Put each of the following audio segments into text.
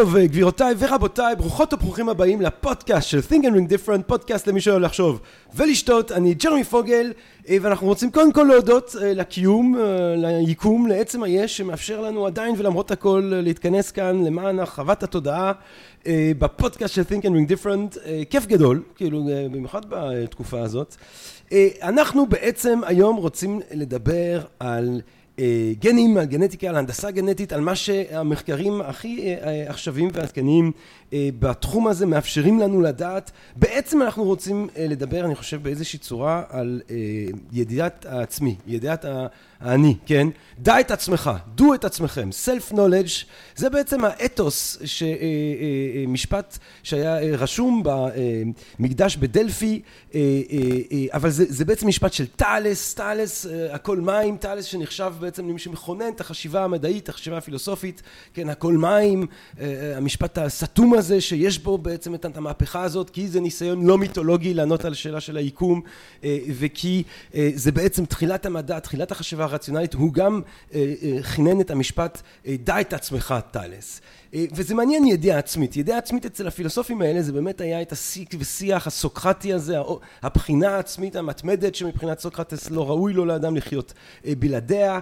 טוב, גבירותיי ורבותיי, ברוכות וברוכים הבאים לפודקאסט של Think and Ring Different, פודקאסט למי שאוהב לחשוב ולשתות. אני ג'רמי פוגל, אה, ואנחנו רוצים קודם כל להודות אה, לקיום, אה, ליקום, לעצם היש, שמאפשר לנו עדיין ולמרות הכל להתכנס כאן למען הרחבת התודעה בפודקאסט של Think and Ring Different. כיף גדול, כאילו, במיוחד בתקופה הזאת. אנחנו בעצם היום רוצים לדבר על גנים, על גנטיקה, על הנדסה גנטית, על מה שהמחקרים הכי עכשוויים ועדכניים בתחום הזה מאפשרים לנו לדעת. בעצם אנחנו רוצים לדבר, אני חושב, באיזושהי צורה על ידיעת העצמי, ידיעת האני, כן? דע את עצמך, דו את עצמכם, self knowledge, זה בעצם האתוס, משפט שהיה רשום במקדש בדלפי, אבל זה, זה בעצם משפט של טאלס, טאלס, הכל מים, טאלס שנחשב בעצם למי שמכונן את החשיבה המדעית, החשיבה הפילוסופית, כן, הכל מים, המשפט הסתום הזה שיש בו בעצם את המהפכה הזאת, כי זה ניסיון לא מיתולוגי לענות על השאלה של היקום, וכי זה בעצם תחילת המדע, תחילת החשיבה הרציונלית, הוא גם כינן את המשפט דע את עצמך טאלס. וזה מעניין ידיעה עצמית. ידיעה עצמית אצל הפילוסופים האלה זה באמת היה את השיג ושיח הסוקרטי הזה, הבחינה העצמית המתמדת שמבחינת סוקרטס לא ראוי לו לאדם לחיות בלעדיה.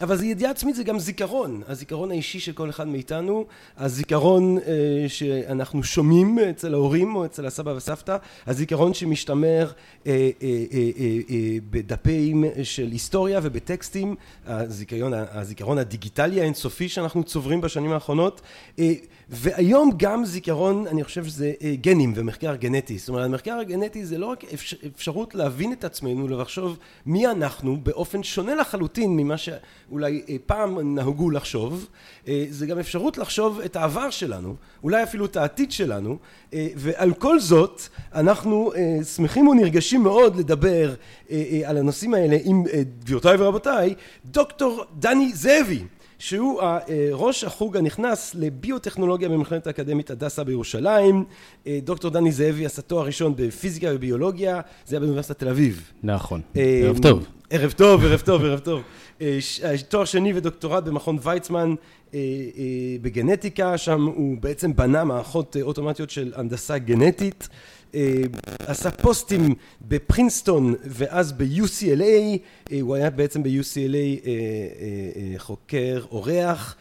אבל זה ידיעה עצמית זה גם זיכרון, הזיכרון האישי של כל אחד מאיתנו, הזיכרון שאנחנו שומעים אצל ההורים או אצל הסבא וסבתא, הזיכרון שמשתמר בדפים של היסטוריה ובטקסטים, הזיכרון, הזיכרון הדיגיטלי האינסופי שאנחנו צוברים בשנים האחרונות והיום גם זיכרון אני חושב שזה גנים ומחקר גנטי, זאת אומרת המחקר הגנטי זה לא רק אפשרות להבין את עצמנו ולחשוב מי אנחנו באופן שונה לחלוטין ממה שאולי פעם נהגו לחשוב, זה גם אפשרות לחשוב את העבר שלנו, אולי אפילו את העתיד שלנו ועל כל זאת אנחנו שמחים ונרגשים מאוד לדבר על הנושאים האלה עם גבירותיי ורבותיי דוקטור דני זאבי שהוא ראש החוג הנכנס לביוטכנולוגיה במכללת האקדמית הדסה בירושלים. דוקטור דני זאבי עשה תואר ראשון בפיזיקה וביולוגיה זה היה באוניברסיטת תל אביב. נכון. ערב טוב. ערב טוב ערב טוב ערב טוב. תואר שני ודוקטורט במכון ויצמן בגנטיקה שם הוא בעצם בנה מערכות אוטומטיות של הנדסה גנטית עשה פוסטים בפרינסטון ואז ב-UCLA הוא היה בעצם ב-UCLA חוקר אורח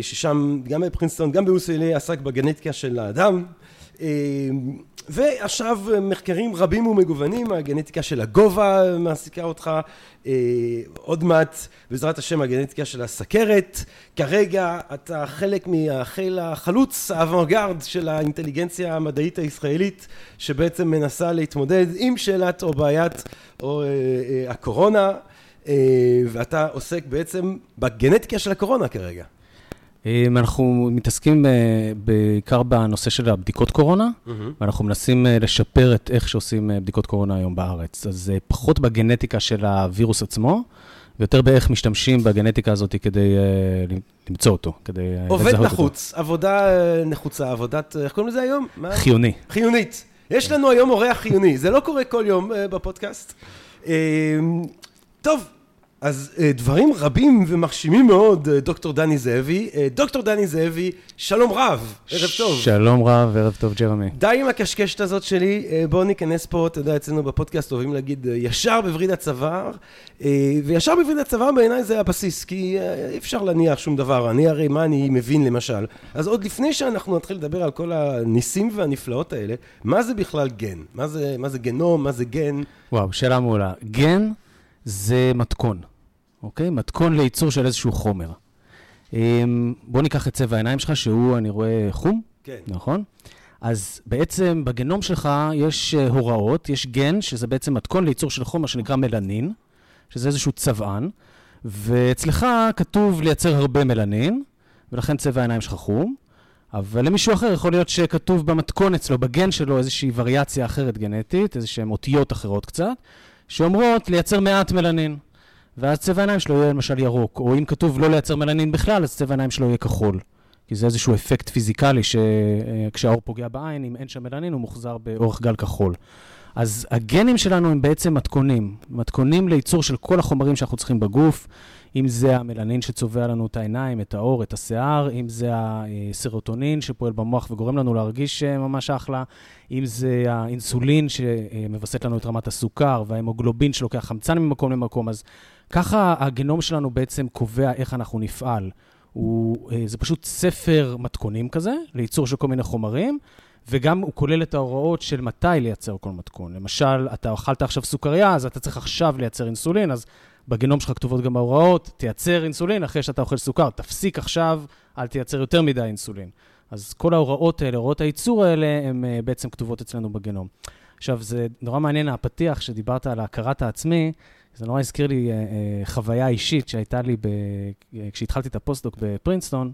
ששם גם בפרינסטון גם ב-UCLA עסק בגנטיקה של האדם ועכשיו מחקרים רבים ומגוונים הגנטיקה של הגובה מעסיקה אותך עוד מעט בעזרת השם הגנטיקה של הסכרת. כרגע אתה חלק מהחיל החלוץ האוונגרד של האינטליגנציה המדעית הישראלית שבעצם מנסה להתמודד עם שאלת או בעיית או הקורונה. ואתה עוסק בעצם בגנטיקה של הקורונה כרגע אנחנו מתעסקים בעיקר בנושא של הבדיקות קורונה, ואנחנו מנסים לשפר את איך שעושים בדיקות קורונה היום בארץ. אז פחות בגנטיקה של הווירוס עצמו, ויותר באיך משתמשים בגנטיקה הזאת כדי למצוא אותו, כדי לזהות אותו. עובד נחוץ, עבודה נחוצה, עבודת, איך קוראים לזה היום? חיוני. חיונית. יש לנו היום אורח חיוני, זה לא קורה כל יום בפודקאסט. טוב. אז דברים רבים ומחשימים מאוד דוקטור דני זאבי. דוקטור דני זאבי, שלום רב, ערב טוב. שלום רב, ערב טוב ג'רמי. די עם הקשקשת הזאת שלי, בואו ניכנס פה, אתה יודע, אצלנו בפודקאסט אוהבים להגיד ישר בווריד הצוואר, וישר בווריד הצוואר בעיניי זה הבסיס, כי אי אפשר להניח שום דבר, אני הרי מה אני מבין למשל. אז עוד לפני שאנחנו נתחיל לדבר על כל הניסים והנפלאות האלה, מה זה בכלל גן? מה זה, מה זה גנום? מה זה גן? וואו, שאלה מעולה. גן זה מתכון. אוקיי? מתכון לייצור של איזשהו חומר. בוא ניקח את צבע העיניים שלך, שהוא, אני רואה, חום. כן. נכון? אז בעצם בגנום שלך יש הוראות, יש גן, שזה בעצם מתכון לייצור של חומר שנקרא מלנין, שזה איזשהו צבען, ואצלך כתוב לייצר הרבה מלנין, ולכן צבע העיניים שלך חום, אבל למישהו אחר יכול להיות שכתוב במתכון אצלו, בגן שלו, איזושהי וריאציה אחרת גנטית, איזשהן אותיות אחרות קצת, שאומרות לייצר מעט מלנין. ואז צבע העיניים שלו יהיה למשל ירוק, או אם כתוב לא לייצר מלנין בכלל, אז צבע העיניים שלו יהיה כחול. כי זה איזשהו אפקט פיזיקלי, שכשהאור פוגע בעין, אם אין שם מלנין, הוא מוחזר באורך גל כחול. אז הגנים שלנו הם בעצם מתכונים, מתכונים לייצור של כל החומרים שאנחנו צריכים בגוף, אם זה המלנין שצובע לנו את העיניים, את האור, את השיער, אם זה הסרוטונין שפועל במוח וגורם לנו להרגיש אה, ממש אחלה, אם זה האינסולין שמווסת לנו את רמת הסוכר, וההמוגלובין שלוקח חמצן ממקום למקום, אז ככה הגנום שלנו בעצם קובע איך אנחנו נפעל. הוא, אה, זה פשוט ספר מתכונים כזה, לייצור של כל מיני חומרים. וגם הוא כולל את ההוראות של מתי לייצר כל מתכון. למשל, אתה אכלת עכשיו סוכריה, אז אתה צריך עכשיו לייצר אינסולין, אז בגנום שלך כתובות גם ההוראות, תייצר אינסולין אחרי שאתה אוכל סוכר, תפסיק עכשיו, אל תייצר יותר מדי אינסולין. אז כל ההוראות האלה, הוראות הייצור האלה, הן אה, בעצם כתובות אצלנו בגנום. עכשיו, זה נורא מעניין הפתיח שדיברת על הכרת העצמי, זה נורא הזכיר לי אה, אה, חוויה אישית שהייתה לי ב... כשהתחלתי את הפוסט-דוק בפרינסטון,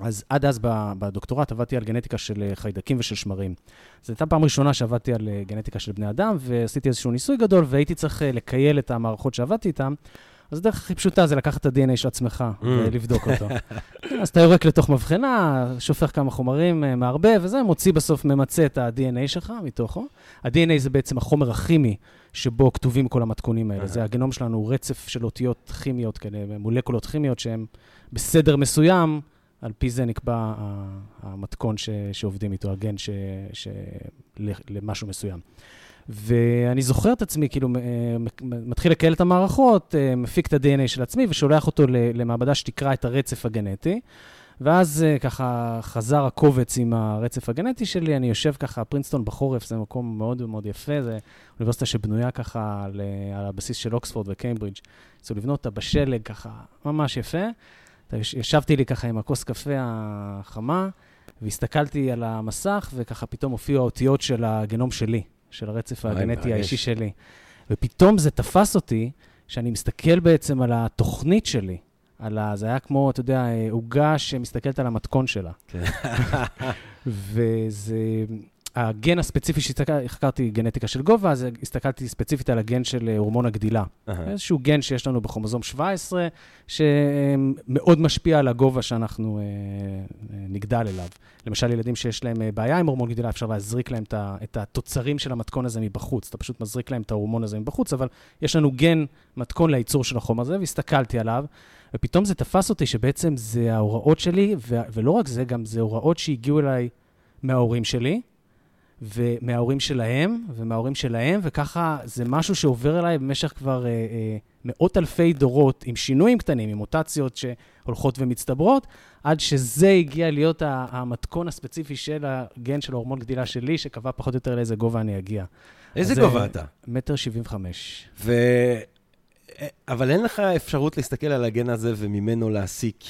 אז עד אז בדוקטורט עבדתי על גנטיקה של אה, חיידקים ושל שמרים. זו הייתה פעם ראשונה שעבדתי על אה, גנטיקה של בני אדם, ועשיתי איזשהו ניסוי גדול, והייתי צריך אה, לקייל את המערכות שעבדתי איתן. אז הדרך הכי פשוטה זה לקחת את ה-DNA של עצמך mm. ולבדוק אותו. אז אתה יורק לתוך מבחנה, שופך כמה חומרים, מערבב, וזה מוציא בסוף, ממצה את ה-DNA שלך מתוכו. ה-DNA זה בעצם החומר הכימי שבו כתובים כל המתכונים האלה. זה הגנום שלנו, הוא רצף של אותיות כימיות כאלה, מולקולות כימיות שהן בסדר מסוים. על פי זה נקבע המתכון ש, שעובדים איתו, הגן ש, ש, למשהו מסוים. ואני זוכר את עצמי, כאילו, מתחיל לקהל את המערכות, אה, מפיק את ה-DNA של עצמי ושולח אותו למעבדה שתקרא את הרצף הגנטי. ואז אה, ככה חזר הקובץ עם הרצף הגנטי שלי, אני יושב ככה, פרינסטון בחורף, זה מקום מאוד מאוד יפה, זה אוניברסיטה שבנויה ככה על, על הבסיס של אוקספורד וקיימברידג'. רצו לבנות אותה בשלג ככה, ממש יפה. ישבתי לי ככה עם הכוס קפה החמה, והסתכלתי על המסך, וככה פתאום הופיעו האותיות של הגנום שלי, של הרצף הגנטי האישי שלי. ופתאום זה תפס אותי, שאני מסתכל בעצם על התוכנית שלי. על ה... זה היה כמו, אתה יודע, עוגה שמסתכלת על המתכון שלה. כן. וזה... הגן הספציפי שהחקרתי גנטיקה של גובה, אז הסתכלתי ספציפית על הגן של אה, הורמון הגדילה. Uh-huh. איזשהו גן שיש לנו בכרומוזום 17, שמאוד משפיע על הגובה שאנחנו אה, אה, נגדל אליו. למשל, ילדים שיש להם אה, בעיה עם הורמון גדילה, אפשר להזריק להם את התוצרים של המתכון הזה מבחוץ. אתה פשוט מזריק להם את ההורמון הזה מבחוץ, אבל יש לנו גן מתכון לייצור של החומר הזה, והסתכלתי עליו. ופתאום זה תפס אותי שבעצם זה ההוראות שלי, ו- ולא רק זה, גם זה הוראות שהגיעו אליי מההורים שלי, ומההורים שלהם, ומההורים שלהם, וככה זה משהו שעובר אליי במשך כבר אה, אה, מאות אלפי דורות, עם שינויים קטנים, עם מוטציות שהולכות ומצטברות, עד שזה הגיע להיות המתכון הספציפי של הגן של ההורמון גדילה שלי, שקבע פחות או יותר לאיזה גובה אני אגיע. איזה גובה אתה? מטר שבעים וחמש. ו... אבל אין לך אפשרות להסתכל על הגן הזה וממנו להסיק.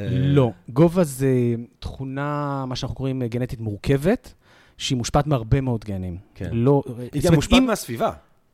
אה, לא. גובה זה תכונה, מה שאנחנו קוראים גנטית מורכבת. שהיא מושפעת מהרבה מאוד גנים. כן. לא... היא גם מושפעת מהסביבה.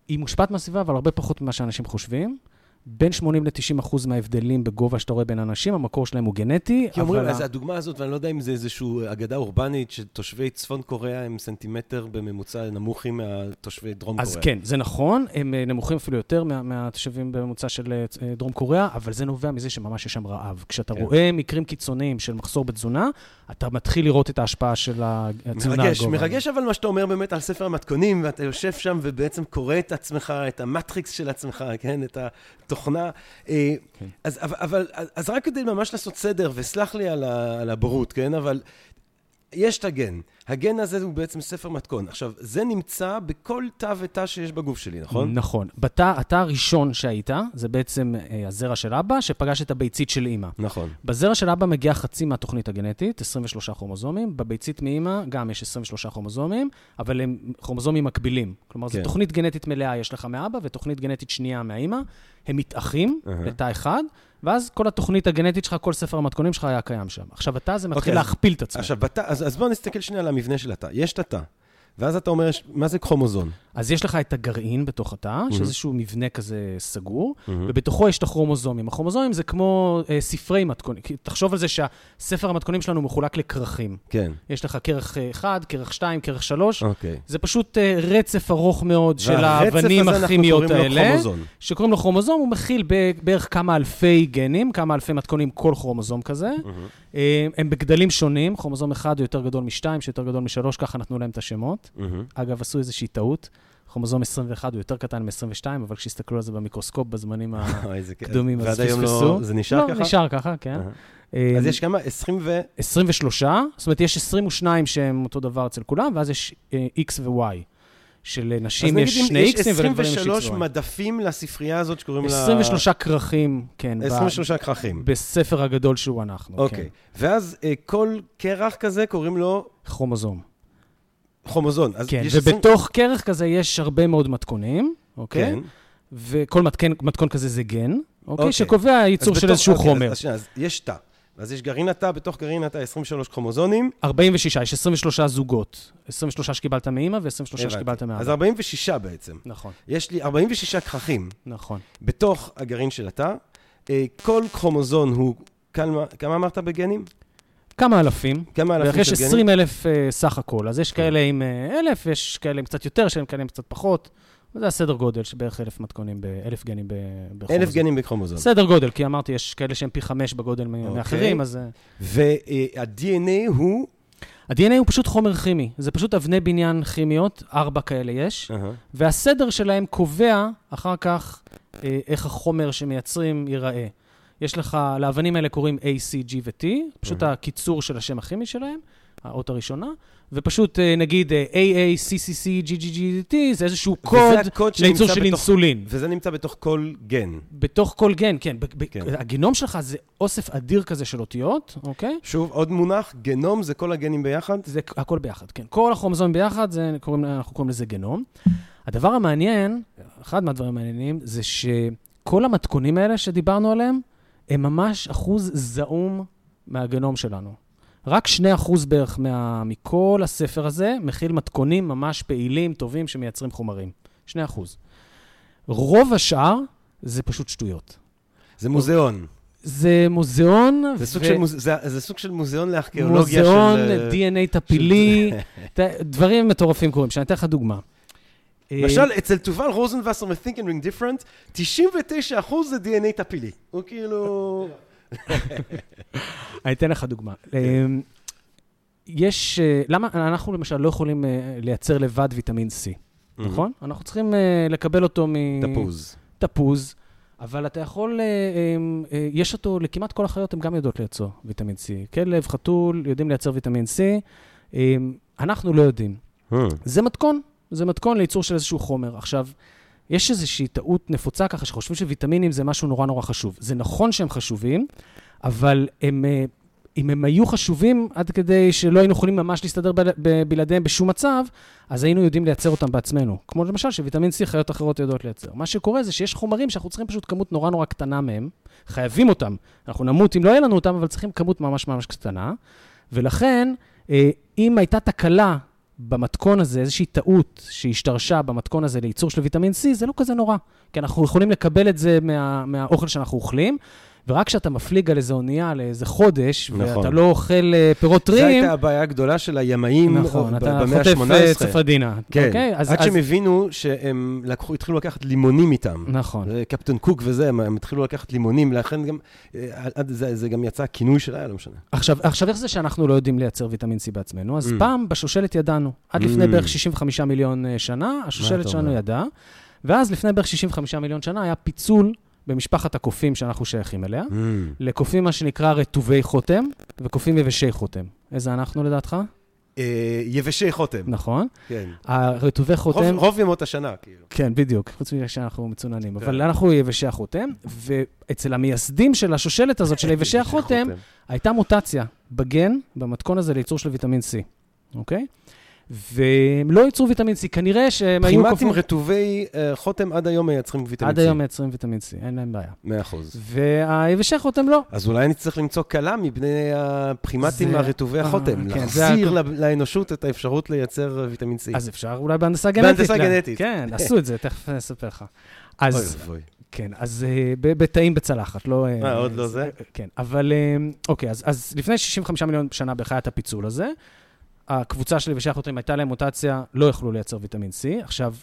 היא מושפעת מהסביבה, אבל הרבה פחות ממה שאנשים חושבים. בין 80 ל-90 אחוז מההבדלים בגובה שאתה רואה בין אנשים, המקור שלהם הוא גנטי. כי אומרים, אז הדוגמה הזאת, ואני לא יודע אם זה איזושהי אגדה אורבנית, שתושבי צפון קוריאה הם סנטימטר בממוצע נמוכים מתושבי דרום קוריאה. אז כן, זה נכון, הם אה, נמוכים אפילו יותר מה, מהתושבים בממוצע של אה, דרום קוריאה, אבל זה נובע מזה שממש יש שם רעב. כשאתה כן. רואה מקרים קיצוניים של מחסור בתזונה, אתה מתחיל לראות את ההשפעה של התזונה מרגש, הגובה. מרגש אבל מה שאתה אומר באמת על ספר המתכונים, ואתה יושב שם ובעצם קורא את עצמך, את המטריקס של עצמך, כן? את התוכנה. אה, כן. אז, אבל, אבל, אז רק כדי ממש לעשות סדר, וסלח לי על, ה, על הבורות, כן? אבל יש את הגן. הגן הזה הוא בעצם ספר מתכון. עכשיו, זה נמצא בכל תא ותא שיש בגוף שלי, נכון? נכון. בתא, התא הראשון שהיית, זה בעצם אה, הזרע של אבא, שפגש את הביצית של אימא. נכון. בזרע של אבא מגיע חצי מהתוכנית הגנטית, 23 כרומוזומים. בביצית מאימא גם יש 23 כרומוזומים, אבל הם כרומוזומים מקבילים. כלומר, כן. זו תוכנית גנטית מלאה יש לך מאבא, ותוכנית גנטית שנייה מהאימא. הם מתאחים uh-huh. לתא אחד, ואז כל התוכנית הגנטית שלך, כל ספר המתכונים שלך היה קיים שם. עכשיו, התא הזה מתחיל okay. אוקיי, להכפיל את עצמו. עכשיו, בתא, אז, אז בואו נסתכל שנייה על המבנה של התא. יש את התא, ואז אתה אומר, מה זה כרומוזון? אז יש לך את הגרעין בתוך התא, Mhm. שזה איזשהו מבנה כזה סגור, מהמם. ובתוכו יש את הכרומוזומים. הכרומוזומים זה כמו אה, ספרי מתכונים. תחשוב על זה שהספר המתכונים שלנו מחולק לכרכים. כן, יש לך כרך אה, אחד, כרך שתיים, כרך שלוש. אוקיי. זה פשוט אה, רצף ארוך מאוד של והרצף האבנים הזה, אנחנו הכימיות קוראים לו האלה. כרומוזום. שקוראים לו כרומוזום, הוא מכיל בערך כמה אלפי גנים, כמה אלפי מתכונים כל כרומוזום כזה. מהמם. אה, הם בגדלים שונים, כרומוזום אחד הוא יותר גדול משתיים, שיותר גדול משלוש, ככה נתנו להם את השמות. מהמם. אגב, עשו איזושהי טעות. כרומוזום 21 הוא יותר קטן מ-22, אבל כשהסתכלו על זה במיקרוסקופ בזמנים. הקדומים, אז היום לא... פספסו. זה נשאר לא, ככה? נשאר ככה, כן. אה, אז יש כמה? 20 ו... 23, זאת אומרת, יש 22 שהם אותו דבר אצל כולם, ואז יש אה, X ו-Y. שלנשים אז יש נגיד אם שני יש X'ים ולגברים יש 23 X ו-Y. מדפים לספרייה הזאת שקוראים לה... 23 כרכים, כן, ב- 23 כרכים. בספר הגדול שהוא אנחנו, אוקיי. כן. ואז אה, כל קרח כזה קוראים לו כרומוזום. כרומוזון. אז כן, יש 20 ובתוך כרך כזה יש הרבה מאוד מתכונים, אוקיי? כן. וכל מתכון, מתכון כזה זה גן, אוקיי? אוקיי. שקובע ייצור אז של איזשהו אוקיי, חומר. אז- אז שנייה, אז יש תא. אז יש גרעין התא, בתוך גרעין התא 23 כרומוזונים. 46, יש 23 זוגות. 23 שקיבלת מאימא ו-23 הבנתי. שקיבלת אז מאבא. 46 בעצם. נכון, יש לי 46 כרכים נכון. בתוך הגרעין של התא. אה, כל כרומוזון הוא... כמה כמה אמרת בגנים? כמה אלפים? כמה אלפים של גנים? 20 אלף אה, סך הכל, אז יש כן. כאלה עם אה, אלף, יש כאלה עם קצת יותר, יש כאלה עם קצת פחות. זה הסדר גודל, שבערך אלף מתכונים, ב- אלף גנים בכרומוזום. אלף גנים בכרומוזון. סדר גודל, כי אמרתי, יש כאלה שהם פי חמש בגודל מ- אוקיי. מאחרים, אז... אה, וה-DNA הוא... ה-DNA הוא פשוט חומר כימי, זה פשוט אבני בניין כימיות, ארבע כאלה יש, אהה. והסדר שלהם קובע אחר כך אה, איך החומר שמייצרים ייראה. יש לך, לאבנים האלה קוראים A, C, G ו-T, פשוט אהה. הקיצור של השם הכימי שלהם, האות הראשונה, ופשוט אה, נגיד אה, AA, CCC, GGGT, זה איזשהו קוד וזה הקוד שנמצא לייצור של בתוך- אינסולין. וזה נמצא בתוך כל גן. בתוך כל גן, כן. ב- כן. הגנום שלך זה אוסף אדיר כזה של אותיות, אוקיי? שוב, עוד מונח, גנום זה כל הגנים ביחד. זה הכל ביחד, כן. כל הכרומוזומים ביחד, זה, קוראים, אנחנו קוראים לזה גנום. הדבר המעניין, אחד מהדברים המעניינים, זה שכל המתכונים האלה שדיברנו עליהם, הם ממש אחוז זעום מהגנום שלנו. רק 2% בערך מה, מכל הספר הזה מכיל מתכונים ממש פעילים, טובים, שמייצרים חומרים. 2%. רוב השאר זה פשוט שטויות. זה מוזיאון. זה מוזיאון, זה סוג ו- של מוז- זה- זה סוג של מוזיאון לארכיאולוגיה של... מוזיאון, אה, DNA טפילי, ת- דברים מטורפים קורים. שאני אתן לך דוגמה. אה, למשל, אצל תובל רוזנבסר מ-Think and Ring Different, 99% זה DNA טפילי. הוא כאילו... אני אתן לך דוגמה. כן. אה, יש, אה, למה אנחנו למשל לא יכולים אה, לייצר לבד ויטמין C, נכון? אנחנו צריכים לקבל אותו מ... תפוז. תפוז, אבל אתה יכול, אה, יש אותו, לכמעט כל החיות הן גם יודעות לייצר ויטמין C. כלב, חתול, יודעים לייצר ויטמין C. אה, אנחנו לא יודעים. זה מתכון, זה מתכון לייצור של איזשהו חומר. עכשיו, יש איזושהי טעות נפוצה ככה, שחושבים שוויטמינים זה משהו נורא נורא חשוב. זה נכון שהם חשובים, אבל הם, אה, אם הם היו חשובים עד כדי שלא היינו יכולים ממש להסתדר ב- ב- בלעדיהם בשום מצב, אז היינו יודעים לייצר אותם בעצמנו. כמו למשל שוויטמין C חיות אחרות יודעות לייצר. מה שקורה זה שיש חומרים שאנחנו צריכים פשוט כמות נורא נורא קטנה מהם, חייבים אותם. אנחנו נמות אם לא יהיה לנו אותם, אבל צריכים כמות ממש ממש קטנה. ולכן, אה, אם הייתה תקלה במתכון הזה, איזושהי טעות שהשתרשה במתכון הזה לייצור של ויטמין C, זה לא כזה נורא. כי אנחנו יכולים לקבל את זה מה, מהאוכל שאנחנו אוכלים, ורק כשאתה מפליג על איזו אונייה לאיזה חודש, נכון. ואתה לא אוכל אה, פירות זו טריים, הייתה הבעיה הגדולה של הימאים נכון, ב- אתה במאה חוטף אה, ה-18. צפרדינה. כן, אוקיי? אז, עד אז, שהם הבינו שהם לקחו, התחילו לקחת לימונים איתם. נכון. זה קפטן קוק וזה, הם- הם התחילו לקחת לימונים, לכן גם, אה, עד זה, זה גם יצא הכינוי של היה, לא משנה. עכשיו, עכשיו, איך זה שאנחנו לא יודעים לייצר ויטמין C בעצמנו? אז Mm. פעם בשושלת ידענו. עד לפני Mm. בערך 65 מיליון אה, שנה, אתה השושלת שלנו? ידעה, ואז לפני בערך 65 מיליון שנה היה פיצול במשפחת הקופים שאנחנו שייכים אליה, Mm. לקופים מה שנקרא רטובי חותם, וקופים יבשי חותם. איזה אנחנו לדעתך? אה, יבשי חותם, נכון. כן. הרטובי חותם... רוב ימות השנה, כאילו. כן, בדיוק, חוץ מזה שאנחנו מצוננים. כן. אבל אנחנו יבשי החותם, ואצל המייסדים של השושלת הזאת של יבשי החותם, הייתה מוטציה בגן, במתכון הזה לייצור של ויטמין C, אוקיי? והם לא ייצרו ויטמין C. כנראה שהם היו... פרימטים רטובי אה, חוטם עד היום מייצרים ויטמין C. עד היום מייצרים ויטמין C, אין להם בעיה. מאה אחוז. והיבשי חוטם לא. אז אולי נצטרך למצוא כלה מבני הפרימטים זה- הרטובי אה, החותם, כן, להחזיר לאנושות את האפשרות לייצר אה, ויטמין C. אז אפשר אולי בהנדסה גנטית. בהנדסה גנטית. כן, עשו את זה, תכף אני אספר לך. אוי אז, ואבוי. כן, אז בתאים בצלחת, לא... אה, עוד לא זה? כן, אבל אוקיי, אז, לפני 65 מיליון שנה את הפיצול הזה. הקבוצה של יבשי החוטרים הייתה להם מוטציה, לא יכלו לייצר ויטמין C. עכשיו,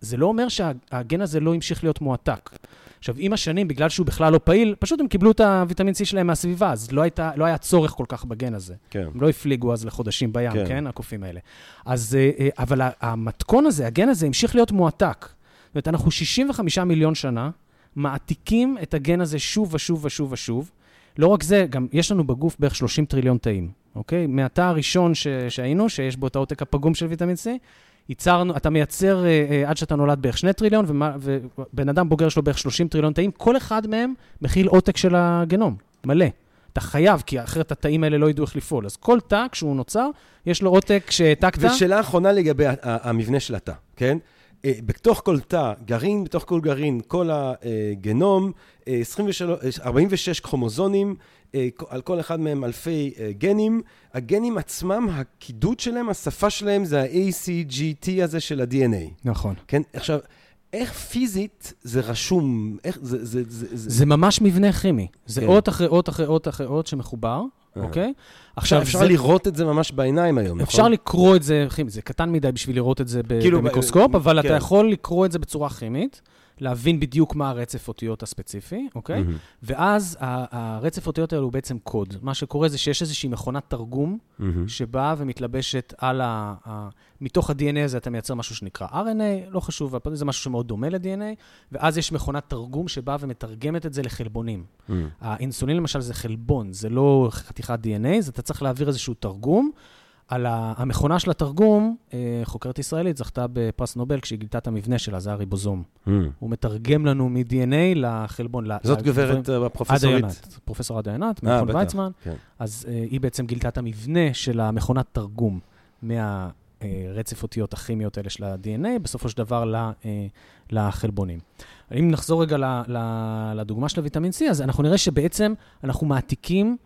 זה לא אומר שהגן הזה לא המשיך להיות מועתק. עכשיו, עם השנים, בגלל שהוא בכלל לא פעיל, פשוט הם קיבלו את הוויטמין C שלהם מהסביבה, אז לא, הייתה, לא היה צורך כל כך בגן הזה. כן. הם לא הפליגו אז לחודשים בים, כן. כן, הקופים האלה. אז, אה, אה, אבל המתכון הזה, הגן הזה, המשיך להיות מועתק. זאת אומרת, אנחנו 65 מיליון שנה מעתיקים את הגן הזה שוב ושוב ושוב ושוב. לא רק זה, גם יש לנו בגוף בערך 30 טריליון תאים, אוקיי? מהתא הראשון ש, שהיינו, שיש בו את העותק הפגום של ויטמין C, ייצרנו, אתה מייצר אה, אה, עד שאתה נולד בערך 2 טריליון, ומה- ובן אדם בוגר שלו בערך 30 טריליון תאים, כל אחד מהם מכיל עותק של הגנום, מלא. אתה חייב, כי אחרת התאים האלה לא ידעו איך לפעול. אז כל תא, כשהוא נוצר, יש לו עותק שהעתקת. ושאלה אחרונה לגבי המבנה של התא, כן? אה, בתוך כל תא, גרעין, בתוך כל גרעין, כל הגנום, אה, 23, אה, 46 כרומוזונים, על כל אחד מהם אלפי אה, גנים. הגנים עצמם, הקידוד שלהם, השפה שלהם זה ה-ACGT הזה של ה-DNA, נכון. כן? עכשיו, איך פיזית זה רשום? איך זה... זה, זה, זה... זה ממש מבנה כימי. זה כן. אות אחרי אות אחרי אות אחרי אות שמחובר, אה. אוקיי? עכשיו, עכשיו, אפשר זה- לראות את זה ממש בעיניים היום, נכון? אפשר לקרוא את זה כימית, זה קטן מדי בשביל לראות את זה כאילו, במיקרוסקופ, ב- אבל כן. אתה יכול לקרוא את זה בצורה כימית, להבין בדיוק מה הרצף אותיות הספציפי, אוקיי? מהמם. ואז הרצף אותיות האלו הוא בעצם קוד. מה שקורה זה שיש איזושהי מכונת תרגום מהמם. שבאה ומתלבשת על ה... ה... מתוך ה-DNA הזה אתה מייצר משהו שנקרא RNA, לא חשוב, אבל זה משהו שמאוד דומה ל-DNA, ואז יש מכונת תרגום שבאה ומתרגמת את זה לחלבונים. מהמם. האינסולין למשל זה חלבון, זה לא חתיכת DNA, אז אתה צריך להעביר איזשהו תרגום. על המכונה של התרגום, אה, חוקרת ישראלית זכתה בפרס נובל כשהיא גילתה את המבנה שלה, זה הריבוזום. מהמם. הוא מתרגם לנו מ-DNA לחלבון. זאת גברת אה, עדה הפרופסורית. יונת, פרופסור עדה יונת, אה, ממכון בטח, ויצמן. כן. אז היא בעצם גילתה את המבנה של המכונת תרגום מהרצף אותיות הכימיות האלה של ה-DNA, בסופו של דבר ל- לחלבונים. אם נחזור רגע לדוגמה של הוויטמין C, אז אנחנו נראה שבעצם אנחנו מעתיקים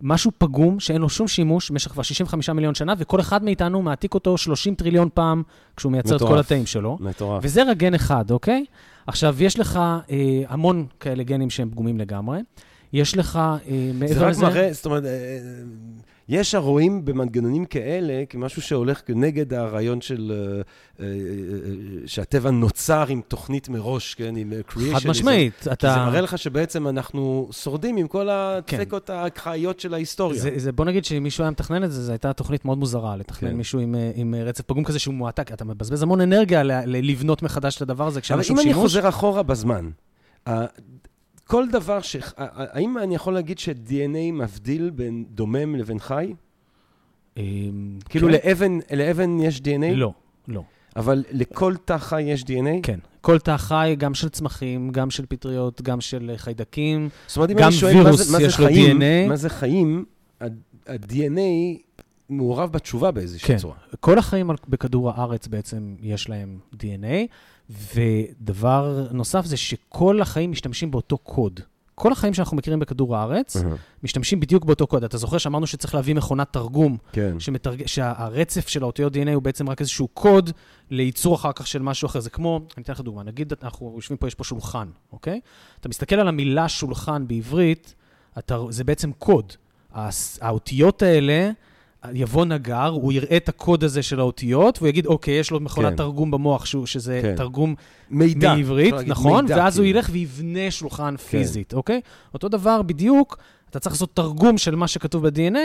משהו פגום שאין לו שום שימוש במשך כבר 65 מיליון שנה, וכל אחד מאיתנו מעתיק אותו 30 טריליון פעם כשהוא מייצר את כל מטורף. התאים שלו. מטורף. וזה רק גן אחד, אוקיי? עכשיו, יש לך אה, המון כאלה גנים שהם פגומים לגמרי. יש לך אה, מעבר זה רק לזה... מראה, זאת אומרת, אה, יש הרואים במנגנונים כאלה כמשהו שהולך נגד הרעיון של... אה, אה, אה, שהטבע נוצר עם תוכנית מראש, כן, עם creationism. חד משמעית, כי אתה... זה מראה לך שבעצם אנחנו שורדים עם כל הדפקות האקראיות של ההיסטוריה. זה, זה, בוא נגיד שאם מישהו היה מתכנן את זה, זו הייתה תוכנית מאוד מוזרה, לתכנן כן. מישהו עם, עם רצף פגום כזה שהוא מועתק. אתה מבזבז המון אנרגיה ל- ל- לבנות מחדש את הדבר הזה כשאין אבל לו שום אם אני שימוש. חוזר אחורה בזמן, כל דבר ש... האם אני יכול להגיד ש-DNA מבדיל בין דומם לבין חי? אה, כאילו כן. לאבן, לאבן יש DNA? לא, לא. אבל לכל תא חי יש DNA? כן. כל תא חי, גם של צמחים, גם של פטריות, גם של אה, חיידקים. זאת אומרת, אם גם אני שואל מה וירוס זה, מה זה יש לו חיים, DNA. מה זה חיים, ה-DNA מעורב בתשובה באיזושהי כן. צורה. כל החיים בכדור הארץ בעצם יש להם DNA, ודבר נוסף זה שכל החיים משתמשים באותו קוד. כל החיים שאנחנו מכירים בכדור הארץ, משתמשים בדיוק באותו קוד. אתה זוכר שאמרנו שצריך להביא מכונת תרגום, כן. שמתרג... שהרצף של האותיות DNA הוא בעצם רק איזשהו קוד לייצור אחר כך של משהו אחר. זה כמו, אני אתן לך דוגמה, נגיד אנחנו יושבים פה, יש פה שולחן, אוקיי? אתה מסתכל על המילה שולחן בעברית, אתה... זה בעצם קוד. הס- האותיות האלה, יבוא נגר, הוא יראה את הקוד הזה של האותיות, והוא יגיד, אוקיי, יש לו מכונת כן. תרגום במוח, שהוא, שזה כן. תרגום מידע. מעברית, נכון? מידע, ואז הוא כאילו. ילך ויבנה שולחן פיזית, אוקיי? אותו דבר בדיוק, אתה צריך לעשות תרגום של מה שכתוב ב-DNA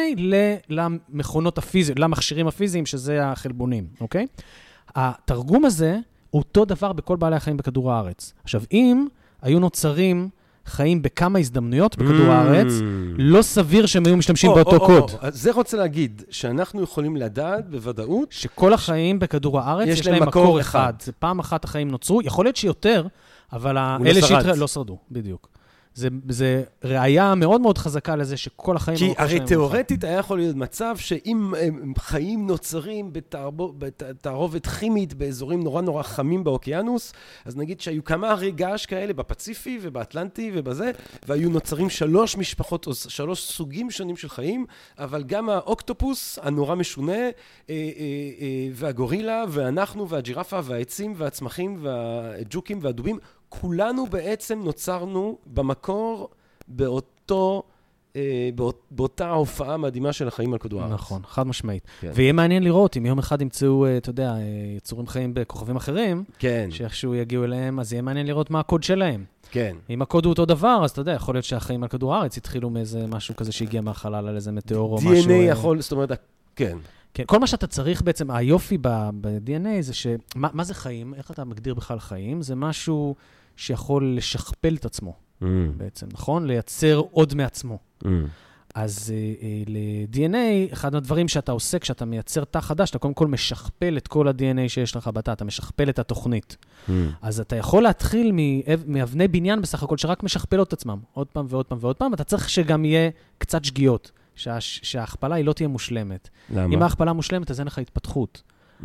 למכונות הפיזיות, למכשירים הפיזיים, שזה החלבונים, אוקיי? התרגום הזה אותו דבר בכל בעלי החיים בכדור הארץ. עכשיו, אם היו נוצרים חיים בכמה הזדמנויות בכדור Mm. הארץ, לא סביר שהם היו משתמשים או, באותו או, או, קוד. זה רוצה להגיד שאנחנו יכולים לדעת בוודאות שכל החיים בכדור הארץ יש להם מקור אחד. פעם אחת החיים נוצרו, יכול להיות שיותר, אבל אלה לא. שהתר... לא שרדו, בדיוק. זה, זה ראייה מאוד מאוד חזקה לזה שכל החיים... כי הרי תיאורטית היה יכול להיות מצב שאם חיים נוצרים בתערבו- בתערובת כימית באזורים נורא נורא חמים באוקיינוס, אז נגיד שהיו כמה הרי געש כאלה בפציפי ובאטלנטי ובזה, והיו נוצרים שלוש משפחות שלוש סוגים שונים של חיים, אבל גם האוקטופוס הנורא משונה, אה, אה, אה, והגורילה, ואנחנו, והג'ירפה, והעצים, והצמחים, והג'וקים, והדובים, כולנו בעצם נוצרנו במקור באותו, אה, באות, באותה הופעה מדהימה של החיים על כדור הארץ. נכון, חד משמעית. כן. ויהיה מעניין לראות אם יום אחד ימצאו, אה, אתה יודע, אה, יצורים חיים בכוכבים אחרים, כן, שאיכשהו יגיעו אליהם, אז יהיה מעניין לראות מה הקוד שלהם. כן. אם הקוד הוא אותו דבר, אז אתה יודע, יכול להיות שהחיים על כדור הארץ התחילו מאיזה משהו כזה שהגיע מהחלל על איזה מטאור או משהו. DNA יכול, זאת אומרת, כן. כן, כל מה שאתה צריך בעצם, היופי ב-DNA זה ש... מה, מה זה חיים? איך אתה מגדיר בכלל חיים? זה משהו שיכול לשכפל את עצמו בעצם, נכון? לייצר עוד מעצמו. אז אה, אה, ל-DNA, אחד הדברים שאתה עושה כשאתה מייצר תא חדש, אתה קודם כל משכפל את כל ה-DNA שיש לך בתא, אתה משכפל את התוכנית. אז אתה יכול להתחיל מאב- מאבני בניין בסך הכל, שרק משכפלות את עצמם, עוד פעם ועוד פעם ועוד פעם, אתה צריך שגם יהיה קצת שגיאות, שה- שההכפלה היא לא תהיה מושלמת. למה? אם ההכפלה מושלמת, אז אין לך התפתחות.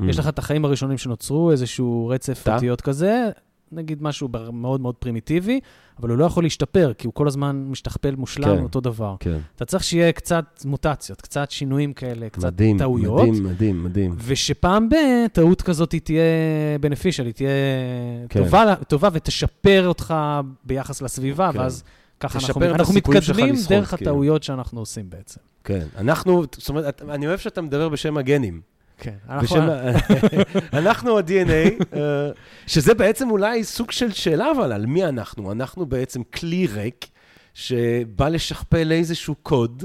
יש לך את החיים הראשונים שנוצרו, איזשהו רצף? אותיות כזה, נגיד משהו מאוד מאוד פרימיטיבי, אבל הוא לא יכול להשתפר, כי הוא כל הזמן משתכפל מושלם, כן. אותו דבר. כן. אתה צריך שיהיה קצת מוטציות, קצת שינויים כאלה, קצת מדהים, טעויות. מדהים, מדהים, מדהים. ושפעם ב- טעות כזאת היא תהיה beneficial, היא תהיה כן. טובה, טובה ותשפר אותך ביחס לסביבה, כן. ואז ככה אנחנו, אנחנו מתקדמים דרך כאילו. הטעויות שאנחנו עושים בעצם. כן. אנחנו, זאת אומרת, אני אוהב שאתה מדבר בשם הגנים. כן, אנחנו ה-DNA, אה, שזה בעצם אולי סוג של שאלה, אבל על מי אנחנו? אנחנו בעצם כלי ריק שבא לשכפל איזשהו קוד.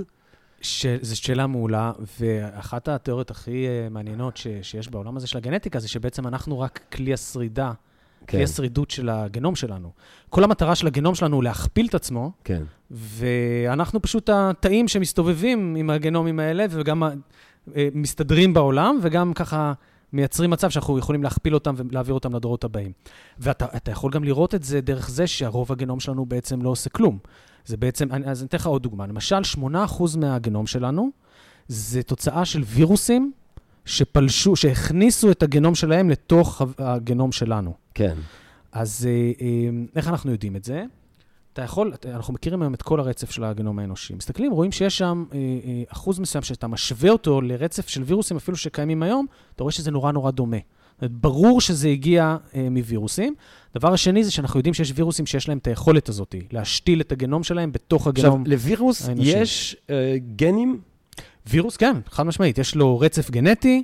ש... זו שאלה מעולה, ואחת התיאוריות הכי אה, מעניינות ש... שיש בעולם הזה של הגנטיקה, זה שבעצם אנחנו רק כלי השרידה, כן. כלי השרידות של הגנום שלנו. כל המטרה של הגנום שלנו הוא להכפיל את עצמו, כן. ואנחנו פשוט התאים שמסתובבים עם הגנומים האלה, וגם מסתדרים בעולם, וגם ככה מייצרים מצב שאנחנו יכולים להכפיל אותם ולהעביר אותם לדורות הבאים. ואתה אתה יכול גם לראות את זה דרך זה שהרוב הגנום שלנו בעצם לא עושה כלום. זה בעצם, אני- אז אני אתן לך עוד דוגמה. למשל, 8% מהגנום שלנו זה תוצאה של וירוסים שפלשו, שהכניסו את הגנום שלהם לתוך הגנום שלנו. כן. אז אה, אה, איך אנחנו יודעים את זה? אתה יכול, אנחנו מכירים היום את כל הרצף של הגנום האנושי. מסתכלים, רואים שיש שם אה, אה, אחוז מסוים שאתה משווה אותו לרצף של וירוסים אפילו שקיימים היום, אתה רואה שזה נורא נורא דומה. ברור שזה הגיע אה, מווירוסים. דבר השני זה שאנחנו יודעים שיש וירוסים שיש להם את היכולת הזאת, להשתיל את הגנום שלהם בתוך עכשיו, הגנום. לווירוס האנושי. יש אה, גנים? וירוס, כן, חד משמעית. יש לו רצף גנטי,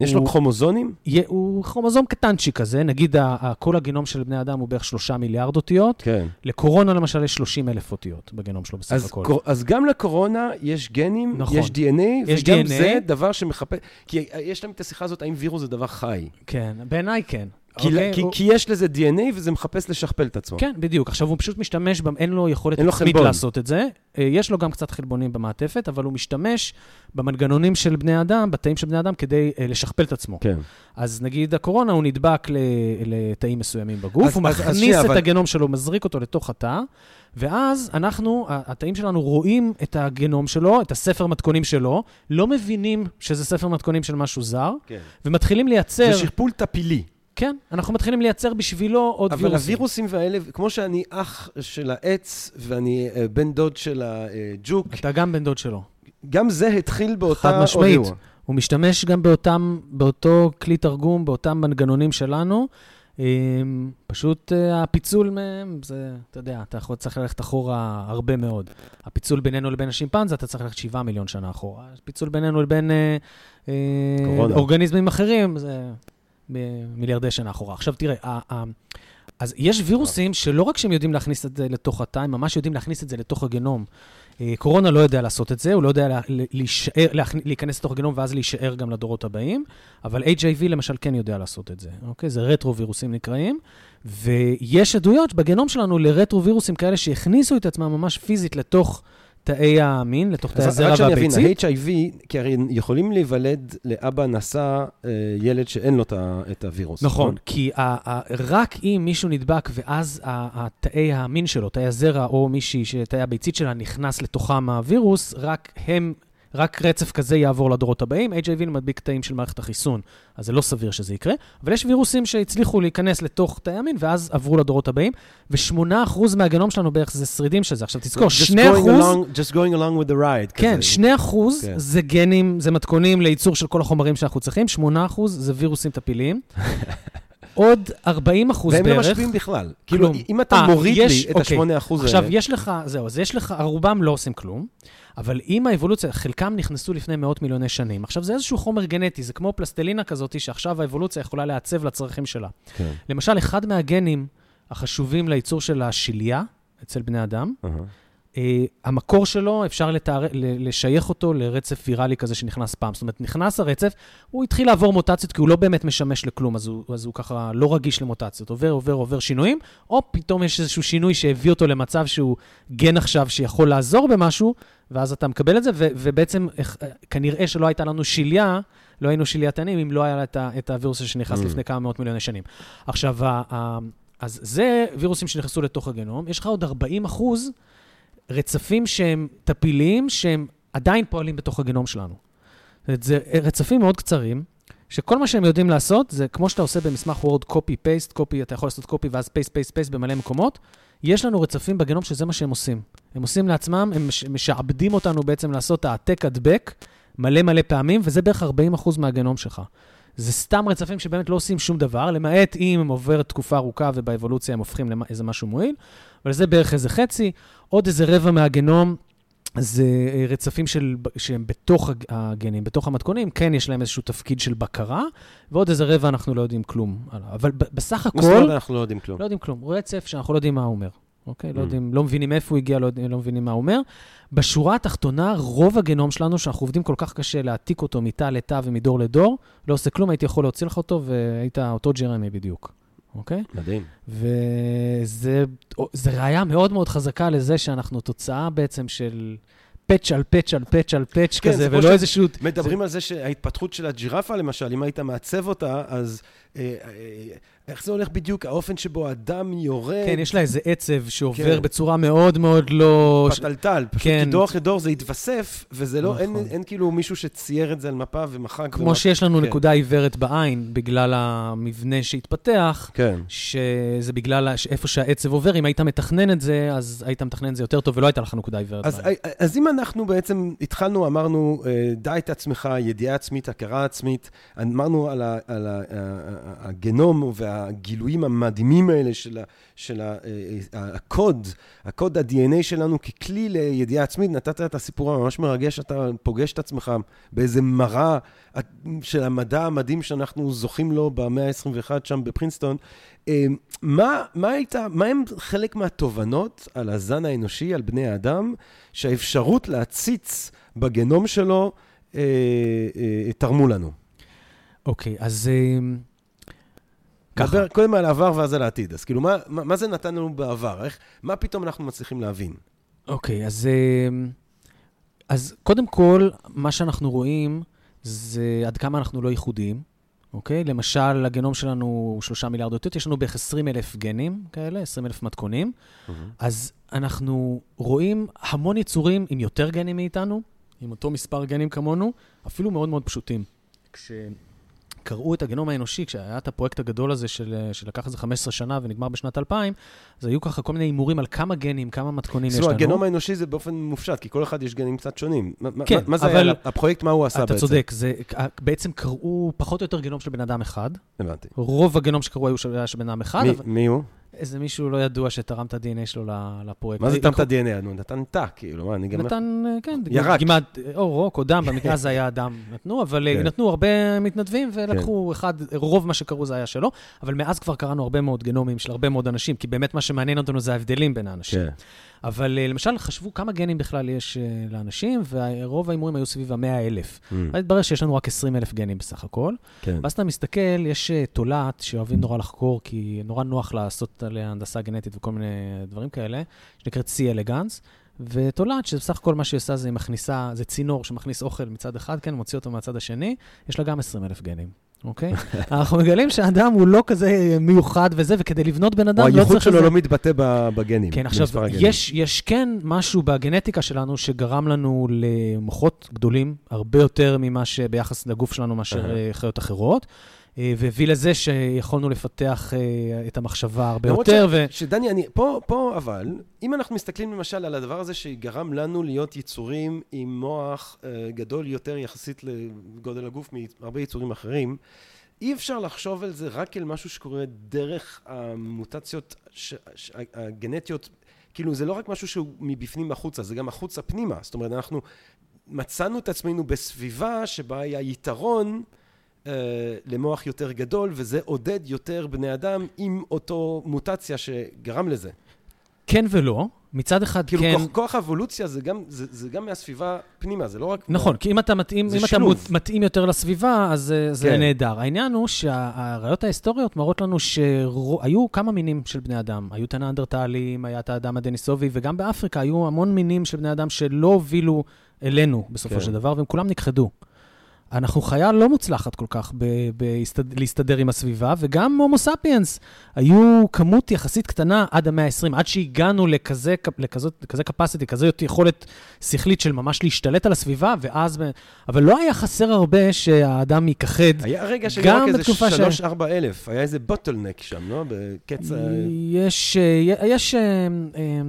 יש לו הוא- כרומוזונים? יה- הוא כרומוזום קטנצ'יק כזה, נגיד ה- ה- כל הגנום של בני אדם הוא בערך שלושה מיליארד אותיות. כן. לקורונה למשל יש 30 אלף אותיות בגנום שלו בסך אז, הכל. קור... אז גם לקורונה יש גנים, נכון. יש DNA, יש וגם DNA. זה דבר שמחפש... כי יש להם את השיחה הזאת, האם וירוס זה דבר חי? כן, בעיניי כן. כי, אוקיי? כי, הוא- כי יש לזה DNA וזה מחפש לשכפל את עצמו. כן, בדיוק. עכשיו, הוא פשוט משתמש, אין לו יכולת אין לו עצמית חלבון. לעשות את זה. אה, יש לו גם קצת חלבונים במעטפת, אבל הוא משתמש במנגנונים של בני אדם, בתאים של בני אדם, כדי אה, לשכפל את עצמו. כן. אז נגיד הקורונה, הוא נדבק לתאים מסוימים בגוף, אז- הוא אז- אז מכניס שנייה, את אבל- הגנום שלו, מזריק אותו לתוך התא, ואז אנחנו, התאים שלנו רואים את הגנום שלו, את הספר מתכונים שלו, לא מבינים שזה ספר מתכונים של משהו זר, כן. ומתחילים לייצר... זה שכפול טפילי. כן, אנחנו מתחילים לייצר בשבילו עוד אבל וירוסים. הווירוסים והאלה, כמו שאני אח של העץ ואני אה, בן דוד של הג'וק, אתה גם בן דוד שלו. גם זה התחיל באותה... חד משמעית. אירוע. הוא משתמש גם באותם, באותו כלי תרגום, באותם מנגנונים שלנו. אמ, פשוט אה, הפיצול מהם, זה, אתה יודע, אתה יכול, צריך ללכת אחורה הרבה מאוד. הפיצול בינינו לבין השימפנזה, אתה צריך ללכת 7 מיליון שנה אחורה. הפיצול בינינו לבין אה, אה. אורגניזמים אחרים, זה מיליארדי שנה אחורה. עכשיו תראה, ה- אז יש וירוסים שלא רק שהם יודעים להכניס את זה לתוך התא, הם ממש יודעים להכניס את זה לתוך הגנום. אה, קורונה לא יודע לעשות את זה, הוא לא יודע לה- להישאר, להכנ- להיכנס לתוך הגנום ואז להישאר גם לדורות הבאים, אבל HIV למשל כן יודע לעשות את זה, אוקיי? זה רטרו-וירוסים נקראים, ויש עדויות בגנום שלנו לרטרו-וירוסים כאלה שהכניסו את עצמם ממש פיזית לתוך תאי המין, לתוך תאי אז הזרע רק שאני אבין, והביצית. ה-HIV, כי הרי יכולים להיוולד לאבא נשא אה, ילד שאין לו את הווירוס. נכון, כי ה- ה- רק אם מישהו נדבק ואז תאי המין שלו, תאי הזרע או מישהי שתאי הביצית שלה נכנס לתוכם הווירוס, רק הם, רק רצף כזה יעבור לדורות הבאים. HIV מדביק תאים של מערכת החיסון, אז זה לא סביר שזה יקרה. אבל יש וירוסים שהצליחו להיכנס לתוך תאי המין ואז עברו לדורות הבאים, ו-8% מהגנום שלנו בערך זה שרידים של זה. עכשיו תזכור, 2%... Just going along- Just going along with the ride. כן, כזה. 2 אחוז כן. זה גנים, זה מתכונים לייצור של כל החומרים שאנחנו צריכים, 8 אחוז זה וירוסים טפיליים. עוד 40 אחוז והם בערך. לא משפיעים בכלל. כאילו, כלום. אם אתה אה, מוריד יש- לי את אוקיי. ה-8% האלה... עכשיו, יש לך, זהו, אז יש לך, רובם לא עושים כלום, אבל עם האבולוציה, חלקם נכנסו לפני מאות מיליוני שנים. עכשיו, זה איזשהו חומר גנטי, זה כמו פלסטלינה כזאת, שעכשיו האבולוציה יכולה לעצב לצרכים שלה. כן. למשל, אחד מהגנים החשובים לייצור של השליה אצל בני אדם, אהה. אה, המקור שלו, אפשר לתאר, לשייך אותו לרצף ויראלי כזה שנכנס פעם. זאת אומרת, נכנס הרצף, הוא התחיל לעבור מוטציות, כי הוא לא באמת משמש לכלום, אז הוא, אז הוא ככה לא רגיש למוטציות. עובר, עובר, עובר שינויים, או פתאום יש איזשהו שינוי שהביא אותו למצב שהוא גן עכשיו שיכול לעזור במשהו, ואז אתה מקבל את זה, ו- ובעצם איך- כנראה שלא הייתה לנו שליה, לא היינו שליית עניים, אם לא היה את, ה- את הווירוס שנכנס Mm. לפני כמה מאות מיליוני שנים. עכשיו, ה- ה- אז זה וירוסים שנכנסו לתוך הגנום. יש לך עוד 40 אחוז רצפים שהם טפיליים, שהם עדיין פועלים בתוך הגנום שלנו. זה רצפים מאוד קצרים, שכל מה שהם יודעים לעשות, זה כמו שאתה עושה במסמך וורד קופי פייסט, קופי, אתה יכול לעשות קופי ואז פייסט, פייסט, פייסט במלא מקומות. יש לנו רצפים בגנום שזה מה שהם עושים. הם עושים לעצמם, הם מש- משעבדים אותנו בעצם לעשות העתק הדבק מלא מלא פעמים, וזה בערך 40% מהגנום שלך. זה סתם רצפים שבאמת לא עושים שום דבר, למעט אם הם עוברת תקופה ארוכה ובאבולוציה הם הופכים לאיזה משהו מועיל, אבל זה בערך איזה חצי. עוד איזה רבע מהגנום זה אה, רצפים של, שהם בתוך הג- הגנים, בתוך המתכונים, כן יש להם איזשהו תפקיד של בקרה, ועוד איזה רבע אנחנו לא יודעים כלום עליו. אבל בסך מה זאת אומרת הכל, אנחנו לא יודעים כלום? לא יודעים כלום. רצף שאנחנו לא יודעים מה הוא אומר. אוקיי? לא, Mm. יודעים, לא מבינים איפה הוא הגיע, לא, לא מבינים מה הוא אומר. בשורה התחתונה, רוב הגנום שלנו, שאנחנו עובדים כל כך קשה להעתיק אותו מתא לתא ומדור לדור, לא עושה כלום, הייתי יכול להוציא לך אותו, והיית אותו ג'רמי בדיוק. אוקיי? מדהים. וזה זה ראיה מאוד מאוד חזקה לזה שאנחנו תוצאה בעצם של פאץ' על פאץ' על פאץ' על פאץ' כן, כזה, זה ולא ש- איזשהו... מדברים על זה שההתפתחות של הג'ירפה, למשל, אם היית מעצב אותה, אז איך זה הולך בדיוק? האופן שבו הדם יורד, כן, יש לה איזה עצב שעובר כן. בצורה מאוד מאוד לא... פתלתל, פשוט כן. מדור אחרי דור זה התווסף, וזה לא, אין, נכון. אין כאילו מישהו שצייר את זה על מפה ומחק. כמו ומחק. שיש לנו כן. נקודה עיוורת בעין בגלל המבנה שהתפתח, כן. שזה בגלל איפה שהעצב עובר, אם היית מתכנן את זה, אז היית מתכנן את זה יותר טוב ולא הייתה לך נקודה עיוורת אז, בעין. אז אם אנחנו בעצם התחלנו, אמרנו, אה, דע את עצמך, ידיעה עצמית, הכרה עצמית, אמרנו על, ה, על ה- הגנום והגילויים המדהימים האלה של, ה, של ה, אה, אה, הקוד, הקוד ה-DNA שלנו ככלי לידיעה עצמית, נתת את הסיפור הממש מרגש, אתה פוגש את עצמך באיזה מראה של המדע המדהים שאנחנו זוכים לו במאה ה-21 שם בפרינסטון. אה, מה, מה הייתה, מה הם חלק מהתובנות על הזן האנושי, על בני האדם, שהאפשרות להציץ בגנום שלו תרמו לנו? אוקיי, אז... אה, ככה. נדבר קודם על העבר ואז על העתיד. אז כאילו, מה, מה, מה זה נתן לנו בעבר? איך, מה פתאום אנחנו מצליחים להבין? אוקיי, אז, אה, אז קודם כל, מה שאנחנו רואים זה עד כמה אנחנו לא ייחודיים, אוקיי? למשל, הגנום שלנו הוא שלושה מיליארד אותיות, יש לנו בערך 20 אלף גנים כאלה, 20 אלף מתכונים. אז אנחנו רואים המון יצורים עם יותר גנים מאיתנו, עם אותו מספר גנים כמונו, אפילו מאוד מאוד פשוטים. כשקראו את הגנום האנושי, כשהיה את הפרויקט הגדול הזה של, שלקח איזה 15 שנה ונגמר בשנת 2000, אז היו ככה כל מיני הימורים על כמה גנים, כמה מתכונים יש לנו. הגנום האנושי זה באופן מופשט, כי כל אחד יש גנים קצת שונים. מה- מה- כן, מה זה אבל- היה, הפרויקט, מה הוא עשה אתה בעצם? צודק, זה, בעצם קראו פחות או יותר גנום של בן אדם אחד. הבנתי. רוב הגנום שקראו היו של, בן אדם אחד, מי- אבל מי הוא? איזה מישהו לא ידוע שתרם את ה-DNA שלו לפרויקט. מה זה תרם את ה-DNA? נו, נתן תא, כאילו, מה, אני גם... נתן, כן, ירק. דגימת, או רוק או דם, במקרה הזה היה דם נתנו, אבל כן. נתנו הרבה מתנדבים ולקחו אחד, רוב מה שקראו זה היה שלו, אבל מאז כבר קראנו הרבה מאוד גנומים של הרבה מאוד אנשים, כי באמת מה שמעניין אותנו זה ההבדלים בין האנשים. כן. אבל אה, למשל, חשבו כמה גנים בכלל יש אה, לאנשים, ורוב ההימורים היו סביב ה-100 אלף. Mm, ואז התברר שיש לנו רק 20 אלף גנים בסך הכל. כן. ואז אתה מסתכל, יש אה, תולעת שאוהבים נורא לחקור, כי נורא נוח לעשות עליה הנדסה גנטית וכל מיני דברים כאלה, שנקראת C אלגנס, ותולעת, שבסך הכל מה שהיא עושה זה היא מכניסה, זה צינור שמכניס אוכל מצד אחד, כן, מוציא אותו מהצד השני, יש לה גם 20 אלף גנים. אוקיי? אנחנו מגלים שהאדם הוא לא כזה מיוחד וזה, וכדי לבנות בן אדם או לא הייחוד צריך... שלו איזה- לא מתבטא בגנים. כן, עכשיו. יש, יש כן משהו בגנטיקה שלנו שגרם לנו למוחות גדולים, הרבה יותר ממה שביחס לגוף שלנו מאשר. אה, חיות אחרות, והביא לזה שיכולנו לפתח אה, את המחשבה הרבה יותר, ש- ו... שדני, אני, פה, פה אבל, אם אנחנו מסתכלים למשל על הדבר הזה שגרם לנו להיות יצורים עם מוח אה, גדול יותר יחסית לגודל הגוף מהרבה יצורים אחרים, אי אפשר לחשוב על זה רק אל משהו שקורה דרך המוטציות ש, ש, הגנטיות, כאילו זה לא רק משהו שהוא מבפנים החוצה, זה גם החוצה פנימה, זאת אומרת אנחנו מצאנו את עצמנו בסביבה שבה היה יתרון אה, למוח יותר גדול, וזה עודד יותר בני אדם עם אותו מוטציה שגרם לזה. כן ולא. מצד אחד, כאילו, כן... כוח, כוח האבולוציה זה גם, זה, זה גם מהסביבה פנימה, זה לא רק... נכון, כי אם אתה מתאים, זה אם אתה שילוב. מות- מתאים יותר לסביבה, אז אה, זה כן. נהדר. העניין הוא שהראיות ההיסטוריות מראות לנו שהיו כמה מינים של בני אדם. היו את הנאנדרטלים, היה את האדם הדניסובי, וגם באפריקה היו המון מינים של בני אדם שלא הובילו אלינו בסופו כן. של דבר, והם כולם נכחדו. אנחנו חיה לא מוצלחת כל כך ב- בהסתד- להסתדר עם הסביבה, וגם הומו ספיאנס היו כמות יחסית קטנה עד המאה ה-20, עד שהגענו לכזה, לכזאת, לכזה capacity, כזאת יכולת שכלית של ממש להשתלט על הסביבה, ואז... אבל לא היה חסר הרבה שהאדם ייכחד. היה רגע שהיו גם רק איזה בתקופה ש- שלוש-ארבע אלף, היה איזה בוטלנק שם, לא? בקץ... ה- יש, אה, יש, אה, אה,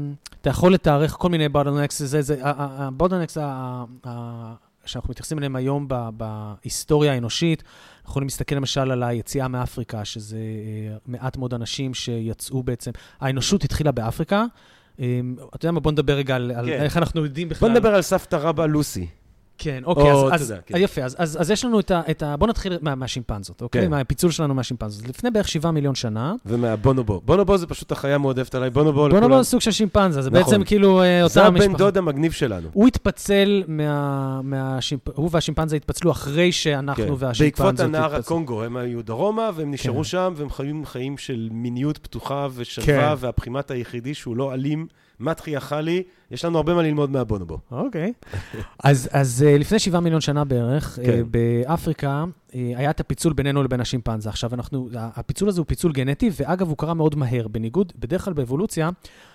אתה יכול לתארך כל מיני בוטלנקס, זה, זה, הבוטלנקס שאנחנו מתייחסים אליהם היום ב- בהיסטוריה האנושית, אנחנו יכולים להסתכל למשל על היציאה מאפריקה, שזה אה, מעט מאוד אנשים שיצאו בעצם, האנושות התחילה באפריקה. אה, אתה יודע מה, בוא נדבר רגע על, על כן. איך אנחנו יודעים בכלל. בוא נדבר על סבתא רבא לוסי. כן, אוקיי, או, אז, אז, יודע, כן. אז יפה, אז, אז, אז יש לנו את ה, את ה... בוא נתחיל מה, מהשימפנזות, אוקיי? כן. מהפיצול שלנו מהשימפנזות. לפני בערך שבעה מיליון שנה, ומהבונובו. בונובו זה פשוט החיה המועדפת עליי. בונובו לכולם. נדבר סוג של שימפנזה, זה נכון. בעצם כאילו אה, זה אותה הבן משפחה. דוד המגניב שלנו. הוא התפצל מה... מהשימפ... הוא והשימפנזה התפצלו אחרי שאנחנו כן. והשימפנזות בעקבות הנהר התפצלו. הקונגו, הם היו דרומה, והם נשארו כן. שם, והם חיים חיים של מיניות פתוחה ושווה, כן. והפרימט היחידי שהוא לא אלים, מטרי אכלי, יש לנו הרבה מה ללמוד מהבונובו. אוקיי. אז, אז אה, לפני שבעה מיליון שנה בערך, כן. אה, באפריקה אה, היה את הפיצול בינינו לבין השימפנזה. עכשיו, אנחנו, הפיצול הזה הוא פיצול גנטי, ואגב, הוא קרה מאוד מהר. בניגוד, בדרך כלל באבולוציה,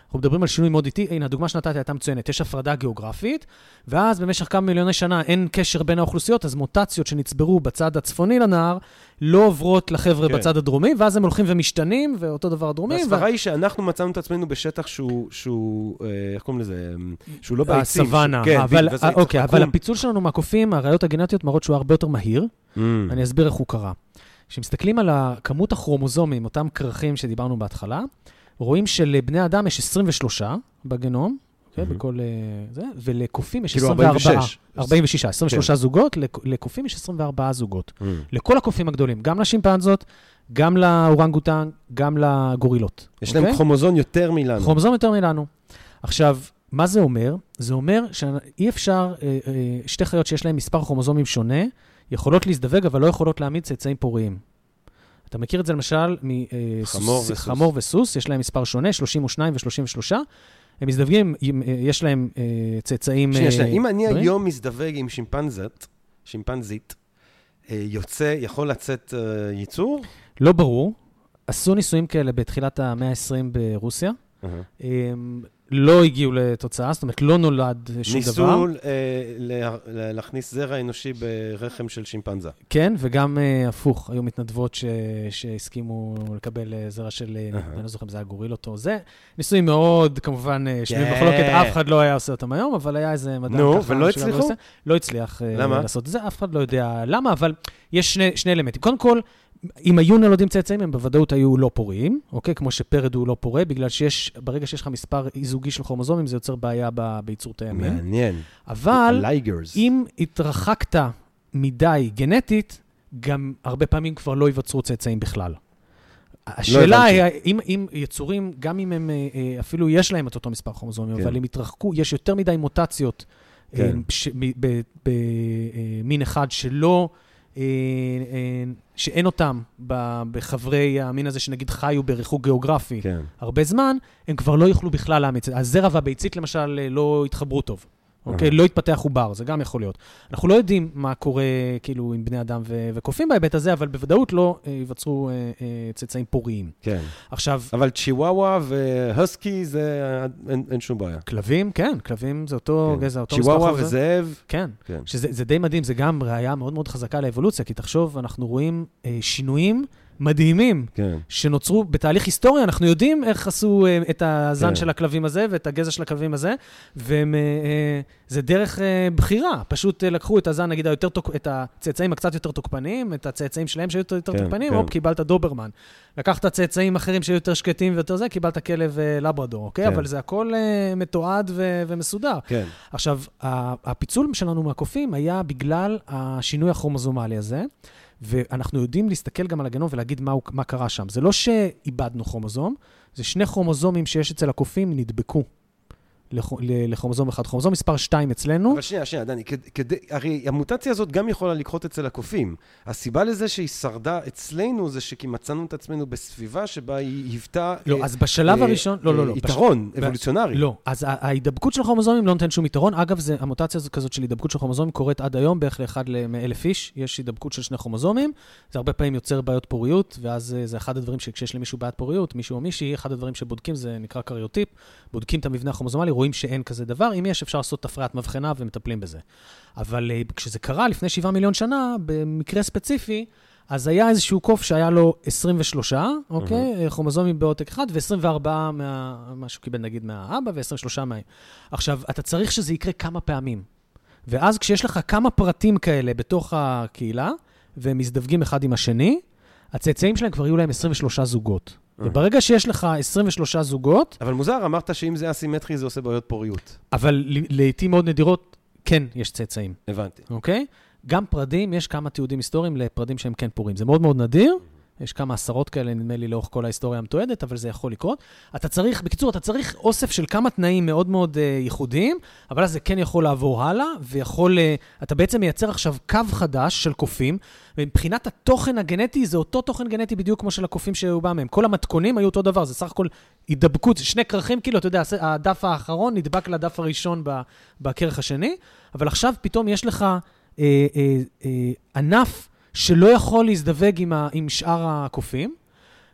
אנחנו מדברים על שינוי מאוד איטי. הנה, הדוגמה שנתתי הייתה מצוינת. יש הפרדה גיאוגרפית, ואז במשך כמה מיליוני שנה אין קשר בין האוכלוסיות, אז מוטציות שנצברו בצד הצפוני לנהר, לא עוברות לחבר'ה כן. בצד הדרומי, ואז הם הולכים ומשתנים, ואותו דבר הדרומי. והסברה היא שאנחנו מצאנו את עצמנו בשטח שהוא, שהוא, אה, איך קוראים לזה? שהוא לא בעצים. הסוואנה, כן, אבל, וזה צריך אוקיי, אבל. הפיצול שלנו מהקופים, הראיות הגנטיות מראות שהוא הרבה יותר מהיר. Mm. אני אסביר איך הוא קרה. כשמסתכלים על כמות הכרומוזומים, אותם כרכים שדיברנו בהתחלה, רואים שלבני אדם יש 23 בגנום, אוקיי, מהמם. בכל אה, זה, ולקופים יש כאילו 24. 46. 46, 23 כן. זוגות, לק- לקופים יש 24 זוגות. Mm. לכל הקופים הגדולים, גם לשימפנזות, גם לאורנגוטן, גם לגורילות. יש אוקיי? להם כרומוזון יותר מלנו. כרומוזום יותר מלנו. עכשיו, מה זה אומר? זה אומר שאי אפשר, אה, אה, שתי חיות שיש להן מספר כרומוזומים שונה, יכולות להזדווג, אבל לא יכולות להעמיד צאצאים פוריים. אתה מכיר את זה למשל חמור וסוס. מחמור וסוס, יש להם מספר שונה, 32 ו-33. הם מזדווגים, אה, יש להם אה, צאצאים... שנייה, אה, שנייה, אם אני? היום מזדווג עם שימפנזית, שימפנזית, אה, יוצא, יכול לצאת אה, ייצור? לא ברור. עשו ניסויים כאלה בתחילת המאה ה-20 ברוסיה. לא הגיעו לתוצאה, זאת אומרת, לא נולד שום דבר. ניסו אה, לה- לה- להכניס זרע אנושי ברחם של שימפנזה. כן, וגם uh, הפוך, היו מתנדבות ש... שהסכימו לקבל uh, זרע של, אהה. אני לא זוכר אם זה היה גורילות או זה. ניסויים מאוד, כמובן, uh, שנויים כן. במחלוקת, אף אחד לא היה עושה אותם היום, אבל היה איזה מדען נו, ככה. ולא שגם הצליחו? לא הצליח uh, למה? לעשות את זה, אף אחד לא יודע למה, אבל יש שני, שני אלמנטים. קודם כל, אם היו נולדים צאצאים, הם בוודאות היו לא פוריים, אוקיי? כמו שפרד הוא לא פורה, בגלל שיש, ברגע שיש לך מספר אי-זוגי של כרומוזומים, זה יוצר בעיה בייצור תאי המין. מעניין. אבל... אם התרחקת מדי גנטית, גם הרבה פעמים כבר לא ייווצרו צאצאים בכלל. השאלה הבנתי. היא, אם, אם יצורים, גם אם הם אה, אה, אפילו יש להם את אותו מספר כרומוזומים, כן. אבל אם יתרחקו, יש יותר מדי מוטציות כן. במין אחד שלא אה, אה, שאין אותם בחברי המין הזה שנגיד חיו בריחוק גיאוגרפי כן. הרבה זמן, הם כבר לא יוכלו בכלל לאמץ. הזרע והביצית למשל אה, לא התחברו טוב. אוקיי? אהה. לא התפתח עובר, זה גם יכול להיות. אנחנו לא יודעים מה קורה כאילו עם בני אדם וקופים בהיבט הזה, אבל בוודאות לא אה, ייווצרו אה, אה, צאצאים פוריים. כן. עכשיו, אבל צ'יוואווה והסקי זה... אין, אין שום בעיה. כלבים, כן, כלבים זה אותו כן. גזע, אותו מספר צ'יוואווה. וזאב, כן. כן. שזה זה די מדהים, זה גם ראייה מאוד מאוד חזקה לאבולוציה, כי תחשוב, אנחנו רואים אה, שינויים מדהימים כן. שנוצרו בתהליך היסטורי, אנחנו יודעים איך עשו אה, את הזן כן. של הכלבים הזה ואת הגזע של הכלבים הזה, וזה דרך אה, בחירה. פשוט אה, לקחו את הזן, נגיד, היותר תוק... את הצאצאים הקצת יותר תוקפניים, את הצאצאים שלהם שהיו יותר, כן, תוקפניים, כן. הופ, קיבלת דוברמן. לקחת צאצאים אחרים שהיו יותר שקטים ויותר זה, קיבלת כלב אה, לברדור, אוקיי? כן. אבל זה הכל אה, מתועד ו- ומסודר. כן. עכשיו, הפיצול שלנו מהקופים היה בגלל השינוי הכרומוזומלי הזה, ואנחנו יודעים להסתכל גם על הגנום ולהגיד מה, מה קרה שם. זה לא שאיבדנו כרומוזום, זה שני כרומוזומים שיש אצל הקופים נדבקו לכ- ל- לכרומוזום אחד. כרומוזום מספר 2 אצלנו, אבל שנייה, שנייה, דני, כד- כדי, הרי המוטציה הזאת גם יכולה לקרות אצל הקופים. הסיבה לזה שהיא שרדה אצלנו זה כי מצאנו את עצמנו בסביבה שבה היא היוותה... לא, אה, אז בשלב אה, הראשון, לא, לא, אה, לא. בש- יתרון ב- אבולוציונרי. לא, אז ההידבקות של הכרומוזומים לא נותן שום יתרון. אגב, זה, המוטציה הזאת כזאת של הידבקות של כרומוזומים קורית עד היום, בערך לאחד מאלף איש, יש הידבקות של שני כרומוזומים. זה הרבה פעמים יוצר בעיות פוריות, ואז אה, זה אחד הדברים שכשיש למישהו בעיית פוריות, מישהו או מישהי, אחד הדברים שבודקים זה נקרא קריוטיפ, בודקים את המבנה הכרומוזומלי, רואים שאין כזה דבר. אם יש, אפשר לעשות הפריית מבחנה ומטפלים בזה. אבל אה, כשזה קרה לפני 7 מיליון שנה, במקרה ספציפי, אז היה איזשהו קוף שהיה לו 23, אוקיי? כרומוזומים בעותק אחד, ו-24 מה... מה שהוא קיבל נגיד מהאבא, ו-23 מה... עכשיו, אתה צריך שזה יקרה כמה פעמים. ואז כשיש לך כמה פרטים כאלה בתוך הקהילה, והם מזדווגים אחד עם השני, הצאצאים שלהם כבר יהיו להם 23 זוגות. וברגע שיש לך 23 זוגות, אבל מוזר, אמרת שאם זה אסימטרי זה עושה בעיות פוריות. אבל לעיתים מאוד נדירות, כן יש צאצאים. הבנתי. אוקיי? גם פרדים, יש כמה תיעודים היסטוריים לפרדים שהם כן פורים. זה מאוד מאוד נדיר, יש כמה עשרות כאלה, נדמה לי, לאורך כל ההיסטוריה המתועדת, אבל זה יכול לקרות. אתה צריך, בקיצור, אתה צריך אוסף של כמה תנאים מאוד מאוד uh, ייחודיים, אבל אז זה כן יכול לעבור הלאה, ויכול... Uh, אתה בעצם מייצר עכשיו קו חדש של קופים, ומבחינת התוכן הגנטי, זה אותו תוכן גנטי בדיוק כמו של הקופים שהוא בא מהם. כל המתכונים היו אותו דבר, זה סך הכל הידבקות, שני כרכים, כאילו, אתה יודע, הדף האחרון נדבק לדף הראשון בכרך השני, אבל עכשיו פתאום יש לך אה, אה, אה, ענף שלא יכול להזדווג עם, ה, עם שאר הקופים,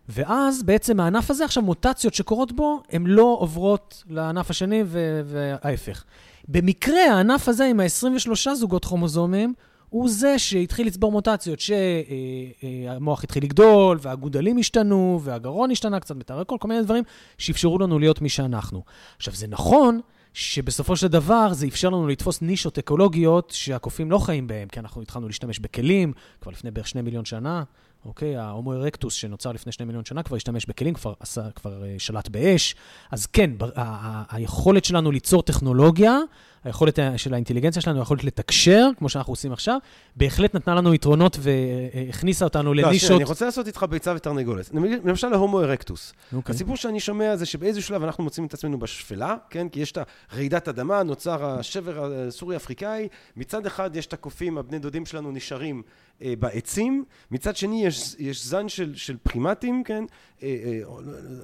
ואז בעצם הענף הזה, עכשיו מוטציות שקורות בו, הן לא עוברות לענף השני ו- וההפך. במקרה, הענף הזה עם ה-23 זוגות כרומוזומים, הוא זה שהתחיל לצבור מוטציות, שהמוח התחיל לגדול, והגודלים השתנו, והגרון השתנה קצת, כל, כל מיני דברים שאפשרו לנו להיות מי שאנחנו. עכשיו, זה נכון שבסופו של דבר זה אפשר לנו לתפוס נישות אקולוגיות שהקופים לא חיים בהן, כי אנחנו התחלנו להשתמש בכלים כבר לפני בערך שני מיליון שנה. אוקיי, ההומו ארקטוס שנוצר לפני שני מיליון שנה כבר השתמש בכלים, כבר, עשה, כבר אה, שלט באש. אז כן, ה- ה- היכולת שלנו ליצור טכנולוגיה, היכולת של האינטליגנציה שלנו, היכולת לתקשר, כמו שאנחנו עושים עכשיו, בהחלט נתנה לנו יתרונות והכניסה אותנו לא, לנישות. אני רוצה לעשות איתך ביצה ותרנגולת. למשל ההומו ארקטוס. אוקיי. הסיפור שאני שומע זה שבאיזשהו שלב אנחנו מוצאים את עצמנו בשפלה, כן? כי יש את הרעידת אדמה, נוצר השבר הסורי-אפריקאי. מצד אחד יש את הקופים, הבני דודים שלנו נשארים אה, בעצים. מצד שני יש, יש זן של, של פרימטים, כן? אה, אה,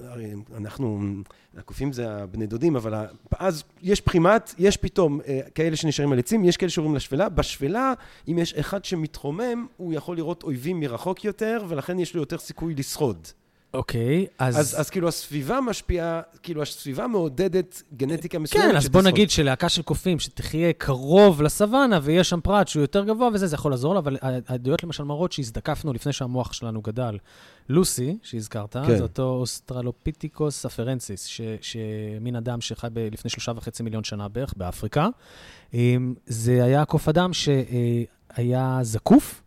הרי אנחנו, הקופים זה הבני דודים, אבל אז יש פרימט, יש פתאום אה, כאלה שנשארים על עצים, יש כאלה שעוברים לשפלה. בשפלה, אם יש אחד שמתרומם, הוא יכול לראות אויבים מרחוק יותר, ולכן יש לו יותר סיכוי לשרוד. אוקיי, אז... אז, אז כאילו הסביבה משפיעה, כאילו הסביבה מעודדת גנטיקה מסוימת כן, אז בוא. נגיד שלהקה של קופים שתחיה קרוב לסוואנה ויש שם פרט שהוא יותר גבוה וזה, זה יכול לעזור לה, אבל העדויות למשל מראות שהזדקפנו לפני שהמוח שלנו גדל. לוסי, שהזכרת, כן. זה אותו אוסטרלופיטיקוס אפרנסיס, ש- שמין אדם שחי ב- לפני שלושה וחצי מיליון שנה בערך באפריקה. זה היה קוף אדם שהיה זקוף,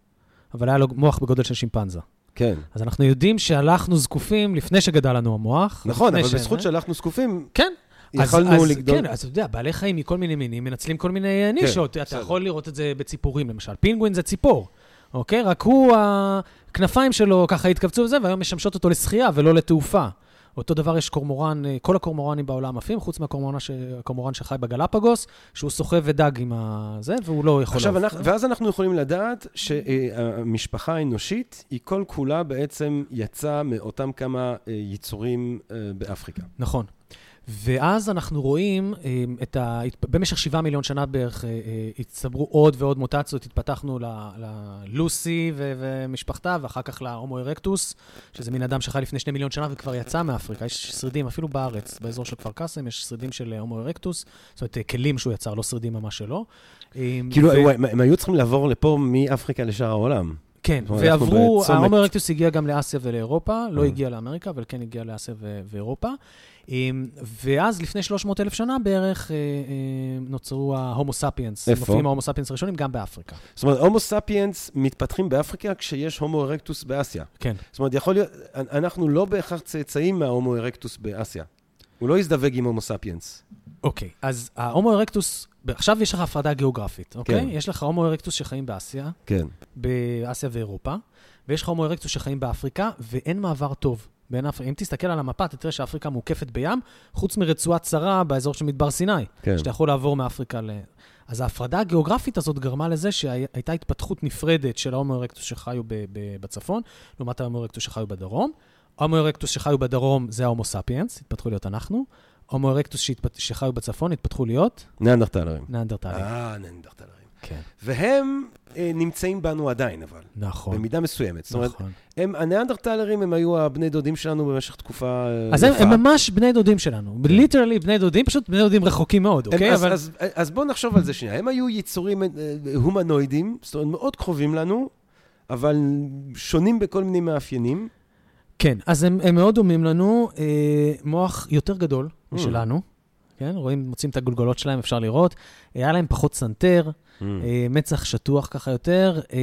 אבל היה לו מוח בגודל של שימפנזה. כן. אז אנחנו יודעים שהלכנו זקופים לפני שגדל לנו המוח. נכון, אבל ש- בזכות שהלכנו זקופים, כן. אז, לגדול... כן, אז אתה יודע, בעלי חיים מכל מיני מינים מנצלים כל מיני אה, נישות. אתה בסדר. יכול לראות את זה בציפורים, למשל. פינגווין זה ציפור, אוקיי? רק הוא, הכנפיים שלו ככה התכווצו וזה, והיום משמשות אותו לשחייה ולא לתעופה. אותו דבר יש קורמורן, אה, כל הקורמורנים בעולם עפים, חוץ מהקורמורן ש... שחי בגלפגוס, שהוא סוחב ודג עם הזה, והוא לא יכול עכשיו. אנחנו, ואז אנחנו יכולים לדעת שהמשפחה האנושית, היא כל כולה בעצם יצאה מאותם כמה אה, יצורים אה, באפריקה. נכון. ואז אנחנו רואים אה, את ה... במשך שבעה מיליון שנה בערך אה, אה, הצטברו עוד ועוד מוטציות, התפתחנו ל- ללוסי ו- ומשפחתה, ואחר כך להומו ארקטוס, שזה מין אדם שחי לפני שני מיליון שנה וכבר יצא מאפריקה. יש שרידים, אפילו בארץ, באזור של כפר קאסם, יש שרידים של הומו ארקטוס, זאת אומרת, אה, כלים שהוא יצר, לא שרידים ממש שלו. אה, כאילו, ו- הם, הם היו צריכים לעבור לפה מאפריקה לשאר העולם. כן, ועברו. ההומו ארקטוס הגיע גם לאסיה ולאירופה, לא אה. הגיע לאמריקה, אבל כן הגיע לאסיה ואירופה. אמ, ואז לפני 300 אלף שנה בערך אה, אה, נוצרו ההומו ספיאנס. איפה? מופיעים ההומו ספיאנס הראשונים גם באפריקה. זאת אומרת, הומו ספיאנס מתפתחים באפריקה כשיש הומו ארקטוס באסיה. כן. זאת אומרת, יכול להיות, אנחנו לא בהכרח צאצאים מההומו ארקטוס באסיה. הוא לא יזדווג עם הומו ספיאנס. אוקיי, אז ההומו ארקטוס, עכשיו יש לך הפרדה גיאוגרפית, אוקיי? כן. יש לך הומו ארקטוס שחיים באסיה, כן. באסיה ואירופה, ויש לך הומו ארקטוס שחיים באפריקה, ואין מעבר טוב. בין אפריקה, אם תסתכל על המפה, אתה תראה שאפריקה מוקפת בים, חוץ מרצועת צרה באזור של מדבר סיני. כן. שאתה יכול לעבור מאפריקה ל... אז ההפרדה הגיאוגרפית הזאת גרמה לזה שהייתה התפתחות נפרדת של ההומו ארקטוס שחיו ב- ב- בצפון, לעומת ההומו ארקטוס שחיו בדרום. ההומו ארקטוס שחיו בדרום זה ההומו ספיאנס, התפתחו להיות אנחנו. ההומו ארקטוס שהתפת... שחיו בצפון התפתחו להיות ניאנדרטלרים. ניאנדרטלים. אה, ניאנדרטלרים. כן, והם אה, נמצאים בנו עדין, אבל. נכון. במידה מסוימת. זאת אומרת, נכון. הם, הניאנדרטלרים הם היו הבני דודים שלנו במשך תקופה אה, אז הם. הם ממש בני דודים שלנו. literally בני דודים, פשוט בני דודים רחוקים מאוד, הם- אוקיי? אז, אבל... אז, אז בואו נחשוב על זה שנייה. הם היו יצורים אה, הומנואידים, זאת אומרת, מאוד קרובים לנו, אבל שונים בכל מיני מאפיינים. כן, אז הם, הם מאוד דומים לנו, אה, מוח יותר גדול. משלנו, כן? רואים, מוצאים את הגולגולות שלהם, אפשר לראות. היה להם פחות סנטר, Mm. אה, מצח שטוח ככה יותר, אה,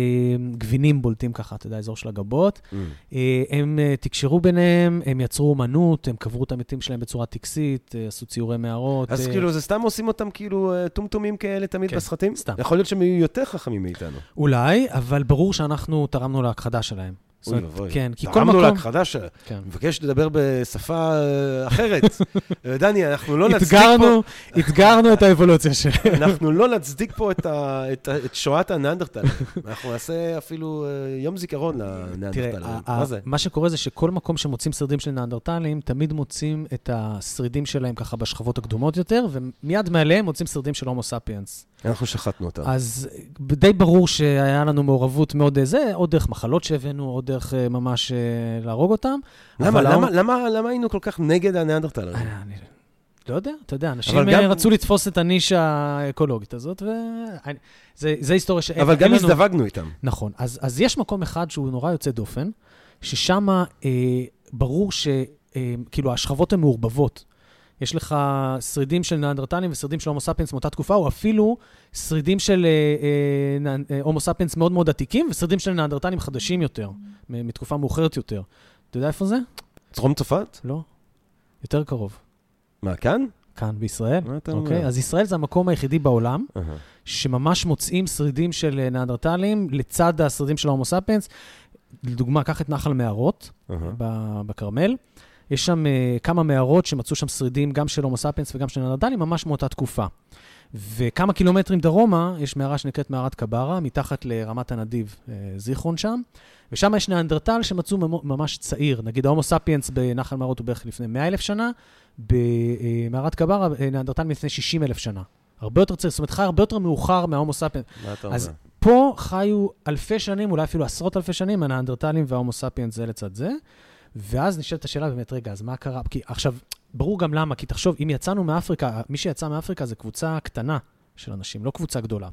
גבינים בולטים ככה, אתה יודע, אזור של הגבות. Mm. אה, הם אה, תקשרו ביניהם, הם יצרו אומנות, הם קברו את המתים שלהם בצורה טקסית, אה, עשו ציורי מערות. אז אה, כאילו, זה סתם עושים אותם כאילו אה, טומטומים כאלה תמיד כן, בסרטים? סתם. יכול להיות שהם היו יותר חכמים מאיתנו. אולי, אבל ברור שאנחנו תרמנו להכחדה שלהם. זאת אוי אומרת, ואבוי. כן, כי כל תרמנו מקום... להכחדה ש... כן. מבקש לדבר בשפה אה, אחרת. דני, אנחנו לא נצדיק פה... אתגרנו, את האבולוציה שלהם. אנחנו לא נצדיק פה את, שואת הניאנדרטלים. אנחנו נעשה אפילו אה, יום זיכרון לניאנדרטלים. מה זה? מה שקורה זה שכל מקום שמוצאים שרידים של ניאנדרטלים, תמיד מוצאים את השרידים שלהם ככה בשכבות הקדומות יותר, ומיד מעליהם מוצאים שרידים של הומו ספיאנס. אנחנו שחטנו אותם. אז די ברור שהיה לנו מעורבות מאוד אה, זה, או דרך מחלות שהבאנו, או דרך אה, ממש אה, להרוג אותם. למה, למה, ההום- למה, למה היינו כל כך נגד הניאנדרטלים? אה, אני לא יודע, אתה יודע, אנשים גם... רצו לתפוס את הנישה האקולוגית הזאת, וזה היסטוריה שאין אבל גם אין לנו- הזדווגנו איתם. נכון. אז, אז יש מקום אחד שהוא נורא יוצא דופן, ששם אה, ברור שכאילו השכבות הן מעורבבות. יש לך שרידים של ניאנדרטלים ושרידים של הומו ספיאנס מאותה תקופה, או אפילו שרידים של אה, אה, נא- אה, הומו ספיאנס מאוד מאוד עתיקים, ושרידים של ניאנדרטלים חדשים יותר, מ- מתקופה מאוחרת יותר. אתה יודע איפה זה? צרום צרפת? לא. יותר קרוב. מה, כאן? כאן בישראל. מה אתה אוקיי? אומר? אז ישראל זה המקום היחידי בעולם אהה. שממש מוצאים שרידים של אה, ניאנדרטלים לצד השרידים של ההומו ספיאנס. לדוגמה, קח את נחל מערות. ב- בכרמל. יש שם uh, כמה מערות שמצאו שם שרידים גם של הומו ספיאנס וגם של ניאנדרטלים, ממש מאותה תקופה. וכמה קילומטרים דרומה יש מערה שנקראת מערת קברה, מתחת לרמת הנדיב, uh, זיכרון שם, ושם יש ניאנדרטל שמצאו ממש צעיר. נגיד ההומו ספיאנס בנחל מערות הוא בערך לפני 100 אלף שנה, במערת קברה אה, ניאנדרטל מלפני 60 אלף שנה. הרבה יותר צעיר, זאת אומרת, חי הרבה יותר מאוחר מההומו ספיאנס. מה אתה אז אומר? פה חיו אלפי שנים, אולי אפילו עשרות אלפי שנים, הניאנדרטלים וההומו ספיאנס זה לצד זה. ואז נשאלת השאלה באמת, רגע, אז מה קרה? כי עכשיו, ברור גם למה, כי תחשוב, אם יצאנו מאפריקה, מי שיצא מאפריקה זה קבוצה קטנה של אנשים, לא קבוצה גדולה.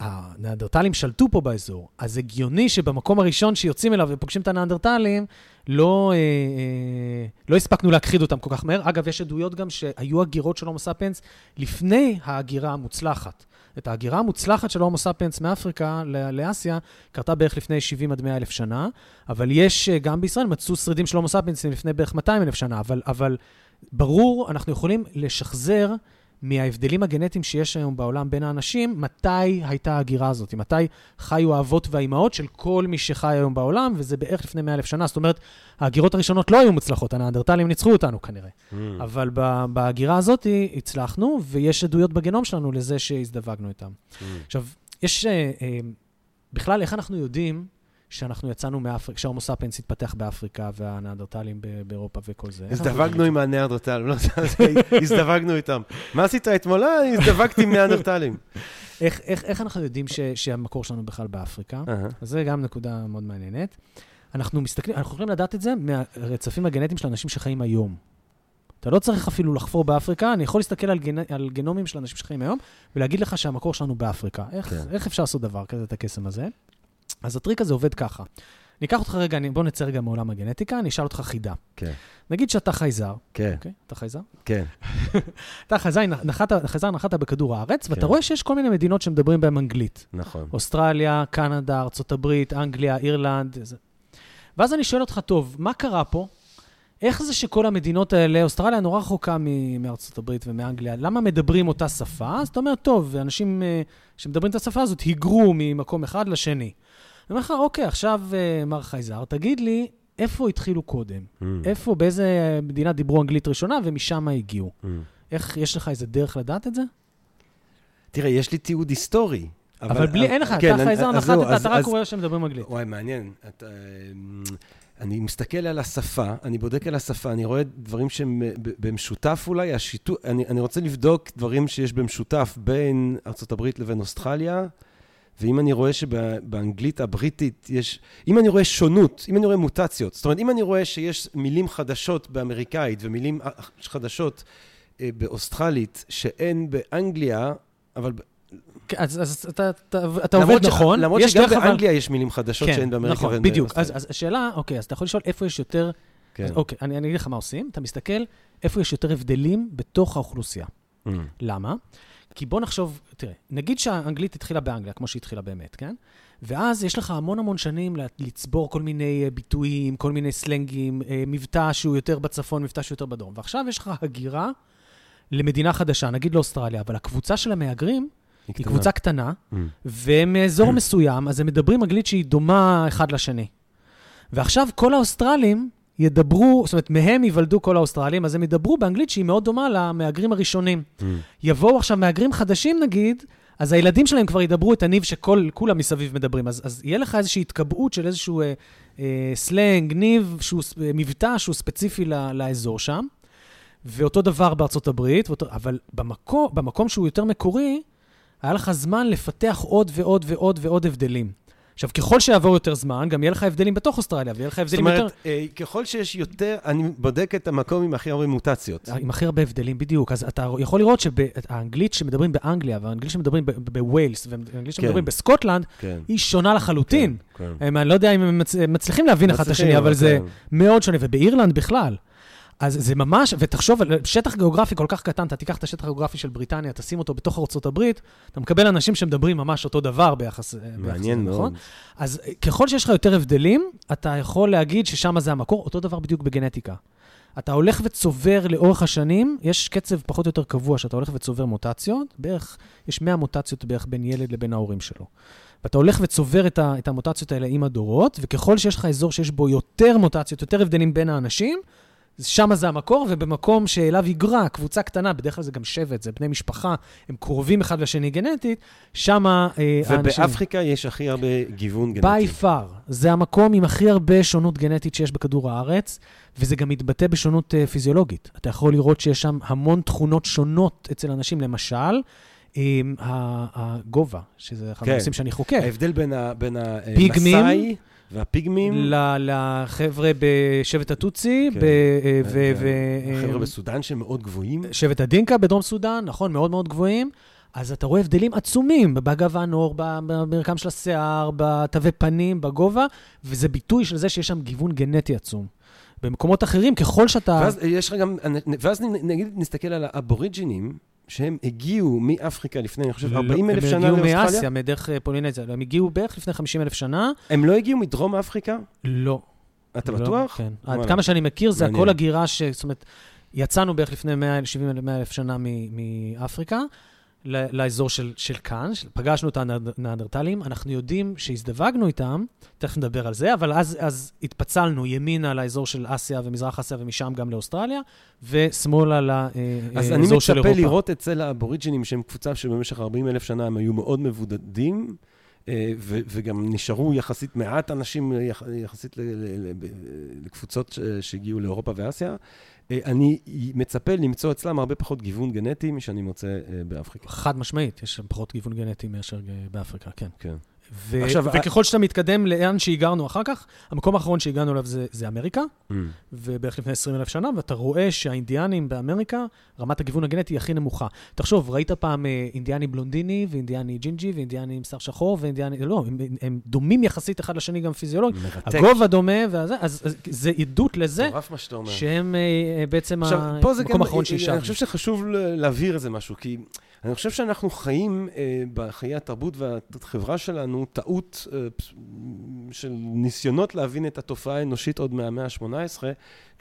והניאנדרטלים שלטו פה באזור, אז הגיוני שבמקום הראשון שיוצאים אליו ופוגשים את הניאנדרטלים, לא, אה, אה, לא הספקנו להכחיד אותם כל כך מהר. אגב, יש עדויות גם שהיו הגירות של הומו ספיאנס לפני ההגירה המוצלחת. את ההגירה המוצלחת של הומו ספיאנס מאפריקה לאסיה קרתה בערך לפני 70 עד 100 אלף שנה, אבל יש, אה, גם בישראל מצאו שרידים של הומו ספיאנס לפני בערך 200 אלף שנה, אבל, אבל ברור, אנחנו יכולים לשחזר מההבדלים הגנטיים שיש היום בעולם בין האנשים, מתי הייתה ההגירה הזאת, מתי חיו האבות והאימהות של כל מי שחי היום בעולם, וזה בערך לפני 100 אלף שנה. זאת אומרת, ההגירות הראשונות לא היו מוצלחות, הנאנדרטלים ניצחו אותנו כנראה. Mm. אבל בהגירה הזאת הצלחנו, ויש עדויות בגנום שלנו לזה שהזדווגנו איתם. Mm. עכשיו, יש... אה, אה, בכלל, איך אנחנו יודעים שאנחנו יצאנו מאפריקה, שההומו ספיאנס התפתח באפריקה והנאנדרטלים ב- באירופה וכל זה? הזדווגנו עם הניאנדרטלים, לא, הזדווגנו איתם. מה עשית אתמול? אה, הזדווגתי עם ניאנדרטלים. איך, אנחנו יודעים שהמקור שלנו בכלל באפריקה? אז זה גם נקודה מאוד מעניינת. אנחנו מסתכלים, אנחנו יכולים לדעת את זה מהרצפים הגנטיים של אנשים שחיים היום. אתה לא צריך אפילו לחפור באפריקה, אני יכול להסתכל על, גנ... על גנומים של אנשים שחיים היום ולהגיד לך שהמקור שלנו באפריקה. איך, כן. איך אפשר לעשות דבר כזה, את הקסם הזה? אז הטריק הזה עובד ככה. אני אקח אותך רגע, בוא נצא רגע מעולם הגנטיקה, אני אשאל אותך חידה. כן, נגיד שאתה חייזר, כן, אוקיי? אתה חייזר? כן. אתה חייזר, נחת, חייזר נחת בכדור הארץ, ואתה כן. רואה שיש כל מיני מדינות שמדברים בהן אנגלית. נכון. אוסטרליה, קנדה, ארצות הברית, אנגליה, אירלנד. זה. ואז אני שואל אותך, טוב, מה קרה פה? איך זה שכל המדינות האלה, אוסטרליה נורא רחוקה מארצות הברית ומאנגליה, למה מדברים אותה שפה? אז אתה אומר, טוב, אנשים אה, שמדברים את השפה הזאת היגרו ממקום אחד לשני. אני אומר לך, אוקיי, עכשיו, אה, מר חייזר, תגיד לי, איפה התחילו קודם? Mm. איפה, באיזה מדינה דיברו אנגלית ראשונה ומשם הגיעו? Mm. איך, יש לך איזה דרך לדעת את זה? תראה, יש לי תיעוד היסטורי. אבל בלי, אין לך, כן, אתה חייזר נחתת, אתה רק רואה שהם מדברים אנגלית. וואי, מעניין. אתה, אני מסתכל על השפה, אני בודק על השפה, אני רואה דברים שהם ב- במשותף אולי, השיתוף, אני, אני רוצה לבדוק דברים שיש במשותף בין ארה"ב לבין אוסטרליה, ואם אני רואה שבאנגלית הבריטית יש, אם אני רואה שונות, אם אני רואה מוטציות, זאת אומרת, אם אני רואה שיש מילים חדשות באמריקאית ומילים חדשות אה, באוסטרלית שאין באנגליה, אבל... כן, אז, אז אתה, אתה, אתה עובד ש- נכון. למרות שגם דרך, אבל- באנגליה יש מילים חדשות כן, שאין באמריקה נכון, ואין בדיוק. אז. אז השאלה, אוקיי, אז אתה יכול לשאול איפה יש יותר... כן. אז, אוקיי, אני, אני אגיד לך מה עושים. אתה מסתכל איפה יש יותר הבדלים בתוך האוכלוסייה. Mm. למה? כי בוא נחשוב, תראה, נגיד שהאנגלית התחילה באנגליה, כמו שהיא התחילה באמת, כן? ואז יש לך המון המון שנים לצבור כל מיני אה, ביטויים, כל מיני סלנגים, אה, מבטא שהוא יותר בצפון, מבטא שהוא יותר בדרום. ועכשיו יש לך הגירה למדינה חדשה, נגיד לאוסטרליה, אבל הקבוצה של המהגרים היא קטנה. קבוצה קטנה, Mm. ומאזור מסוים, אז הם מדברים אנגלית שהיא דומה אחד לשני. ועכשיו כל האוסטרלים ידברו, זאת אומרת, מהם ייוולדו כל האוסטרלים, אז הם ידברו באנגלית שהיא מאוד דומה למהגרים הראשונים. Mm. יבואו עכשיו מהגרים חדשים נגיד, אז הילדים שלהם כבר ידברו את הניב שכולם מסביב מדברים. אז, אז יהיה לך איזושהי התקבעות של איזשהו אה, אה, סלנג, ניב, שהוא, אה, מבטא שהוא ספציפי ל, לאזור שם. ואותו דבר בארצות הברית, ואותו, אבל במקום, במקום שהוא יותר מקורי, היה לך זמן לפתח עוד ועוד ועוד ועוד הבדלים. עכשיו, ככל שיעבור יותר זמן, גם יהיה לך הבדלים בתוך אוסטרליה, ויהיה לך זאת הבדלים יותר... אומרת, אה, ככל שיש יותר, אני בודק את המקום עם הכי הרבה מוטציות. עם הכי הרבה הבדלים, בדיוק. אז אתה יכול לראות שהאנגלית שמדברים באנגליה, והאנגלית שמדברים בווילס, והאנגלית שמדברים כן. בסקוטלנד, כן. היא שונה לחלוטין. כן. הם, אני לא יודע אם הם מצ- מצליחים להבין אחד את השני, אבל זה כן. מאוד שונה, ובאירלנד בכלל. אז זה ממש, ותחשוב שטח גיאוגרפי כל כך קטן, אתה תיקח את השטח הגיאוגרפי של בריטניה, תשים אותו בתוך הברית, אתה מקבל אנשים שמדברים ממש אותו דבר ביחס... ביחס מעניין לזה, מאוד. נכון? אז אה, ככל שיש לך יותר הבדלים, אתה יכול להגיד ששם זה המקור, אותו דבר בדיוק בגנטיקה. אתה הולך וצובר לאורך השנים, יש קצב פחות או יותר קבוע שאתה הולך וצובר מוטציות, בערך, יש 100 מוטציות בערך בין ילד לבין ההורים שלו. ואתה הולך וצובר את, ה, את המוטציות האלה עם הדורות, וככל שיש לך אזור שיש בו יותר מוטציות, יותר הבדלים בין האנשים, שם זה המקור, ובמקום שאליו היגרה קבוצה קטנה, בדרך כלל זה גם שבט, זה בני משפחה, הם קרובים אחד לשני גנטית, שם אה, האנשים... ובאפריקה יש הכי הרבה גיוון by גנטי. far. זה המקום עם הכי הרבה שונות גנטית שיש בכדור הארץ, וזה גם מתבטא בשונות uh, פיזיולוגית. אתה יכול לראות שיש שם המון תכונות שונות אצל אנשים, למשל, הגובה, שזה אחד כן. הנושאים שאני חוקר. ההבדל בין בין פיגמים. המסאי והפיגמים, ל- לחבר'ה בשבט הטוצי, כן. ב- אה, ו- החבר'ה בסודאן שהם מאוד גבוהים. שבט הדינקה בדרום סודאן, נכון, מאוד מאוד גבוהים. אז אתה רואה הבדלים עצומים בגב הנור, במרקם של השיער, בתווי פנים, בגובה, וזה ביטוי של זה שיש שם גיוון גנטי עצום. במקומות אחרים, ככל שאתה... ואז יש לך גם, ואז נגיד נסתכל על האבוריג'ינים, שהם הגיעו מאפריקה לפני, אני חושב, 40 אלף שנה הם הגיעו לאוסטרליה. מאסיה, מדרך אה, פולינזיה. הם הגיעו בערך לפני 50 אלף שנה. הם לא הגיעו מדרום אפריקה? לא. אתה לא, בטוח? כן. עד כמה שאני מכיר, זה מעניין. הכל הגירה ש... זאת אומרת, יצאנו בערך לפני 170 אלף שנה מאפריקה. לאזור של, של כאן, פגשנו את הנאנדרטלים, אנחנו יודעים שהזדווגנו איתם, תכף נדבר על זה, אבל אז, אז התפצלנו ימינה לאזור של אסיה ומזרח אסיה ומשם גם לאוסטרליה, ושמאלה לאזור של אירופה. אז אני מצפה לראות אצל האבוריג'ינים, שהם קבוצה שבמשך 40 אלף שנה הם היו מאוד מבודדים, אה, וגם נשארו יחסית מעט אנשים יחסית לקבוצות שהגיעו לאירופה ואסיה. אה, אני מצפה למצוא אצלם הרבה פחות גיוון גנטי משאני מוצא אה, באפריקה. חד משמעית, יש שם פחות גיוון גנטי מאשר באפריקה, כן. כן. ו- עכשיו, וככל שאתה מתקדם לאן שהגרנו אחר כך, המקום האחרון שהגענו אליו זה, זה אמריקה, mm. ובערך לפני 20 אלף שנה, ואתה רואה שהאינדיאנים באמריקה, רמת הגיוון הגנטי הכי נמוכה. תחשוב, ראית פעם אה, אינדיאני בלונדיני, ואינדיאני ג'ינג'י, ואינדיאני עם שיער שחור, ואינדיאני... לא, הם, הם דומים יחסית אחד לשני גם פיזיולוגית. מרתק. הגובה דומה, וזה, אז, אז זה עדות לזה, שהם אה, בעצם המקום האחרון שהשארנו. אני חושב שחשוב להבהיר איזה משהו, כי... אני חושב שאנחנו חיים אה, בחיי התרבות והחברה שלנו טעות אה, של ניסיונות להבין את התופעה האנושית עוד מהמאה ה-18,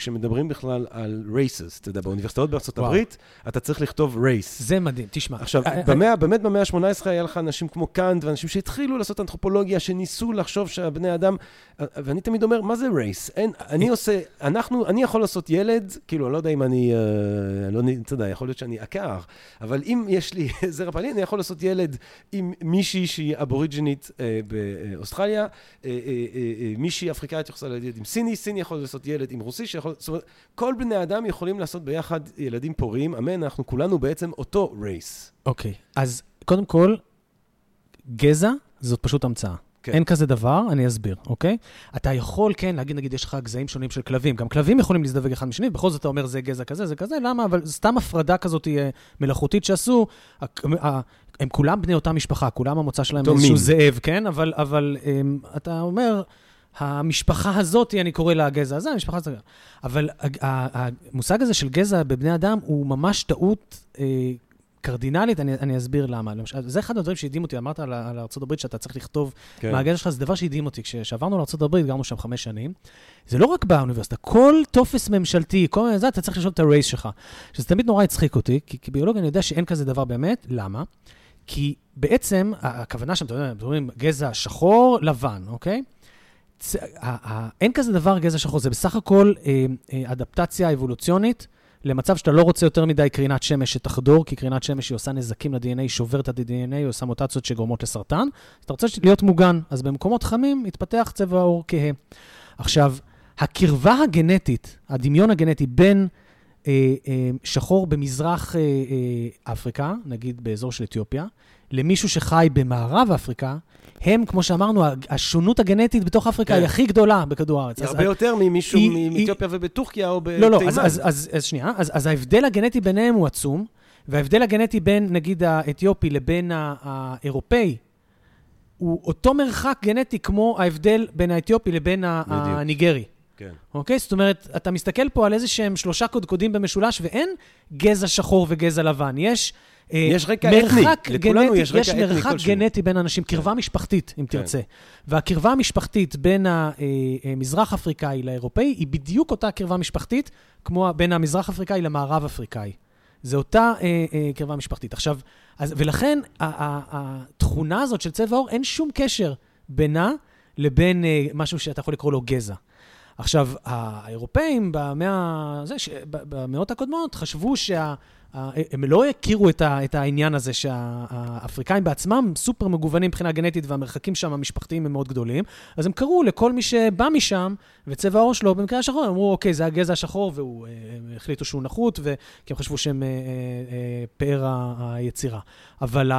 כשמדברים בכלל על races, אתה יודע, באוניברסיטאות בארצות וואו. הברית, אתה צריך לכתוב race. זה מדהים, תשמע. עכשיו, במאה, I... באמת במאה ה-18 היה לך אנשים כמו קאנט, ואנשים שהתחילו לעשות אנתרופולוגיה, שניסו לחשוב שהבני אדם, ואני תמיד אומר, מה זה race? אין, אני עושה, אנחנו, אני יכול לעשות ילד, כאילו, אני לא יודע אם אני, אה, לא, אתה יודע, יכול להיות שאני עקר, אבל אם יש לי זרע פנים, אני יכול לעשות ילד עם מישהי שהיא אבוריג'ינית אה, באוסטרליה, אה, אה, אה, אה, מישהי אפריקאית יכולה לעשות ילד עם סיני, סיני יכול לעשות ילד עם רוסי, שיכול זאת אומרת, כל בני אדם יכולים לעשות ביחד ילדים פוריים, אמן, אנחנו כולנו בעצם אותו רייס. אוקיי, okay. אז קודם כל, גזע זאת פשוט המצאה. כן. אין כזה דבר, אני אסביר, אוקיי? אתה יכול, כן, להגיד, נגיד, יש לך גזעים שונים של כלבים. גם כלבים יכולים להזדווג אחד משני, בכל זאת אתה אומר, זה גזע כזה, זה כזה, למה? אבל סתם הפרדה כזאת אה, מלאכותית שעשו, הם כולם בני אותה משפחה, כולם המוצא שלהם איזשהו זאב, כן? אבל, אבל הם, אתה אומר... המשפחה הזאת, אני קורא לה הגזע הזה, המשפחה הזאת. אבל המושג הזה של גזע בבני אדם הוא ממש טעות אה, קרדינלית, אני, אני אסביר למה. למשל, זה אחד הדברים שהדהים אותי, אמרת על, על ארה"ב שאתה צריך לכתוב כן. מהגזע שלך, זה דבר שהדהים אותי. כשעברנו לארה"ב, גרנו שם חמש שנים, זה לא רק באוניברסיטה, כל טופס ממשלתי, כל מיני זה, אתה צריך לשאול את הרייס שלך. שזה תמיד נורא הצחיק אותי, כי כביולוג אני יודע שאין כזה דבר באמת, למה? כי בעצם, הכוונה שם, אתם יודעים, גזע שחור, לבן, אוקיי? אין כזה דבר גזע שחור, זה בסך הכל אה, אה, אדפטציה אבולוציונית למצב שאתה לא רוצה יותר מדי קרינת שמש שתחדור, כי קרינת שמש היא עושה נזקים ל-DNA, שוברת את ה-DNA, היא עושה מוטציות שגורמות לסרטן, אז אתה רוצה להיות מוגן. אז במקומות חמים מתפתח צבע העור כהה. עכשיו, הקרבה הגנטית, הדמיון הגנטי בין אה, שחור במזרח אפריקה, נגיד באזור של אתיופיה, למישהו שחי במערב אפריקה, הם, כמו שאמרנו, השונות הגנטית בתוך אפריקה כן. היא הכי גדולה בכדור הארץ. היא הרבה יותר ממישהו מאתיופיה ובטורקיה או בתימן. לא, לא, אז, אז, אז, אז שנייה. אז, אז ההבדל הגנטי ביניהם הוא עצום, וההבדל הגנטי בין, נגיד, האתיופי לבין האירופאי, הוא אותו מרחק גנטי כמו ההבדל בין האתיופי לבין הניגרי. כן. אוקיי? זאת אומרת, אתה מסתכל פה על איזה שהם שלושה קודקודים במשולש, ואין גזע שחור וגזע לבן. יש... אה, יש רקע אתני, לכולנו יש רקע אתני כלשהו. יש מרחק גנטי בין אנשים, כן. קרבה משפחתית, אם כן. תרצה. והקרבה המשפחתית בין המזרח אה, אה, אפריקאי לאירופאי, היא בדיוק אותה קרבה משפחתית כמו בין המזרח אפריקאי למערב אפריקאי. זה אותה אה, אה, קרבה משפחתית. עכשיו, אז, ולכן התכונה הזאת של צבע עור, אין שום קשר בינה לבין אה, משהו שאתה יכול לקרוא לו גזע. עכשיו, האירופאים במאה, זה, ש, במאות הקודמות חשבו שה... הם לא הכירו את, ה, את העניין הזה שהאפריקאים בעצמם סופר מגוונים מבחינה גנטית והמרחקים שם המשפחתיים הם מאוד גדולים, אז הם קראו לכל מי שבא משם וצבע העור שלו במקרה השחור, הם אמרו, אוקיי, זה הגזע השחור, והם אה, החליטו שהוא נחות, כי הם חשבו שהם אה, אה, פאר היצירה. אבל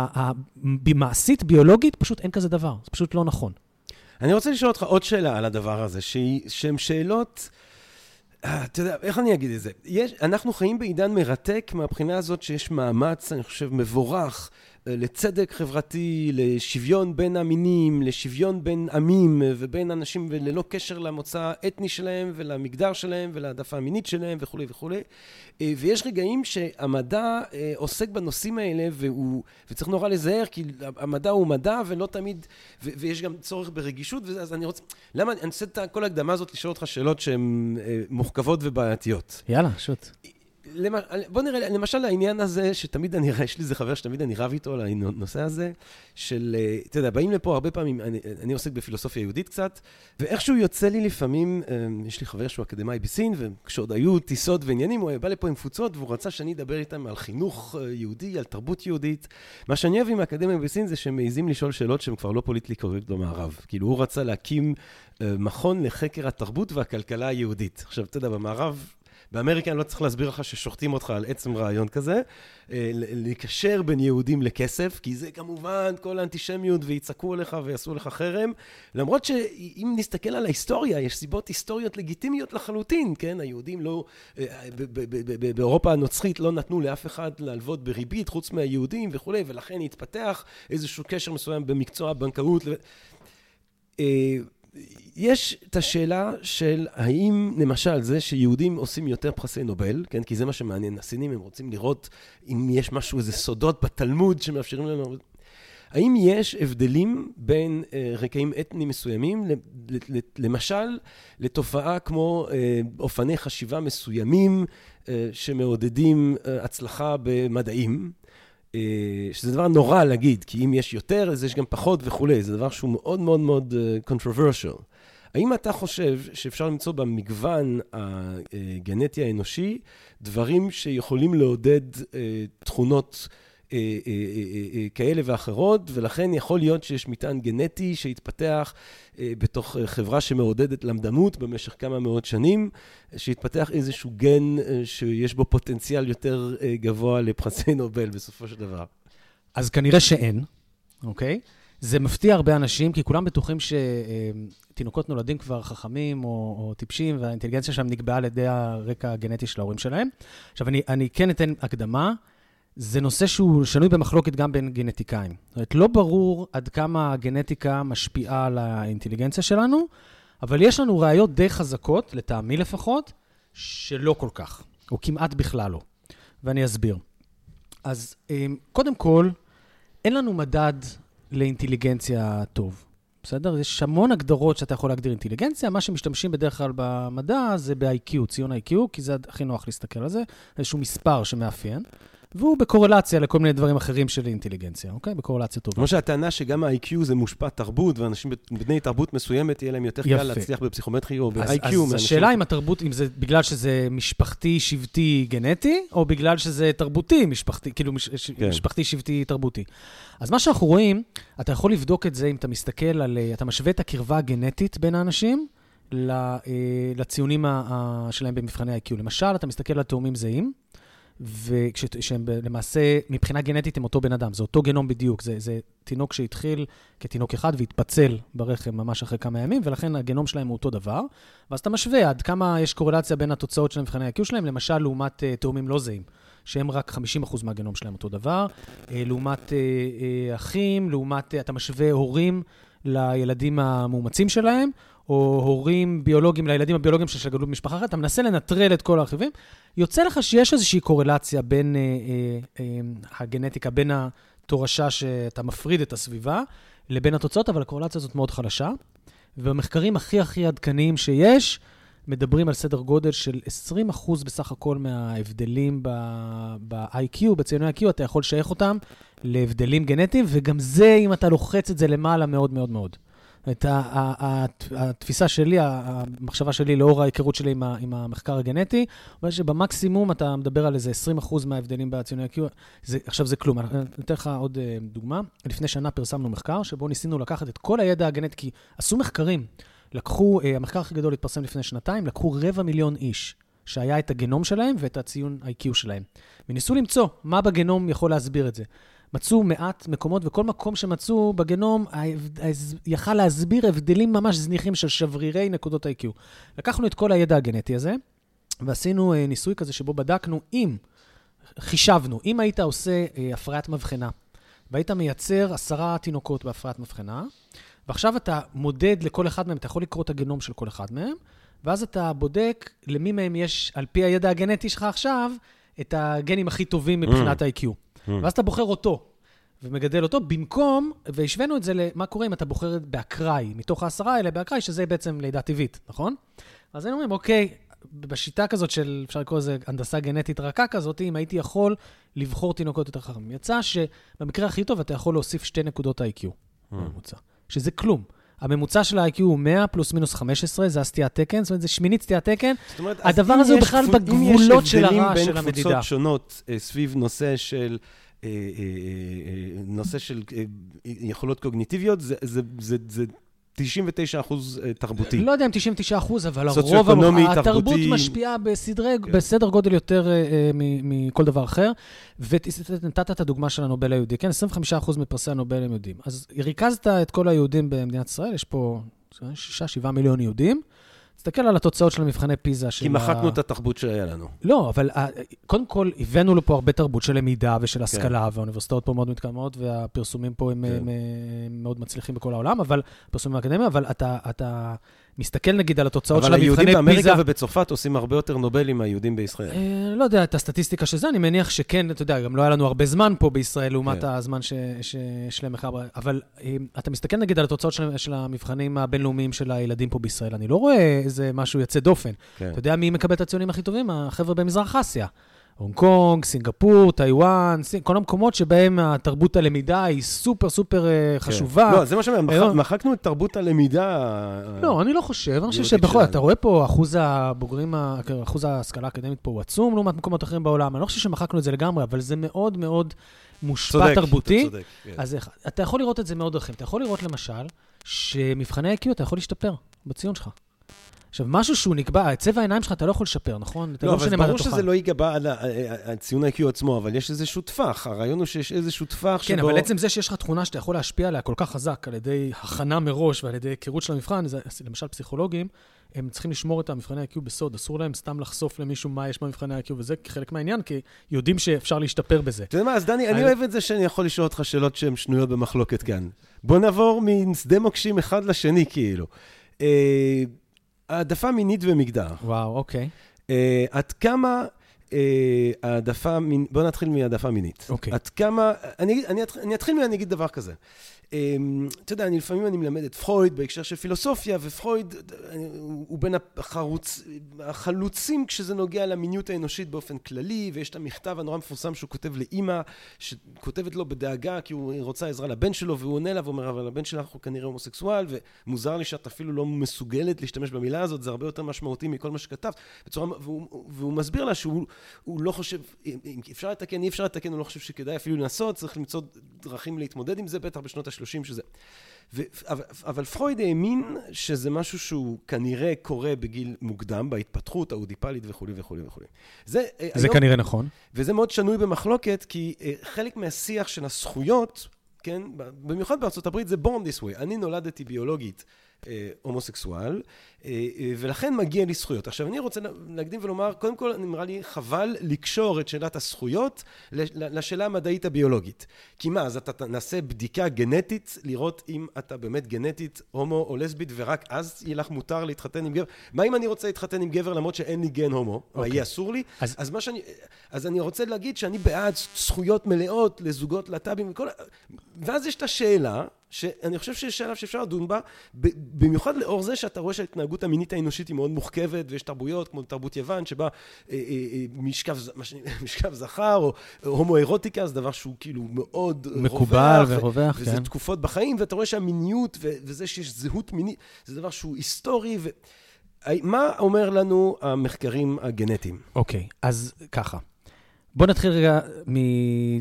במעשית, ביולוגית, פשוט אין כזה דבר, זה פשוט לא נכון. אני רוצה לשאול אותך עוד שאלה על הדבר הזה, שהן שאלות... אתה יודע, איך אני אגיד את זה? יש, אנחנו חיים בעידן מרתק מהבחינה הזאת שיש מאמץ, אני חושב, מבורך לצדק חברתי, לשוויון בין המינים, לשוויון בין עמים אה, ובין אנשים וללא קשר למוצא האתני שלהם ולמגדר שלהם ולהעדפה המינית שלהם וכולי וכולי. אה, ויש רגעים שהמדע עוסק בנושאים האלה והוא, וצריך נורא לזהר כי המדע הוא מדע ולא תמיד, ו, ויש גם צורך ברגישות, אז אני רוצה, למה, אני רוצה את כל ההקדמה הזאת לשאול אותך שאלות שהן מוחכבות ובעייתיות. יאללה, שוט. למ- בוא נראה, למשל העניין הזה, שתמיד אני, יש לי איזה חבר שתמיד אני רב איתו על הנושא הזה, של, אה, אתה יודע, באים לפה הרבה פעמים, אני, אני עוסק בפילוסופיה יהודית קצת, ואיכשהו יוצא לי לפעמים, אה, יש לי חבר שהוא אקדמאי בסין, וכשעוד היו טיסות ועניינים, הוא בא לפה עם תפוצות, והוא רצה שאני אדבר איתם על חינוך אה, יהודי, על תרבות יהודית. מה שאני אוהב עם האקדמיה בסין זה שהם מעיזים לשאול שאלות שהן כבר לא פוליטלי קורקט במערב. כאילו, הוא רצה להקים מכון לחקר התרבות והכלכלה היהודית. עכשיו, אתה יודע, במערב... באמריקה אני לא צריך להסביר לך ששוחטים אותך על עצם רעיון כזה, אה, לקשר בין יהודים לכסף, כי זה כמובן כל האנטישמיות ויצעקו עליך ויעשו לך חרם, למרות שאם נסתכל על ההיסטוריה, יש סיבות היסטוריות לגיטימיות לחלוטין, כן? היהודים לא, אה, באירופה הנוצרית לא נתנו לאף אחד להלוות בריבית חוץ מהיהודים וכולי, ולכן התפתח איזשהו קשר מסוים במקצוע הבנקאות. יש את השאלה של האם למשל זה שיהודים עושים יותר פרסי נובל, כן, כי זה מה שמעניין, הסינים הם רוצים לראות אם יש משהו, איזה סודות בתלמוד שמאפשרים לנו... האם יש הבדלים בין אה, רקעים אתניים מסוימים, למשל לתופעה כמו אה, אופני חשיבה מסוימים אה, שמעודדים אה, הצלחה במדעים? אה, שזה דבר נורא להגיד, כי אם יש יותר, אז יש גם פחות וכולי, זה דבר שהוא מאוד מאוד מאוד uh, controversial. האם אתה חושב שאפשר למצוא במגוון הגנטי האנושי דברים שיכולים לעודד uh, תכונות כאלה ואחרות, ולכן יכול להיות שיש מטען גנטי שהתפתח בתוך חברה שמעודדת למדנות במשך כמה מאות שנים, שהתפתח איזשהו גן שיש בו פוטנציאל יותר גבוה לפרסי נובל בסופו של דבר. אז כנראה שאין, אוקיי? זה מפתיע הרבה אנשים, כי כולם בטוחים שתינוקות נולדים כבר חכמים או, או טיפשים, והאינטליגנציה שלהם נקבעה על ידי הרקע הגנטי של ההורים שלהם. עכשיו, אני, אני כן אתן הקדמה. זה נושא שהוא שנוי במחלוקת גם בין גנטיקאים. זאת אומרת, לא ברור עד כמה הגנטיקה משפיעה על האינטליגנציה שלנו, אבל יש לנו ראיות די חזקות, לטעמי לפחות, שלא כל כך, או כמעט בכלל לא. ואני אסביר. אז אמ, קודם כל, אין לנו מדד לאינטליגנציה טוב, בסדר? יש המון הגדרות שאתה יכול להגדיר אינטליגנציה, מה שמשתמשים בדרך כלל במדע זה ב-IQ, ציון IQ, כי זה הכי נוח להסתכל על זה, איזשהו מספר שמאפיין. והוא בקורלציה לכל מיני דברים אחרים של אינטליגנציה, אוקיי? בקורלציה טובה. כמו שהטענה שגם ה-IQ זה מושפע תרבות, ואנשים בני תרבות מסוימת, יהיה להם יותר יפה. קל להצליח בפסיכומטרי או ב-IQ. אז, אז השאלה אם התרבות, אם זה בגלל שזה משפחתי, שבטי, גנטי, או בגלל שזה תרבותי, משפחתי, כאילו מש, כן. משפחתי, שבטי, תרבותי. אז מה שאנחנו רואים, אתה יכול לבדוק את זה אם אתה מסתכל על, אה, אתה משווה את הקרבה הגנטית בין האנשים אה, לציונים שלהם במבחני ה-IQ. למשל, אתה מסתכל על תאומים זהים, ושהם למעשה, מבחינה גנטית הם אותו בן אדם, זה אותו גנום בדיוק, זה, זה תינוק שהתחיל כתינוק אחד והתפצל ברחם ממש אחרי כמה ימים, ולכן הגנום שלהם הוא אותו דבר. ואז אתה משווה עד כמה יש קורלציה בין התוצאות של מבחני ה-IQ שלהם, למשל לעומת uh, תאומים לא זהים, שהם רק 50% מהגנום שלהם אותו דבר, uh, לעומת uh, uh, אחים, לעומת, uh, אתה משווה הורים לילדים המאומצים שלהם, או הורים ביולוגיים לילדים הביולוגיים שגדלו במשפחה אחרת, אתה מנסה לנטרל את כל הרכיבים, יוצא לך שיש איזושהי קורלציה בין אה, אה, אה, הגנטיקה, בין התורשה שאתה מפריד את הסביבה, לבין התוצאות, אבל הקורלציה הזאת מאוד חלשה. והמחקרים הכי הכי עדכניים שיש, מדברים על סדר גודל של 20% בסך הכל מההבדלים ב-IQ, בציוני ה-IQ, אתה יכול לשייך אותם להבדלים גנטיים, וגם זה, אם אתה לוחץ את זה למעלה מאוד מאוד מאוד. את התפיסה שלי, המחשבה שלי, לאור ההיכרות שלי עם, המחקר הגנטי, אומר שבמקסימום אתה מדבר על איזה 20% מההבדלים בציוני ה-Q. עכשיו זה כלום. אני אתן לך עוד אה, דוגמה. לפני שנה פרסמנו מחקר שבו ניסינו לקחת את כל הידע הגנטי, כי עשו מחקרים. לקחו, אה, המחקר הכי גדול התפרסם לפני שנתיים, לקחו רבע מיליון איש. שהיה את הגנום שלהם ואת הציון IQ שלהם. וניסו למצוא מה בגנום יכול להסביר את זה. מצאו מעט מקומות, וכל מקום שמצאו בגנום יכל להסביר הבדלים ממש זניחים של שברירי נקודות ה-IQ. לקחנו את כל הידע הגנטי הזה, ועשינו אה, ניסוי כזה שבו בדקנו אם, חישבנו, אם היית עושה אה, הפריית מבחנה, והיית מייצר עשרה תינוקות בהפריית מבחנה, ועכשיו אתה מודד לכל אחד מהם, אתה יכול לקרוא את הגנום של כל אחד מהם, ואז אתה בודק למי מהם יש, על פי הידע הגנטי שלך עכשיו, את הגנים הכי טובים מבחינת ה-IQ. ואז אתה בוחר אותו, ומגדל אותו, במקום, והשווינו את זה למה קורה אם אתה בוחר באקראי, מתוך העשרה האלה באקראי, שזה בעצם לידה טבעית, נכון? אז היינו אומרים, אוקיי, בשיטה כזאת של, אפשר לקרוא לזה הנדסה גנטית רכה כזאת, אם הייתי יכול לבחור תינוקות יותר חכמים. יצא שבמקרה הכי טוב אתה יכול להוסיף שתי נקודות IQ בממוצע, שזה כלום. הממוצע של ה-IQ הוא 100 פלוס מינוס 15, זה הסטיית תקן, זאת אומרת, זה שמינית סטיית תקן. זאת אומרת, הדבר הזה הוא בכלל גבול- בגבולות של הרעש של אם יש הבדלים בין המדידה. קבוצות שונות אה, סביב נושא של... אה, אה, נושא של יכולות קוגניטיביות, זה- זה- זה זה 99 אחוז אה, תרבותי. לא יודע אם 99 אחוז, אבל הרוב, התרבות. משפיעה בסדרי, כן. בסדר גודל יותר אה, אה, מכל דבר אחר. ונתת את הדוגמה של הנובל היהודי, כן? 25 אחוז מפרסי הנובל הם יהודים. אז ריכזת את כל היהודים במדינת ישראל, יש פה 6-7 מיליון יהודים. תסתכל על התוצאות של המבחני פיזה כי מחקנו ה... את התרבות שהיה לנו. לא, אבל אה, קודם כל, הבאנו לפה הרבה תרבות של למידה כן. ושל השכלה, והאוניברסיטאות פה מאוד מתקדמות, והפרסומים פה הם, כן. הם, הם מאוד מצליחים בכל העולם, אבל, פרסומים אקדמיים, אבל אתה, אתה מסתכל נגיד על התוצאות של אבל היהודים המבחני באמריקה פיזה. ובצרפת עושים הרבה יותר נובלים מהיהודים בישראל. אה, לא יודע את הסטטיסטיקה של זה, אני מניח שכן, אתה יודע, גם לא היה לנו הרבה זמן פה בישראל לעומת כן. הזמן ש- שיש להם מחר, אבל אה, אתה מסתכל נגיד על התוצאות של, של המבחנים הבינלאומיים של הילדים פה בישראל, אני לא רואה איזה משהו יוצא דופן. כן. אתה יודע מי מקבל את הציונים הכי טובים? החבר'ה במזרח אסיה. הונג קונג, סינגפור, טיוואן, סינג, כל המקומות שבהם התרבות הלמידה היא סופר סופר אה, חשובה. לא, זה מה שאומר, מח- היום- מחקנו את תרבות הלמידה. לא, אני לא חושב, אני חושב שבכל. אתה רואה פה אחוז הבוגרים, ה- אחוז ההשכלה האקדמית פה הוא עצום לעומת מקומות אחרים בעולם. אני לא חושב שמחקנו את זה לגמרי, אבל זה מאוד מאוד מושפע צודק, תרבותי. אתה צודק, כן. אז איך- אתה יכול לראות את זה מאוד דרכים. אתה יכול לראות למשל, שמבחני ה-IQ אתה יכול להשתפר בציון שלך. עכשיו, משהו שהוא נקבע, צבע העיניים שלך אתה לא יכול לשפר, נכון? אתה לא, אבל ברור שזה. לא ייגבה על ה- על ציון ה-IQ עצמו, אבל יש איזשהו טווח. הרעיון הוא שיש איזשהו טווח שבו... כן, אבל עצם זה שיש לך תכונה שאתה יכול להשפיע עליה כל כך חזק על ידי הכנה מראש ועל ידי היכרות של המבחן, זה, למשל פסיכולוגים, הם צריכים לשמור את המבחני ה-IQ בסוד, אסור להם סתם לחשוף למישהו מה יש במבחני ה-IQ, וזה חלק מהעניין, כי יודעים שאפשר להשתפר בזה. אתה יודע מה, אז דני, אני- אוהב את זה שאני יכול לשאול אותך שאלות שהן שנויות במחלוקת כאן. בוא נעבור משדה מוקשים אחד לשני, כאילו. העדפה מינית ומגדר. וואו, אוקיי. אה, עד כמה אה, העדפה מינית, בוא נתחיל מהעדפה מינית. אוקיי. עד כמה, אני, אני, אני אתחיל ואני אגיד דבר כזה. אה, אתה יודע, אני לפעמים אני מלמד את פרויד בהקשר של פילוסופיה, ופרויד הוא בין החרוץ, החלוצים כשזה נוגע למיניות האנושית באופן כללי, ויש את המכתב הנורא מפורסם שהוא כותב לאימא, שכותבת לו בדאגה כי הוא רוצה עזרה לבן שלו, והוא עונה לה ואומר, אבל הבן שלך הוא כנראה הומוסקסואל, ומוזר לי שאת אפילו לא מסוגלת להשתמש במילה הזאת, זה הרבה יותר משמעותי מכל מה שכתבת. בצורה, והוא, והוא מסביר לה שהוא הוא לא חושב, אם אפשר לתקן, אי אפשר לתקן, הוא לא חושב שכדאי אפילו לנסות, צריך למצוא דרכים להתמודד עם זה, בטח בשנות ה-30 שזה... ו, אבל, אבל פרויד האמין שזה משהו שהוא כנראה קורה בגיל מוקדם, בהתפתחות האודיפלית וכולי וכולי וכולי. זה, אה, זה היום- כנראה נכון. וזה מאוד שנוי במחלוקת, כי אה, חלק מהשיח של הזכויות, כן, במיוחד בארצות הברית זה born this way. אני נולדתי ביולוגית הומוסקסואל, אה, אה, ולכן מגיע לי זכויות. עכשיו, אני רוצה להקדים ולומר, קודם כל, נראה לי חבל לקשור את שאלת הזכויות לשאלה המדעית הביולוגית. כי מה, אז אתה נעשה בדיקה גנטית, לראות אם אתה באמת גנטית הומו או לסבית, ורק אז יהיה לך מותר להתחתן עם גבר? מה אם אני רוצה להתחתן עם גבר למרות שאין לי גן הומו? או אוקיי. יהיה אסור לי? אז- אז מה שאני, אז אני רוצה להגיד שאני בעד זכויות מלאות לזוגות להט"בים וכל, ואז יש את השאלה, שאני חושב שיש שאלה שאפשר לדון בה, במיוחד לאור זה שאתה רואה שההתנהגות המינית האנושית היא מאוד מורכבת, ויש תרבויות כמו תרבות יוון, שבה אה, אה, אה, משכב, משכב זכר, או הומואירוטיקה, זה דבר שהוא כאילו מאוד מקובל ורווח, וזה כן. תקופות בחיים, ואתה רואה שהמיניות וזה שיש זהות מינית, זה דבר שהוא היסטורי, ו... מה אומר לנו המחקרים הגנטיים? אוקיי, אז ככה. בוא נתחיל רגע מ...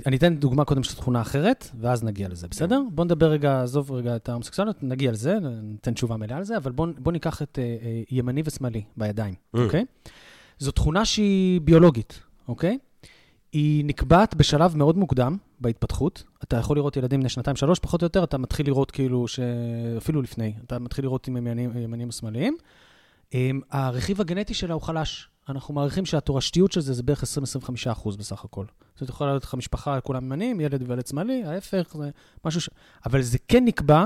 אני אתן דוגמה קודם של תכונה אחרת, ואז נגיע לזה, בסדר? בוא נדבר רגע, עזוב רגע את ההומוסקסואליות, נגיע לזה, ניתן תשובה מלאה על זה, אבל בוא, בוא ניקח את אה, אה, ימני ושמאלי בידיים, Mm. אוקיי? זו תכונה שהיא ביולוגית, אוקיי? היא נקבעת בשלב מאוד מוקדם בהתפתחות. אתה יכול לראות ילדים בני שנתיים-שלוש, פחות או יותר, אתה מתחיל לראות כאילו, ש... אפילו לפני, אתה מתחיל לראות אם הם ימנים, ימנים או שמאליים. אמ, הרכיב הגנטי שלה הוא חלש. אנחנו מעריכים שהתורשתיות של זה זה בערך 20-25 אחוז בסך הכל. זאת יכולה להיות לך משפחה, כולם ימנים, ילד וילד שמאלי, ההפך, זה משהו ש... אבל זה כן נקבע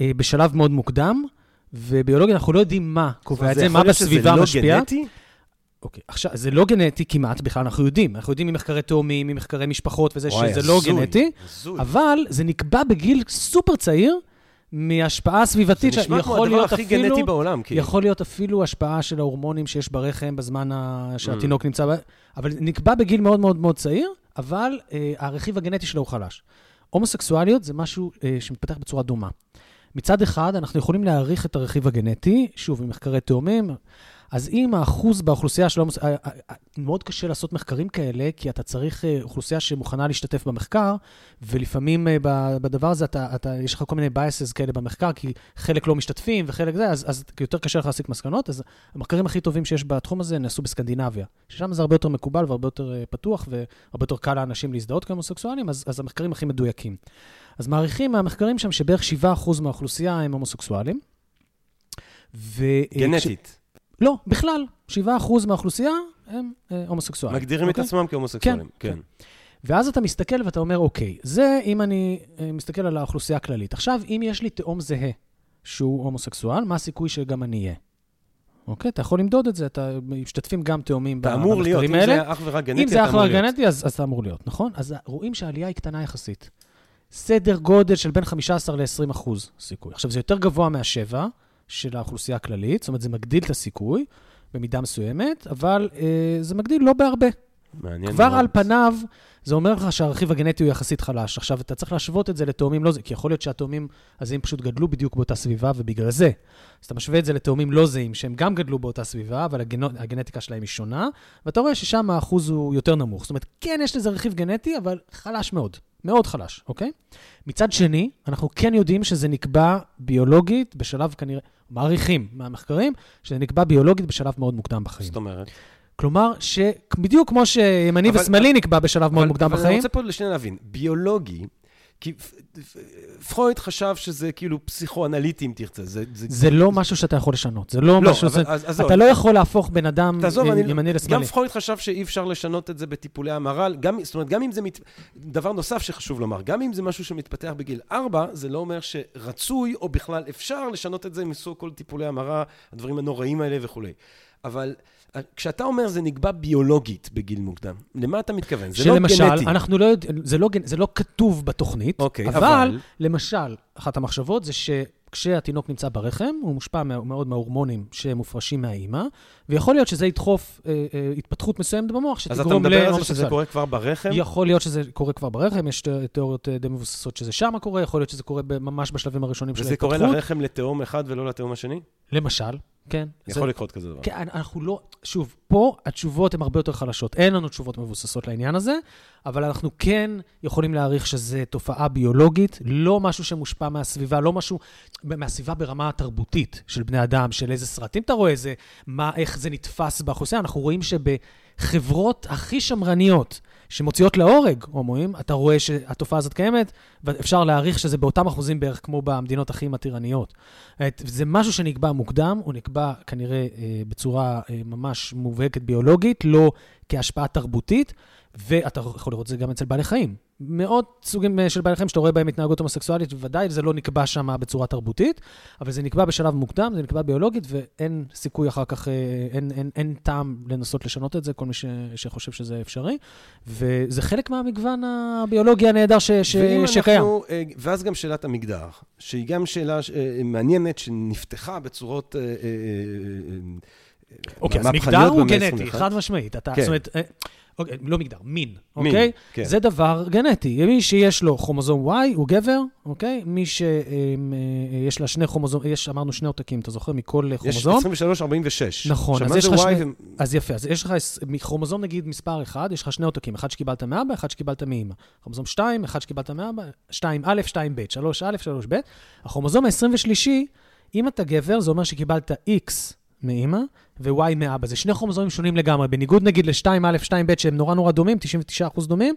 אה, בשלב מאוד מוקדם, וביולוגיה אנחנו לא יודעים מה קובע את זה, מה בסביבה משפיע. זה לא גנטי? אוקיי, עכשיו, זה לא גנטי כמעט בכלל, אנחנו יודעים. אנחנו יודעים ממחקרי תאומים, ממחקרי משפחות וזה, וואי, שזה לא הזוי, גנטי, הזוי. אבל זה נקבע בגיל סופר צעיר, מהשפעה סביבתית, זה נשמע כמו הדבר להיות הכי אפילו... גנטי בעולם, כאילו. יכול להיות אפילו השפעה של ההורמונים שיש ברחם בזמן ה... Mm. שהתינוק נמצא, ב... אבל נקבע בגיל מאוד מאוד מאוד צעיר, אבל אה, הרכיב הגנטי שלו הוא חלש. הומוסקסואליות זה משהו אה, שמתפתח בצורה דומה. מצד אחד, אנחנו יכולים להעריך את הרכיב הגנטי, שוב, עם מחקרי תאומים, אז אם האחוז באוכלוסייה של הומוס... אה, אה, אה, מאוד קשה לעשות מחקרים כאלה, כי אתה צריך אוכלוסייה שמוכנה להשתתף במחקר, ולפעמים בדבר הזה אתה, אתה, יש לך כל מיני biases כאלה במחקר, כי חלק לא משתתפים וחלק זה, אז, אז יותר קשה לך להסיק מסקנות. אז המחקרים הכי טובים שיש בתחום הזה נעשו בסקנדינביה, ששם זה הרבה יותר מקובל והרבה יותר פתוח, והרבה יותר קל לאנשים להזדהות כהומוסקסואלים, אז, אז המחקרים הכי מדויקים. אז מעריכים מהמחקרים שם שבערך 7% מהאוכלוסייה הם הומוסקסואלים. ו... אה, כש- גנטית. לא, בכלל, 7% מהאוכלוסייה הם אה, הומוסקסואלים. מגדירים את אוקיי? עצמם כהומוסקסואלים. כן, כן. ואז אתה מסתכל ואתה אומר, אוקיי, זה אם אני אה, מסתכל על האוכלוסייה הכללית. עכשיו, אם יש לי תאום זהה שהוא הומוסקסואל, מה הסיכוי שגם אני אהיה? אוקיי? אתה יכול למדוד את זה, אתה משתתפים גם תאומים אתה אמור להיות, במחקרים אם האלה. זה אך ורק גנטי, אם זה אך ורק. גנטי, אז, אז אתה אמור להיות, נכון? אז רואים שהעלייה היא קטנה יחסית. סדר גודל של בין 15 ל-20 אחוז סיכוי. עכשיו, זה יותר גבוה מהשבע של האוכלוסייה הכללית, זאת אומרת, זה מגדיל את הסיכוי במידה מסוימת, אבל אה, זה מגדיל לא בהרבה. מעניין כבר מאוד. על פניו, זה אומר לך שהרכיב הגנטי הוא יחסית חלש. עכשיו, אתה צריך להשוות את זה לתאומים לא זהים, כי יכול להיות שהתאומים הזהים פשוט גדלו בדיוק באותה סביבה, ובגלל זה. אז אתה משווה את זה לתאומים לא זהים, שהם גם גדלו באותה סביבה, אבל הגנו, הגנטיקה שלהם היא שונה, ואתה רואה ששם האחוז הוא יותר נמוך. זאת אומרת, כן, יש לזה רכיב גנטי, אבל חלש מאוד. מאוד חלש, אוקיי? מצד שני, אנחנו כן יודעים שזה נקבע ביולוגית בשלב כנראה, מעריכים מהמחקרים, שזה נקבע ביולוגית בשלב מאוד מוקדם בחיים. זאת אומרת. כלומר, שבדיוק כמו שימני אבל- ושמאלי נקבע בשלב מאוד אבל- מוקדם אבל אני בחיים, רוצה פה לשנייה להבין, ביולוגי, כי פרויד חשב שזה כאילו פסיכואנליטי, אם תרצה. זה... זה לא משהו שאתה יכול לשנות. זה לא לא, משהו... אבל- זה- אז- עזוב. אתה לא יכול להפוך בן אדם תעזוב, אה, אני... ימני גם לשמאלי. פרויד חשב שאי אפשר לשנות את זה בטיפולי המרה, גם, זאת אומרת, גם אם זה... מת... דבר נוסף שחשוב לומר, גם אם זה משהו שמתפתח בגיל 4, זה לא אומר שרצוי או בכלל אפשר לשנות את זה מסוג כל טיפולי המרה, הדברים הנוראים האלה וכולי. אבל כשאתה אומר זה נקבע ביולוגית בגיל מוקדם, למה אתה מתכוון? זה לא שלמשל, גנטי. אנחנו לא יודעים, זה לא, זה לא כתוב בתוכנית, אוקיי, אבל, אבל- למשל, אחת המחשבות זה שכשהתינוק נמצא ברחם, הוא מושפע מאוד מההורמונים שמופרשים מהאימא, ויכול להיות שזה ידחוף אה, אה, התפתחות מסוימת במוח אז אתה שתגרום מדבר על זה שזה להומוסקסואל. קורה כבר ברחם? יכול להיות שזה קורה כבר ברחם, יש תיאוריות אה, די מבוססות שזה שם קורה, יכול להיות שזה קורה ממש בשלבים הראשונים של וזה ההתפתחות. קורה לרחם לתאום אחד ולא לתאום השני? למשל, כן. זה- יכול לקרות כזה דבר. כן, אנחנו לא... שוב, פה התשובות הן הרבה יותר חלשות. אין לנו תשובות מבוססות לעניין הזה, אבל אנחנו כן יכולים להעריך שזו תופעה ביולוגית, לא משהו שמושפע מהסביבה, לא משהו... מהסביבה ברמה התרבותית של בני אדם, של איזה סרטים אתה רואה, זה, מה, איך זה נתפס באוכלוסייה. אנחנו רואים שבחברות הכי שמרניות, שמוציאות להורג הומואים, אתה רואה שהתופעה הזאת קיימת, ואפשר להעריך שזה באותם אחוזים בערך כמו במדינות הכי מתירניות. זה משהו שנקבע מוקדם, הוא נקבע כנראה אה, בצורה אה, ממש מובהקת ביולוגית, לא כהשפעה תרבותית, ואתה יכול לראות את זה גם אצל בעלי חיים. מאות סוגים אה, של בעלי חיים שאתה רואה בהם התנהגות הומוסקסואלית, בוודאי זה לא נקבע שם בצורה תרבותית, אבל זה נקבע בשלב מוקדם, זה נקבע ביולוגית, ואין סיכוי אחר כך, אה, אין, אין, אין טעם לנסות לשנות את זה, כל מי ש, שחושב שזה אפשרי. וזה חלק מהמגוון הביולוגי הנהדר ש, ש, שקיים. אנחנו, אה, ואז גם שאלת המגדר, שהיא גם שאלה ש- מעניינת, שנפתחה בצורות... אוקיי, אז מגדר הוא גנטי, ה-21. חד משמעית. אתה, כן. זאת אומרת, אוקיי, לא מגדר, מין, מין, אוקיי? כן. זה דבר גנטי. מי שיש לו כרומוזום Y הוא גבר, אוקיי? מי שיש לה שני כרומוזום, יש, אמרנו שני עותקים, אתה זוכר, מכל יש כרומוזום? 23-46. נכון, אז יש לך שני- ו- אז יפה, אז יש לך מכרומוזום נגיד מספר 1, יש לך שני עותקים, אחד שקיבלת מאבא, אחד שקיבלת מאמא. כרומוזום 2, אחד שקיבלת מאבא, 2א, 2ב, 3א, 3ב. הכרומוזום ה-23, אם אתה גבר, זה אומר שקיבלת X מאמא ו-Y מאבא. זה שני כרומוזומים שונים לגמרי, בניגוד נגיד ל-2א, 2ב, שהם נורא נורא דומים, 99% דומים,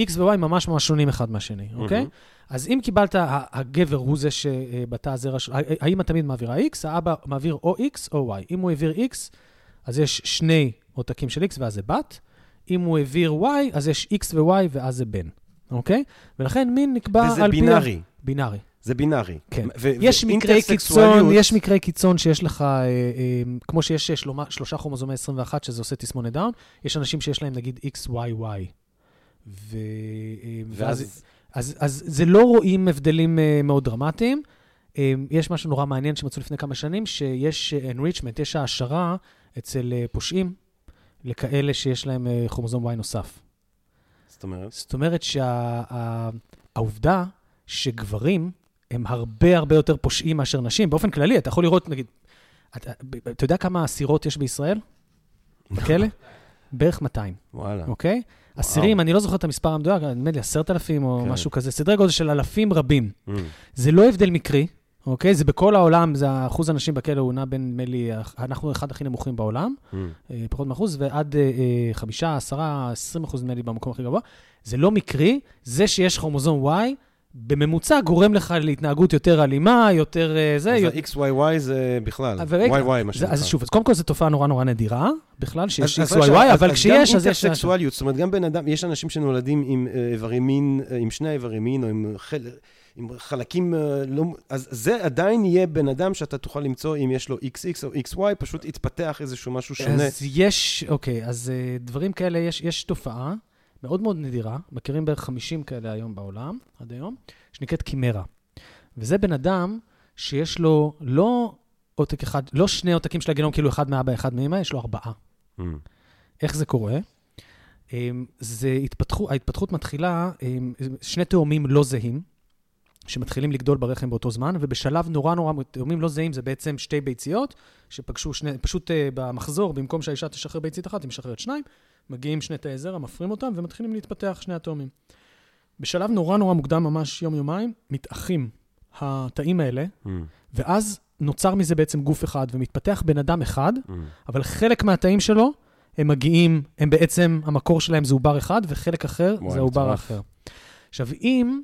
X ו-Y ממש ממש שונים אחד מהשני, אוקיי? אז אם קיבלת, הגבר הוא זה שבתא הזרע שלו, האמא תמיד מעבירה X, האבא מעביר או X או Y. אם הוא העביר X, אז יש שני עותקים של X ואז זה בת. אם הוא העביר Y, אז יש X ו-Y ואז זה בן, אוקיי? ולכן מין נקבע וזה על פי... בינארי. בינארי, זה בינארי. כן. ו- יש מקרי ואינטרסקסואליות- קיצון, יש מקרי קיצון שיש לך, אה, אה, כמו שיש שלומה, שלושה כרומוזומי 21, שזה עושה תסמונת דאון, יש אנשים שיש להם נגיד XYY. ו... אה, ואז... אז, אז זה לא רואים הבדלים uh, מאוד דרמטיים. אמ, יש משהו נורא מעניין שמצאו לפני כמה שנים, שיש אה, enrichment, יש העשרה אצל אה, פושעים לכאלה שיש להם אה, כרומוזום Y נוסף. זאת אומרת? זאת אומרת שהעובדה שגברים הם הרבה הרבה יותר פושעים מאשר נשים, באופן כללי, אתה יכול לראות, נגיד, אתה, אתה יודע כמה אסירות יש בישראל? בכלא? בערך 200, וואלה. אוקיי? אסירים, אני לא זוכר את המספר המדויק, נדמה לי 10,000 או כן. משהו כזה, סדרי גודל של אלפים רבים. Mm. זה לא הבדל מקרי, אוקיי? זה בכל העולם, זה אחוז הנשים בכלא הוא נע בין, נדמה לי, אנחנו אחד הכי נמוכים בעולם, Mm. אה, פחות מאחוז, ועד אה, אה, חמישה, עשרה, עשרים אחוז נדמה לי במקום הכי גבוה. זה לא מקרי, זה שיש כרומוזום Y, בממוצע גורם לך להתנהגות יותר אלימה, יותר אה, זה. אז יותר- ה-XYY זה בכלל, אבל YY מה שנקרא. אז שוב, אז קודם כל זו תופעה נורא נורא נדירה, בכלל, שיש אז- XYY, רגע, אבל אז כשיש, גם אז יש... אינטרסקסואליות, זאת אומרת, גם בן אדם, יש אנשים שנולדים עם אה, איברי מין, אה, עם שני איברי מין, או עם חל- עם חלקים לא... אז זה עדיין יהיה בן אדם שאתה תוכל למצוא אם יש לו XX או XY, פשוט יתפתח איזשהו משהו שונה. אז יש, אוקיי, אז דברים כאלה, יש, יש תופעה מאוד מאוד נדירה, מכירים בערך 50 כאלה היום בעולם, עד היום, שנקראת קימרה. וזה בן אדם שיש לו לא עותק אחד, לא שני עותקים של הגנום, כאילו אחד מאבא, אחד מאמא, יש לו ארבעה. Mm. איך זה קורה? אמ, זה התפתחו, ההתפתחות מתחילה, אמ, שני תאומים לא זהים, שמתחילים לגדול ברחם באותו זמן, ובשלב נורא נורא, תאומים לא זהים זה בעצם שתי ביציות, שפגשו שני, פשוט uh, במחזור, במקום שהאישה תשחרר ביצית אחת, היא משחררת שניים, מגיעים שני תאי זרע, מפרים אותם, ומתחילים להתפתח שני התאומים. בשלב נורא נורא מוקדם, ממש יום-יומיים, מתאחים התאים האלה, Mm. ואז נוצר מזה בעצם גוף אחד, ומתפתח בן אדם אחד, Mm. אבל חלק מהתאים שלו, הם מגיעים, הם בעצם, המקור שלהם זה עובר אחד, וחלק אחר וואי, זה העובר. האחר. עכשיו, אם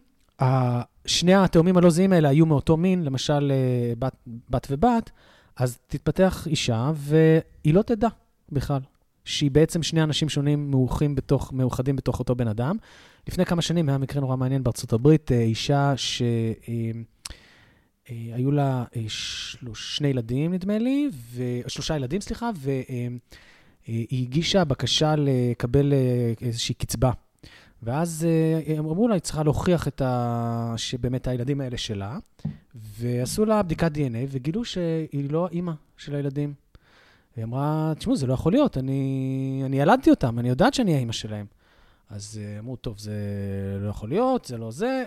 שני התאומים הלא זהים האלה היו מאותו מין, למשל אה, בת, בת ובת, אז תתפתח אישה, והיא לא תדע בכלל, שהיא בעצם שני אנשים שונים מאוחים בתוך, מאוחדים בתוך אותו בן אדם. לפני כמה שנים היה מקרה נורא מעניין בארצות הברית, אה, אישה שהיו לה אה, שלוש, שני ילדים, נדמה לי, ו... שלושה ילדים, סליחה, והיא הגישה בקשה לקבל איזושהי קצבה. ואז אה, הם אמרו לה, היא צריכה להוכיח את ה... שבאמת הילדים האלה שלה, ועשו לה בדיקת DNA וגילו שהיא לא האימא של הילדים. היא אמרה, תשמעו, זה לא יכול להיות, אני, אני ילדתי אותם, אני יודעת שאני האימא שלהם. אז אה, אמרו, טוב, זה לא יכול להיות, זה לא זה,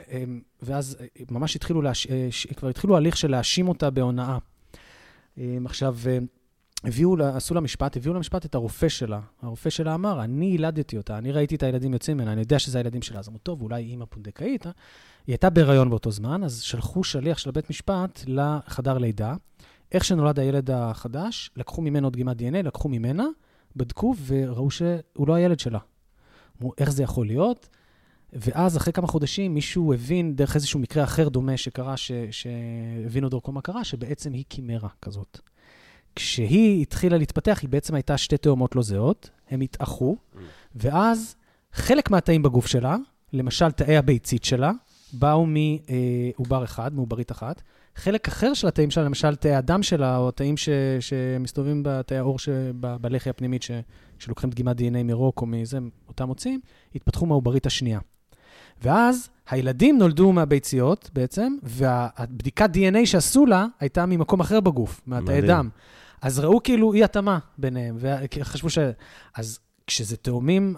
ואז אה, ממש התחילו, להש... כבר התחילו הליך של להאשים אותה בהונאה. אה, עכשיו, הביאו, לה- עשו לה משפט, הביאו למשפט את הרופא שלה. הרופא שלה אמר, אני ילדתי אותה, אני ראיתי את הילדים יוצאים ממנה, אני יודע שזה הילדים שלה. אז אמרו, טוב, אולי אימא פונדקאית, אה? היא הייתה בהיריון באותו זמן, אז שלחו שליח של בית משפט לחדר לידה. איך שנולד הילד החדש, לקחו ממנו דגימת DNA, לקחו ממנה, בדקו וראו שהוא לא הילד שלה. אמרו, איך זה יכול להיות? ואז, אחרי כמה חודשים, מישהו הבין, דרך איזשהו מקרה אחר דומה שקרה, שהבינו דרכו מה קרה, שבעצם היא קימרה כזאת. כשהיא התחילה להתפתח, היא בעצם הייתה שתי תאומות לא זהות, הם התאחו, ואז חלק מהתאים בגוף שלה, למשל תאי הביצית שלה, באו מעובר אחד, מעוברית אחת. חלק אחר של התאים שלה, למשל תאי הדם שלה, או התאים ש, שמסתובבים בתאי העור שב- בלחי הפנימית, ש, שלוקחים דגימת DNA מרוק או מזה, אותם מוצאים, התפתחו מהעוברית השנייה. ואז הילדים נולדו מהביציות בעצם, והבדיקת DNA שעשו לה הייתה ממקום אחר בגוף, מהתאי. דם. אז ראו כאילו אי התאמה ביניהם, וחשבו ש... אז כשזה תאומים,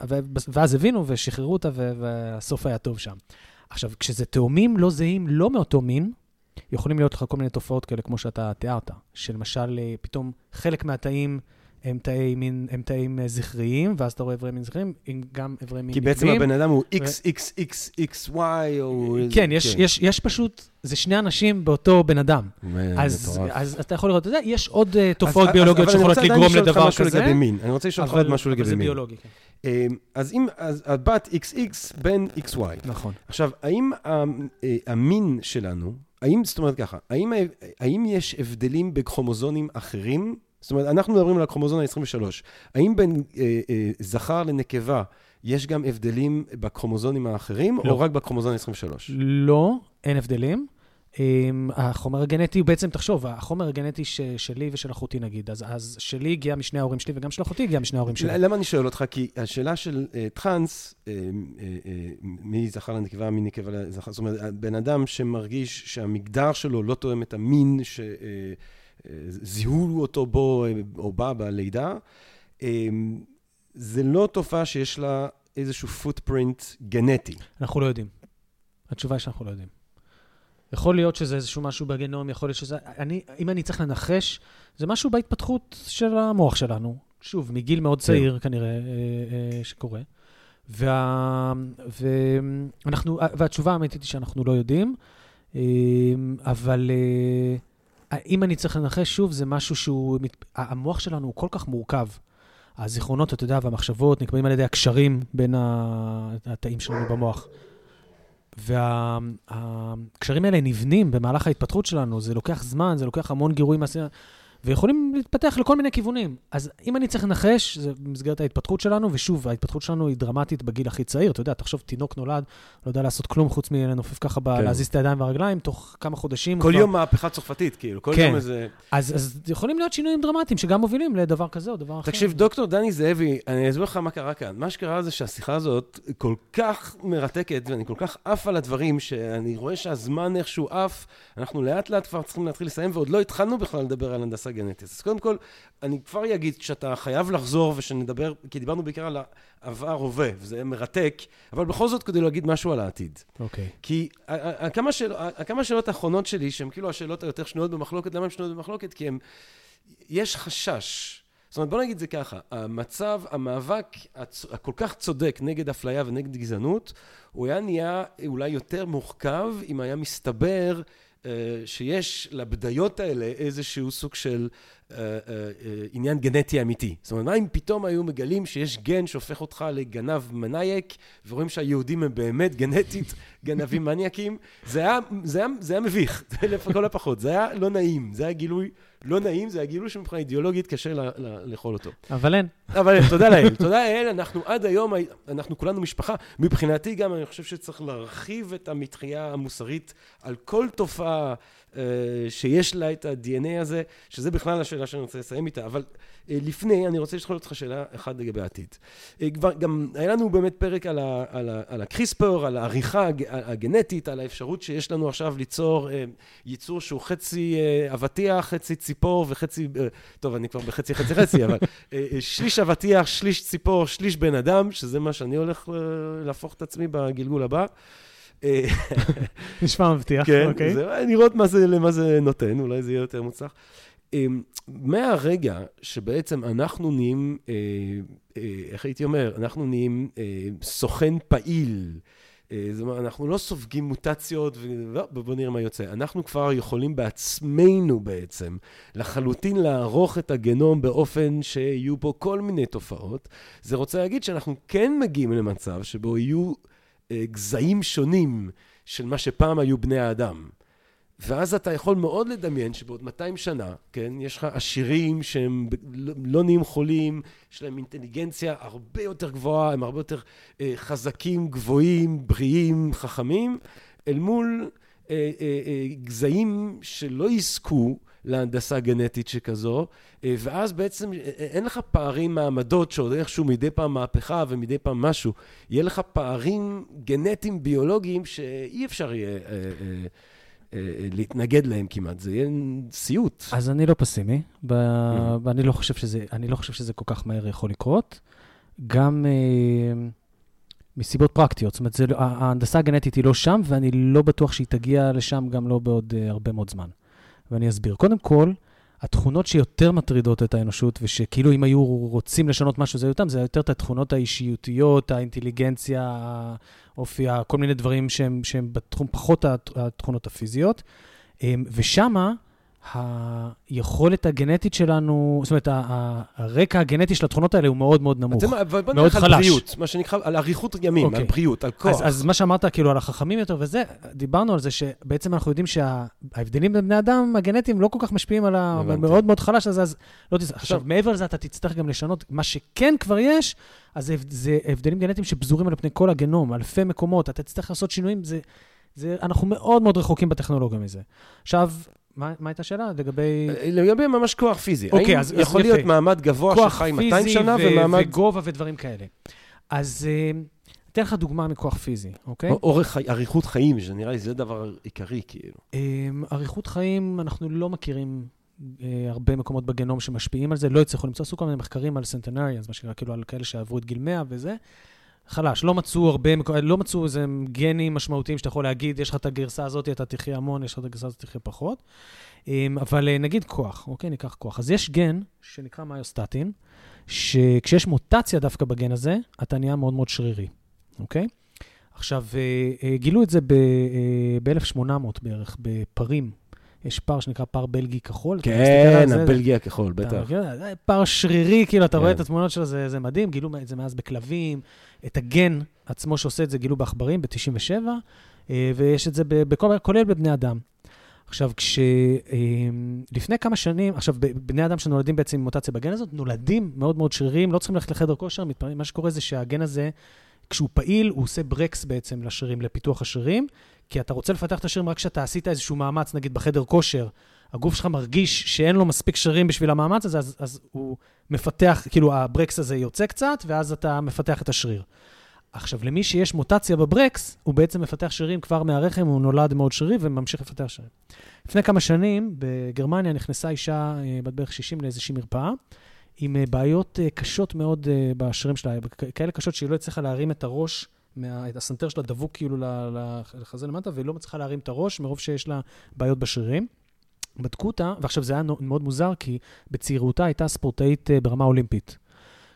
ואז הבינו ושחררו אותה, והסוף היה טוב שם. עכשיו, כשזה תאומים לא זהים, לא מאותו מין, יכולים להיות לך כל מיני תופעות כאלה, כמו שאתה תיארת, שלמשל, אה, פתאום חלק מהתאים הם תאי מין, הם תאים אה, זכריים, ואז אתה רואה איברי מין זכריים, עם גם איברי מין כי בעצם. הבן אדם הוא XXXXY, או... כן, יש, יש, יש פשוט, זה שני אנשים באותו בן אדם. אה, אז, מטורף. אז אתה יכול לראות, אתה יודע, יש עוד אז- תופעות אז- ביולוגיות אבל שיכולות לגרום לדבר כזה. אני רוצה לשאול אותך עוד אבל, משהו אבל לגבי זה מין. ביולוגי, כן. אה, אז אם, אז הבת XX בן XY. נכון. עכשיו, האם אה, המין שלנו, האם, זאת אומרת ככה, האם, האם יש הבדלים בכרומוזונים אחרים? זאת אומרת, אנחנו מדברים על הכרומוזון ה-23. האם בין אה, אה, זכר לנקבה יש גם הבדלים בכרומוזונים האחרים, לא. או רק בכרומוזון ה-23? לא, אין הבדלים. אמ, החומר הגנטי בעצם, תחשוב, החומר הגנטי ש, שלי ושל אחותי נגיד, אז, אז שלי הגיע משני ההורים שלי וגם של אחותי הגיע משני ההורים שלי. למה אני שואל אותך? כי השאלה של uh, טראנס, uh, uh, uh, מי זכר לנקבה, מי נקבה לזכר, זאת אומרת, בן אדם שמרגיש שהמגדר שלו לא תואם את המין שזיהו uh, אותו בו או בה בלידה, uh, זה לא תופעה שיש לה איזשהו פוטפרינט גנטי. אנחנו לא יודעים. התשובה היא שאנחנו לא יודעים. יכול להיות שזה איזשהו משהו בגנום, יכול להיות שזה... אני, אם אני צריך לנחש, זה משהו בהתפתחות של המוח שלנו. שוב, מגיל מאוד צעיר כן. כנראה אה, אה, שקורה. וה, ואנחנו, והתשובה האמיתית היא שאנחנו לא יודעים, אה, אבל אה, אם אני צריך לנחש, שוב, זה משהו שהוא... המוח שלנו הוא כל כך מורכב. הזיכרונות, אתה יודע, והמחשבות נקבעים על ידי הקשרים בין התאים שלנו במוח. והקשרים האלה נבנים במהלך ההתפתחות שלנו, זה לוקח זמן, זה לוקח המון גירויים. ויכולים להתפתח לכל מיני כיוונים. אז אם אני צריך לנחש, זה במסגרת ההתפתחות שלנו, ושוב, ההתפתחות שלנו היא דרמטית בגיל הכי צעיר. אתה יודע, תחשוב, תינוק נולד, לא יודע לעשות כלום חוץ מלנופף ככה, כן. להזיז את הידיים והרגליים, תוך כמה חודשים. כל כבר... יום מהפכה צרפתית, כאילו, כל כן. יום איזה... אז, אז יכולים להיות שינויים דרמטיים שגם מובילים לדבר כזה או דבר אחר. תקשיב, דוקטור דני זאבי, אני אסביר לך מה קרה כאן. מה שקרה זה שהשיחה הזאת כל כך מרתקת, ואני כל כך עף על הדברים, שאני רואה שהזמן איכשהו עף, אנחנו לאט לאט כבר צריכים להתחיל לסיים, ועוד לא התחלנו בכלל לדבר על הנדסה גנטית. אז קודם כל, אני כבר אגיד שאתה חייב לחזור ושנדבר, כי דיברנו בעיקר על העבר-הווה, וזה מרתק, אבל בכל זאת כדי להגיד משהו על העתיד. אוקיי. Okay. כי כמה, שאל, כמה שאלות האחרונות שלי, שהן כאילו השאלות היותר שנויות במחלוקת, למה הן שנויות במחלוקת? כי הם, יש חשש. זאת אומרת, בוא נגיד את זה ככה, המצב, המאבק הכל כך צודק נגד אפליה ונגד גזענות, הוא היה נהיה אולי יותר מורכב אם היה מסתבר שיש לבדיות האלה איזשהו סוג של אה, אה, עניין גנטי אמיתי. זאת אומרת, מה אם פתאום היו מגלים שיש גן שהופך אותך לגנב מנייק, ורואים שהיהודים הם באמת גנטית גנבים מניאקים? זה היה, זה היה, זה היה מביך, לכל הפחות. זה היה לא נעים, זה היה גילוי לא נעים, זה היה גילוי שמבחינה אידיאולוגית קשה לאכול אותו. אבל אין. אבל אין, תודה לאל. תודה לאל, אנחנו עד היום, אנחנו כולנו משפחה. מבחינתי גם, אני חושב שצריך להרחיב את המתחייה המוסרית על כל תופעה אה, שיש לה את ה-DNA הזה, שזה בכלל השאלה שאני רוצה לסיים איתה. אבל אה, לפני, אני רוצה לשאול אותך שאלה אחת לגבי העתיד. אה, כבר גם היה לנו באמת פרק על, ה, על, ה, על הקריספר, על העריכה הגנטית, על האפשרות שיש לנו עכשיו ליצור ייצור שהוא חצי אבטיח, חצי ציפור וחצי, טוב, אני כבר בחצי חצי חצי, אבל שליש אבטיח, שליש ציפור, שליש בן אדם, שזה מה שאני הולך להפוך את עצמי בגלגול הבא. נשמע מבטיח, כן, אוקיי. זה, לראות מה זה, למה זה נותן, אולי זה יהיה יותר מוצלח. אמ, מהרגע שבעצם אנחנו נהיים, אה, אה, איך הייתי אומר, אנחנו נהיים אה, סוכן פעיל, זאת אומרת, אנחנו לא סופגים מוטציות, ובואו נראה מה יוצא. אנחנו כבר יכולים בעצמנו בעצם לחלוטין לערוך את הגנום באופן שיהיו פה כל מיני תופעות. זה רוצה להגיד שאנחנו כן מגיעים למצב שבו יהיו גזעים שונים של מה שפעם היו בני האדם. ואז אתה יכול מאוד לדמיין שבעוד 200 שנה, כן, יש לך עשירים שהם לא נהיים חולים, יש להם אינטליגנציה הרבה יותר גבוהה, הם הרבה יותר אה, חזקים, גבוהים, בריאים, חכמים, אל מול אה, אה, אה, גזעים שלא יזכו להנדסה גנטית שכזו, אה, ואז בעצם אה, אה, אין לך פערים מעמדות שעוד איכשהו מדי פעם מהפכה ומדי פעם משהו, יהיה לך פערים גנטיים ביולוגיים שאי אפשר יהיה... להתנגד להם כמעט, זה יהיה סיוט. אז אני לא פסימי, ב... mm-hmm. ואני לא חושב שזה, לא חושב שזה כל כך מהר יכול לקרות. גם אה, מסיבות פרקטיות, זאת אומרת, זה, לא, ההנדסה הגנטית היא לא שם, ואני לא בטוח שהיא תגיע לשם גם לא בעוד אה, הרבה מאוד זמן. ואני אסביר. קודם כל, התכונות שיותר מטרידות את האנושות, ושכאילו אם היו רוצים לשנות משהו זה אותם, זה יותר את התכונות האישיותיות, האינטליגנציה, האופי, כל מיני דברים שהם, שהם בתחום פחות התכונות הפיזיות. אמ, ושמה, היכולת הגנטית שלנו, זאת אומרת, הרקע הגנטי של התכונות האלה הוא מאוד מאוד נמוך, מאוד חלש. בוא נלך על בריאות, מה שנקרא, על אריכות ימים, okay. על אוקיי. בריאות, על כוח. אז, אז מה שאמרת, כאילו, על החכמים יותר וזה, דיברנו על זה שבעצם אנחנו יודעים שההבדלים בין בני אדם הגנטיים לא כל כך משפיעים על ה... מאוד מאוד חלש, אז, אז לא תצטרך. עכשיו, מעבר לזה אתה תצטרך גם לשנות, מה שכן כבר יש, אז זה, זה הבדלים גנטיים שפזורים על פני כל הגנום, אלפי מקומות, אתה תצטרך לעשות שינויים, זה... זה, אנחנו מאוד מאוד רחוקים בטכנולוגיה מזה. עכשיו, מה, מה הייתה השאלה? לגבי... אה, לגבי ממש כוח פיזי. אוקיי, האם אז- אז יכול יפה. להיות מעמד גבוה שחי 200 שנה ו- ומעמד... וגובה ודברים כאלה. אז אה, אתן לך דוגמה מכוח פיזי, אוקיי? או- אורך, אריכות חיים, שנראה לי זה דבר עיקרי, כאילו. אמ, אריכות חיים, אנחנו לא מכירים אה, הרבה מקומות בגנום שמשפיעים על זה, לא הצליחו למצוא, עשו כל מיני מחקרים על סנטנריאנס, מה שנקרא, כאילו על כאלה שעברו את גיל 100 וזה. חלש, לא מצאו הרבה, לא מצאו איזה גנים משמעותיים שאתה יכול להגיד, יש לך את הגרסה הזאת, אתה תחיה המון, יש לך את הגרסה הזאת, תחיה פחות. אמ, אבל אה, נגיד כוח, אוקיי? ניקח כוח. אז יש גן שנקרא מיוסטטין, שכשיש מוטציה דווקא בגן הזה, אתה נהיה מאוד מאוד שרירי, אוקיי? עכשיו, אה, אה, גילו את זה ב-1800 בערך, בפרים. יש פר שנקרא פר בלגי כחול. כן, הבלגי הכחול, בטח. כן, פר שרירי, כאילו, אתה רואה כן. את התמונות שלו, זה, זה מדהים. גילו את זה מאז בכלבים. את הגן עצמו שעושה את זה גילו בעכברים ב-97, ויש את זה בכל, כולל בבני אדם. עכשיו, כש... אה, לפני כמה שנים, עכשיו, בני אדם שנולדים בעצם עם מוטציה בגן הזאת, נולדים מאוד מאוד שריריים, לא צריכים ללכת לחדר כושר. מה שקורה זה שהגן הזה, כשהוא פעיל, הוא עושה ברקס בעצם לשרירים, לפיתוח השרירים, כי אתה רוצה לפתח את השרירים רק כשאתה עשית איזשהו מאמץ, נגיד בחדר כושר, הגוף שלך מרגיש שאין לו מספיק שרירים בשביל המאמץ הזה, אז, אז הוא מפתח, כאילו הברקס הזה יוצא קצת, ואז אתה מפתח את השריר. עכשיו, למי שיש מוטציה בברקס, הוא בעצם מפתח שרירים כבר מהרחם, הוא נולד מאוד שרירי וממשיך לפתח שרירים. לפני כמה שנים, בגרמניה נכנסה אישה אה, בת בערך 60 לאיזושהי מרפאה, עם אה, בעיות אה, קשות מאוד בשרירים שלה, כאלה קשות שהיא לא הצליחה להרים את הראש, מה, הסנטר שלה דבוק כאילו לחזה למטה, והיא לא מצליחה להרים את הראש מרוב שיש לה בעיות בשרירים. בדקו אותה, ועכשיו זה היה מאוד מוזר, כי בצעירותה הייתה ספורטאית אה, ברמה אולימפית.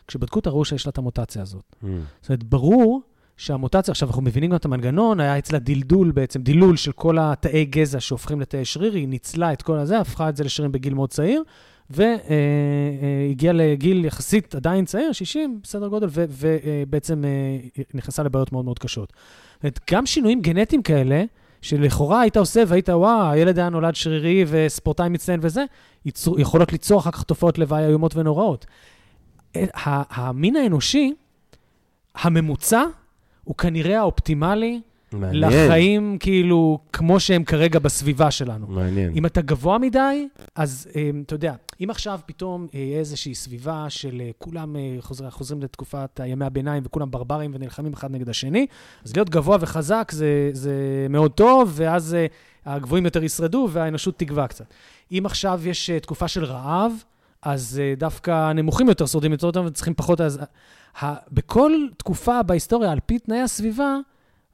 כשבדקו אותה, ראו שיש לה את המוטציה הזאת. Mm. זאת אומרת, ברור שהמוטציה, עכשיו אנחנו מבינים גם את המנגנון, היה אצלה דלדול בעצם, דילול של כל התאי גזע שהופכים לתאי שריר, היא ניצלה את כל הזה, הפכה את זה לשרירים בגיל מאוד צעיר, והגיעה לגיל יחסית עדיין צעיר, 60, בסדר גודל, ובעצם נכנסה לבעיות מאוד מאוד קשות. גם שינויים גנטיים כאלה, שלכאורה היית עושה והיית, וואו, הילד היה נולד שרירי וספורטאי מצטיין וזה, יכולות ליצור אחר כך תופעות לוואי איומות ונוראות. המין האנושי, הממוצע, הוא כנראה האופטימלי מעניין. לחיים, כאילו, כמו שהם כרגע בסביבה שלנו. מעניין. אם אתה גבוה מדי, אז אה, אתה יודע, אם עכשיו פתאום אה, יהיה איזושהי סביבה של אה, כולם אה, חוזר, חוזרים לתקופת ימי הביניים וכולם ברברים ונלחמים אחד נגד השני, אז להיות גבוה וחזק זה, זה מאוד טוב, ואז הגבוהים יותר ישרדו והאנושות תגווע קצת. אם עכשיו יש תקופה של רעב, אז דווקא הנמוכים יותר שורדים יותר טוב וצריכים פחות... אז, ה, בכל תקופה בהיסטוריה, על פי תנאי הסביבה,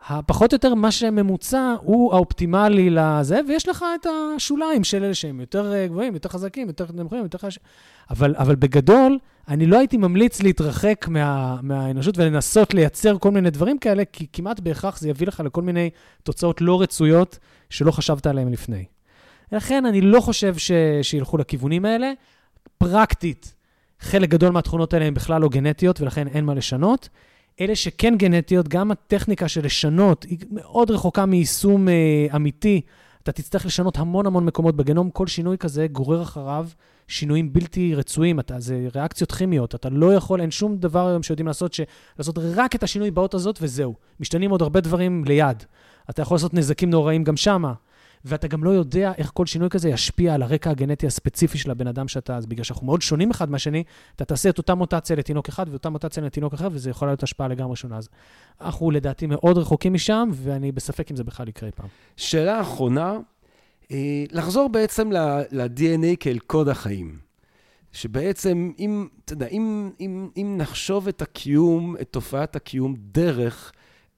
הפחות או יותר מה שממוצע הוא האופטימלי לזה, ויש לך את השוליים של אלה שהם יותר אה, גבוהים, יותר חזקים, יותר נמוכים, יותר חש... אבל, אבל בגדול, אני לא הייתי ממליץ להתרחק מה, מהאנושות ולנסות לייצר כל מיני דברים כאלה, כי כמעט בהכרח זה יביא לך לכל מיני תוצאות לא רצויות שלא חשבת עליהן לפני. לכן אני לא חושב ש... שילכו לכיוונים האלה. פרקטית, חלק גדול מהתכונות האלה הן בכלל לא גנטיות, ולכן אין מה לשנות. אלה שכן גנטיות, גם הטכניקה של לשנות היא מאוד רחוקה מיישום אה, אמיתי. אתה תצטרך לשנות המון המון מקומות בגנום, כל שינוי כזה גורר אחריו שינויים בלתי רצויים, אתה, זה ריאקציות כימיות, אתה לא יכול, אין שום דבר היום שיודעים לעשות, ש, לעשות רק את השינוי באות הזאת וזהו. משתנים עוד הרבה דברים ליד. אתה יכול לעשות נזקים נוראים גם שמה. ואתה גם לא יודע איך כל שינוי כזה ישפיע על הרקע הגנטי הספציפי של הבן אדם שאתה, אז בגלל שאנחנו מאוד שונים אחד מהשני, אתה תעשה את אותה מוטציה לתינוק אחד ואותה מוטציה לתינוק אחר, וזה יכול להיות השפעה לגמרי שונה. אז אנחנו לדעתי מאוד רחוקים משם, ואני בספק אם זה בכלל יקרה פעם. שאלה אחרונה, אה, לחזור בעצם ל-DNA כאל קוד החיים. שבעצם, אם, אתה יודע, אם, אם, אם נחשוב את הקיום, את תופעת הקיום דרך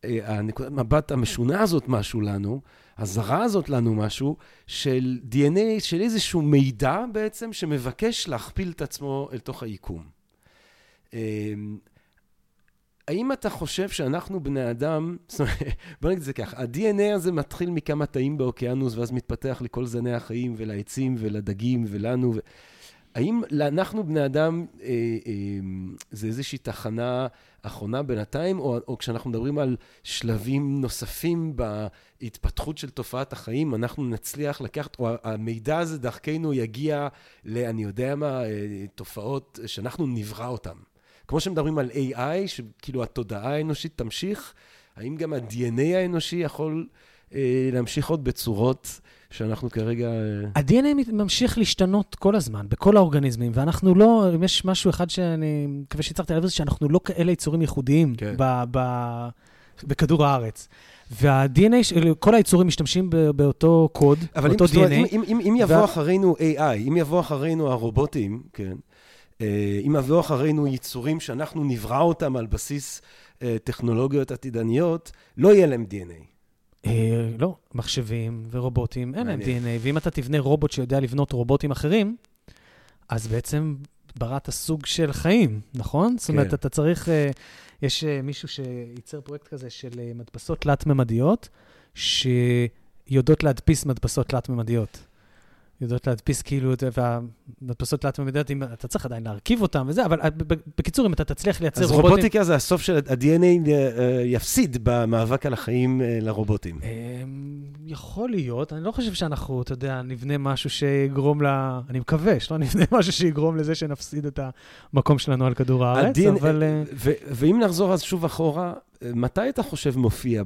אה, הנקודת מבט המשונה הזאת משהו לנו, הזרה הזאת לנו משהו, של DNA, של איזשהו מידע בעצם, שמבקש להכפיל את עצמו אל תוך היקום. אה, האם אתה חושב שאנחנו בני אדם, זאת אומרת, בוא נגיד את זה ככה, ה-DNA הזה מתחיל מכמה תאים באוקיינוס, ואז מתפתח לכל זני החיים ולעצים ולדגים ולנו. האם אנחנו בני אדם, אה, אה, זה איזושהי תחנה אחרונה בינתיים, או, או כשאנחנו מדברים על שלבים נוספים בהתפתחות של תופעת החיים, אנחנו נצליח לקחת, או המידע הזה דרכנו יגיע ל, אני יודע מה, אה, תופעות שאנחנו נברא אותן. כמו שמדברים על AI, שכאילו התודעה האנושית תמשיך, האם גם ה-DNA האנושי יכול אה, להמשיך עוד בצורות שאנחנו כרגע... אה, ה-DNA ממשיך להשתנות כל הזמן, בכל האורגניזמים, ואנחנו לא, אם יש משהו אחד שאני מקווה שהצלחתי להבין, זה שאנחנו לא כאלה יצורים ייחודיים כן. ב- ב- בכדור הארץ. וה-DNA, כל היצורים משתמשים באותו קוד, אבל באותו DNA. אם, אם, אם, אם יבוא וה- אחרינו AI, אם יבוא אחרינו הרובוטים, כן, אה, אם יבוא אחרינו יצורים שאנחנו נברא אותם על בסיס אה, טכנולוגיות עתידניות, לא יהיה להם DNA. אה, לא, מחשבים ורובוטים, אין להם. DNA, ואם אתה תבנה רובוט שיודע לבנות רובוטים אחרים, אז בעצם בראת סוג של חיים, נכון? זאת אומרת, כן. אתה צריך... אה, יש אה, מישהו שייצר פרויקט כזה של מדפסות תלת-ממדיות, שיודעות להדפיס מדפסות תלת-ממדיות. יודעות להדפיס כאילו, והמדפסות תלת-ממדיות, אם אתה צריך עדיין להרכיב אותן וזה, אבל אה, ב- ב- בקיצור, אם אתה תצליח לייצר אז רובוטים... רובוטיקה זה הסוף של ה-DNA אה, יפסיד במאבק על החיים אה, לרובוטים. אמ, יכול להיות, אני לא חושב שאנחנו, אתה יודע, נבנה משהו שיגרום ל... אני מקווה שלא נבנה משהו שיגרום לזה שנפסיד את המקום שלנו על כדור הארץ, אבל... אה, ו- ואם נחזור אז שוב אחורה, אה, מתי אתה חושב מופיע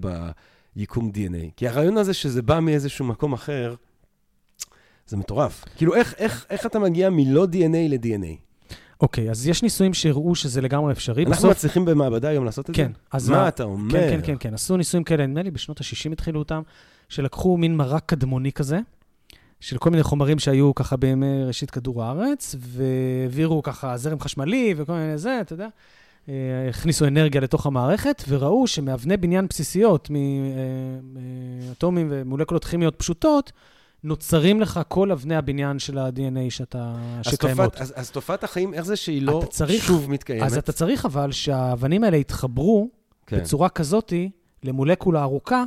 ביקום DNA? כי הרעיון הזה שזה בא מאיזשהו מקום אחר, זה מטורף. כאילו, איך, איך, איך אתה מגיע מלא DNA ל-DNA? אוקיי, אז יש ניסויים שהראו שזה לגמרי אפשרי. אנחנו בסוף- מצליחים במעבדה היום לעשות את כן, זה? אז מה אתה אומר? כן, כן, כן, כן. עשו ניסויים כאלה, נדמה לי בשנות ה-60 התחילו אותם, שלקחו מין מרק קדמוני כזה, של כל מיני חומרים שהיו ככה בימי ראשית כדור הארץ, והעבירו ככה זרם חשמלי וכל מיני זה, אתה יודע. אה, הכניסו אנרגיה לתוך המערכת, וראו שמאבני בניין בסיסיות, מאטומים ומולקולות כימיות פשוטות, נוצרים לך כל אבני הבניין של ה-DNA שאתה, אז שקיימות. תופעת, אז, אז תופעת החיים, איך זה שהיא לא צריך- שוב מתקיימת? אז אתה צריך אבל שהאבנים האלה יתחברו כן, בצורה כזאתי למולקולה ארוכה,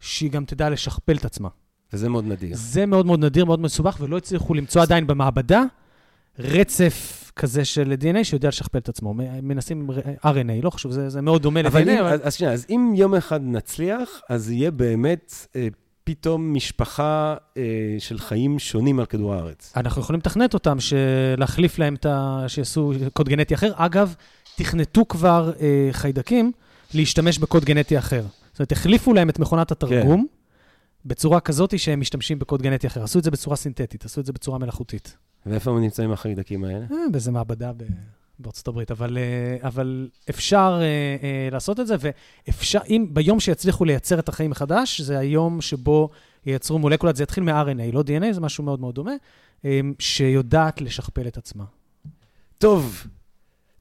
שהיא גם תדע לשכפל את עצמה. וזה מאוד נדיר. זה מאוד מאוד נדיר, מאוד מסובך, ולא הצליחו למצוא עדיין במעבדה רצף כזה של DNA שיודע לשכפל את עצמו. מנסים RNA, לא חשוב, זה, זה מאוד דומה ל-DNA, אבל... אז שנייה, אז אם יום אחד נצליח, אז יהיה באמת אה, פתאום משפחה אה, של חיים שונים על כדור הארץ. אנחנו יכולים לתכנת אותם, להחליף להם את ה... שיעשו קוד גנטי אחר. אגב, תכנתו כבר אה, חיידקים להשתמש בקוד גנטי אחר. זאת אומרת, החליפו להם את מכונת התרגום בצורה כזאת שהם משתמשים בקוד גנטי אחר. עשו את זה בצורה סינתטית, עשו את זה בצורה מלאכותית. ואיפה הם נמצאים החיידקים האלה? אה, באיזה מעבדה ב... בארצות הברית, אבל, אה, אבל אפשר אה, אה, לעשות את זה, ואפשר, אם ביום שיצליחו לייצר את החיים מחדש, זה היום שבו ייצרו מולקולת, זה יתחיל מ-RNA, לא DNA, זה משהו מאוד מאוד דומה, שיודעת לשכפל את עצמה. טוב,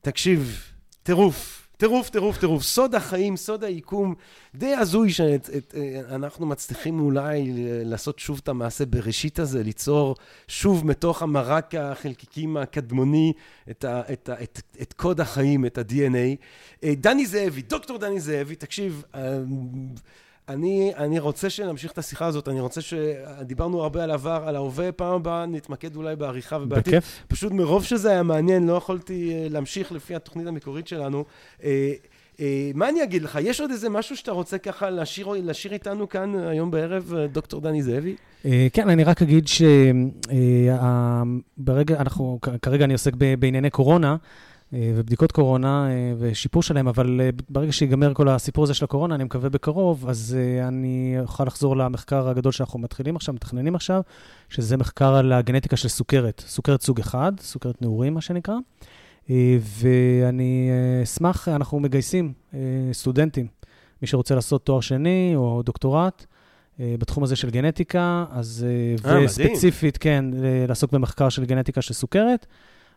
תקשיב, טירוף, טירוף, טירוף, טירוף. סוד החיים, סוד היקום, די הזוי שאנחנו מצליחים אולי לעשות שוב את המעשה בראשית הזה, ליצור שוב מתוך המרק החלקיקים הקדמוני את, ה, את, ה, את, את קוד החיים, את ה-DNA. אה, דני זאבי, דוקטור דני זאבי, תקשיב, אה, אני, אני רוצה שנמשיך את השיחה הזאת, אני רוצה ש... דיברנו הרבה על עבר, על ההווה, פעם הבאה נתמקד אולי בעריכה ובעתיד. בכיף. פשוט מרוב שזה היה מעניין, לא יכולתי אה, להמשיך לפי התוכנית המקורית שלנו. אה, אה, מה אני אגיד לך? יש עוד איזה משהו שאתה רוצה ככה לשיר, לשיר איתנו כאן היום בערב, דוקטור דני זאבי? כן, אני רק אגיד שברגע, אנחנו, כרגע אני עוסק בענייני קורונה, ובדיקות קורונה אה, ושיפור שלהם, אבל אה, ברגע שיגמר כל הסיפור הזה של הקורונה, אני מקווה בקרוב, אז אה, אני אוכל לחזור למחקר הגדול שאנחנו מתחילים עכשיו, מתכננים עכשיו, שזה מחקר על הגנטיקה של סוכרת, סוכרת סוג אחד, סוכרת נעורים, מה שנקרא. אה, ואני אה, אשמח, אנחנו מגייסים אה, סטודנטים, מי שרוצה לעשות תואר שני או דוקטורט. אה, בתחום הזה של גנטיקה, אז... אה, אה, מדהים. וספציפית, כן, לעסוק במחקר של גנטיקה של סוכרת.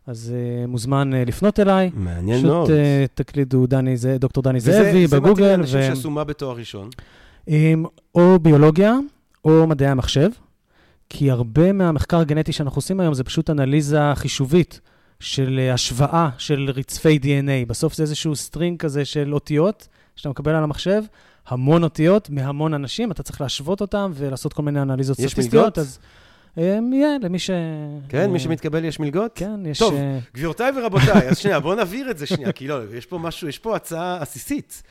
אז אה, מוזמן אה, לפנות אליי. מעניין מאוד. פשוט אה, תקלידו דני, זה- דוקטור דני וזה- זאבי זה מתאים בגוגל, לאנשים שעשו מה בתואר ראשון. עם או ביולוגיה או מדעי המחשב, כי הרבה מהמחקר הגנטי שאנחנו עושים היום זה פשוט אנליזה חישובית של אה, השוואה של רצפי DNA. בסוף זה איזשהו string כזה של אותיות שאתה מקבל על המחשב, המון אותיות מהמון אנשים, אתה צריך להשוות אותם ולעשות כל מיני אנליזות יש סטטיסטיות. מלגות? אז יהיה, למי ש... כן, מי אה, שמתקבל יש מלגות? כן, יש... טוב. אה, גבירותיי ורבותיי, אז שנייה, בואו נבהיר את זה שנייה, כי לא, יש פה משהו, יש פה הצעה עסיסית.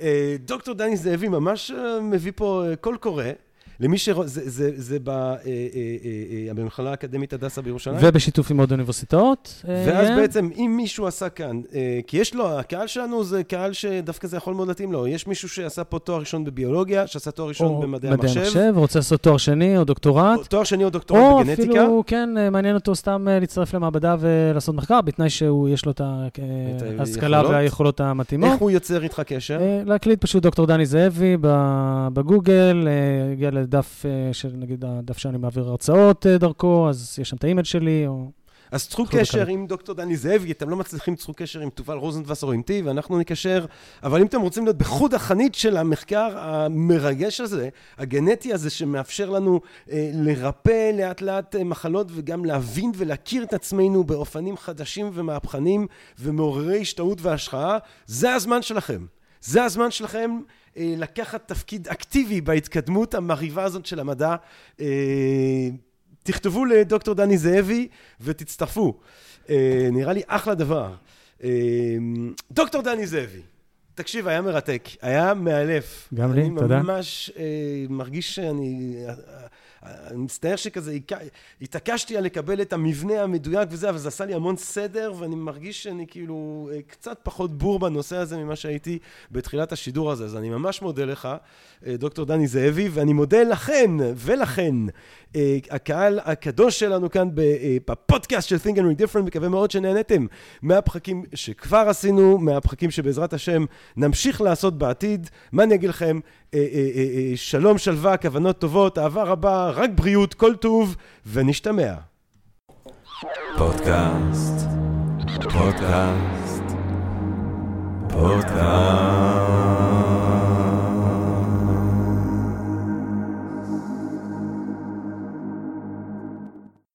אה, דוקטור דני זאבי ממש מביא פה קול קורא למי ש... זה, זה, זה ב, אה, אה, אה, במכללה האקדמית הדסה בירושלים. ובשיתוף עם עוד אוניברסיטאות. ואז בעצם, אם מישהו עשה כאן, כי יש לו, הקהל שלנו זה קהל שדווקא זה יכול מאוד להתאים לו. יש מישהו שעשה פה תואר ראשון בביולוגיה, שעשה תואר ראשון במדעי המחשב. מדעי המחשב, רוצה לעשות תואר שני או דוקטורט. תואר שני או דוקטורט בגנטיקה. או אפילו, כן, מעניין אותו סתם להצטרף למעבדה ולעשות מחקר, בתנאי שיש לו את ההשכלה והיכולות המתאימות. איך הוא יוצר איתך קשר? להקליט פשוט דוקטור דני זאבי בגוגל, הגיע לדף, נגיד הדף שאני מעביר הרצאות דרכו, אז יש שם את האימייל שלי, או... אז צחו קשר עם דוקטור דני זאבי, אתם לא מצליחים לצחו קשר עם תובל רוזנדווסר או עם תי, ואנחנו נקשר, אבל אם אתם רוצים להיות בחוד החנית של המחקר המרגש הזה, הגנטי הזה, שמאפשר לנו אה, לרפא לאט לאט אה, מחלות, וגם להבין ולהכיר את עצמנו באופנים חדשים ומהפכנים, ומעוררי השתאות והשחאה, זה הזמן שלכם. זה הזמן שלכם אה, לקחת תפקיד אקטיבי בהתקדמות המרהיבה הזאת של המדע. אה, תכתבו לדוקטור דני זאבי ותצטרפו. אה, נראה לי אחלה דבר. אה, דוקטור דני זאבי, תקשיב, היה מרתק, היה מאלף. גם לי, תודה. אני ממש אה, מרגיש שאני... אני מצטער שכזה התעקשתי על לקבל את המבנה המדויק וזה, אבל זה עשה לי המון סדר, ואני מרגיש שאני כאילו אה, קצת פחות בור בנושא הזה ממה שהייתי בתחילת השידור הזה. אז אני ממש מודה לך, אה, דוקטור דני זאבי, ואני מודה לכן ולכן, אה, הקהל הקדוש שלנו כאן בפודקאסט של Think and Read Different, מקווה מאוד שנהנתם מהפחקים שכבר עשינו, מהפחקים שבעזרת השם נמשיך לעשות בעתיד. מה אני אגיד לכם? שלום, שלווה, כוונות טובות, אהבה רבה, רק בריאות, כל טוב, ונשתמע. פודקאסט, פודקאסט, פודקאסט.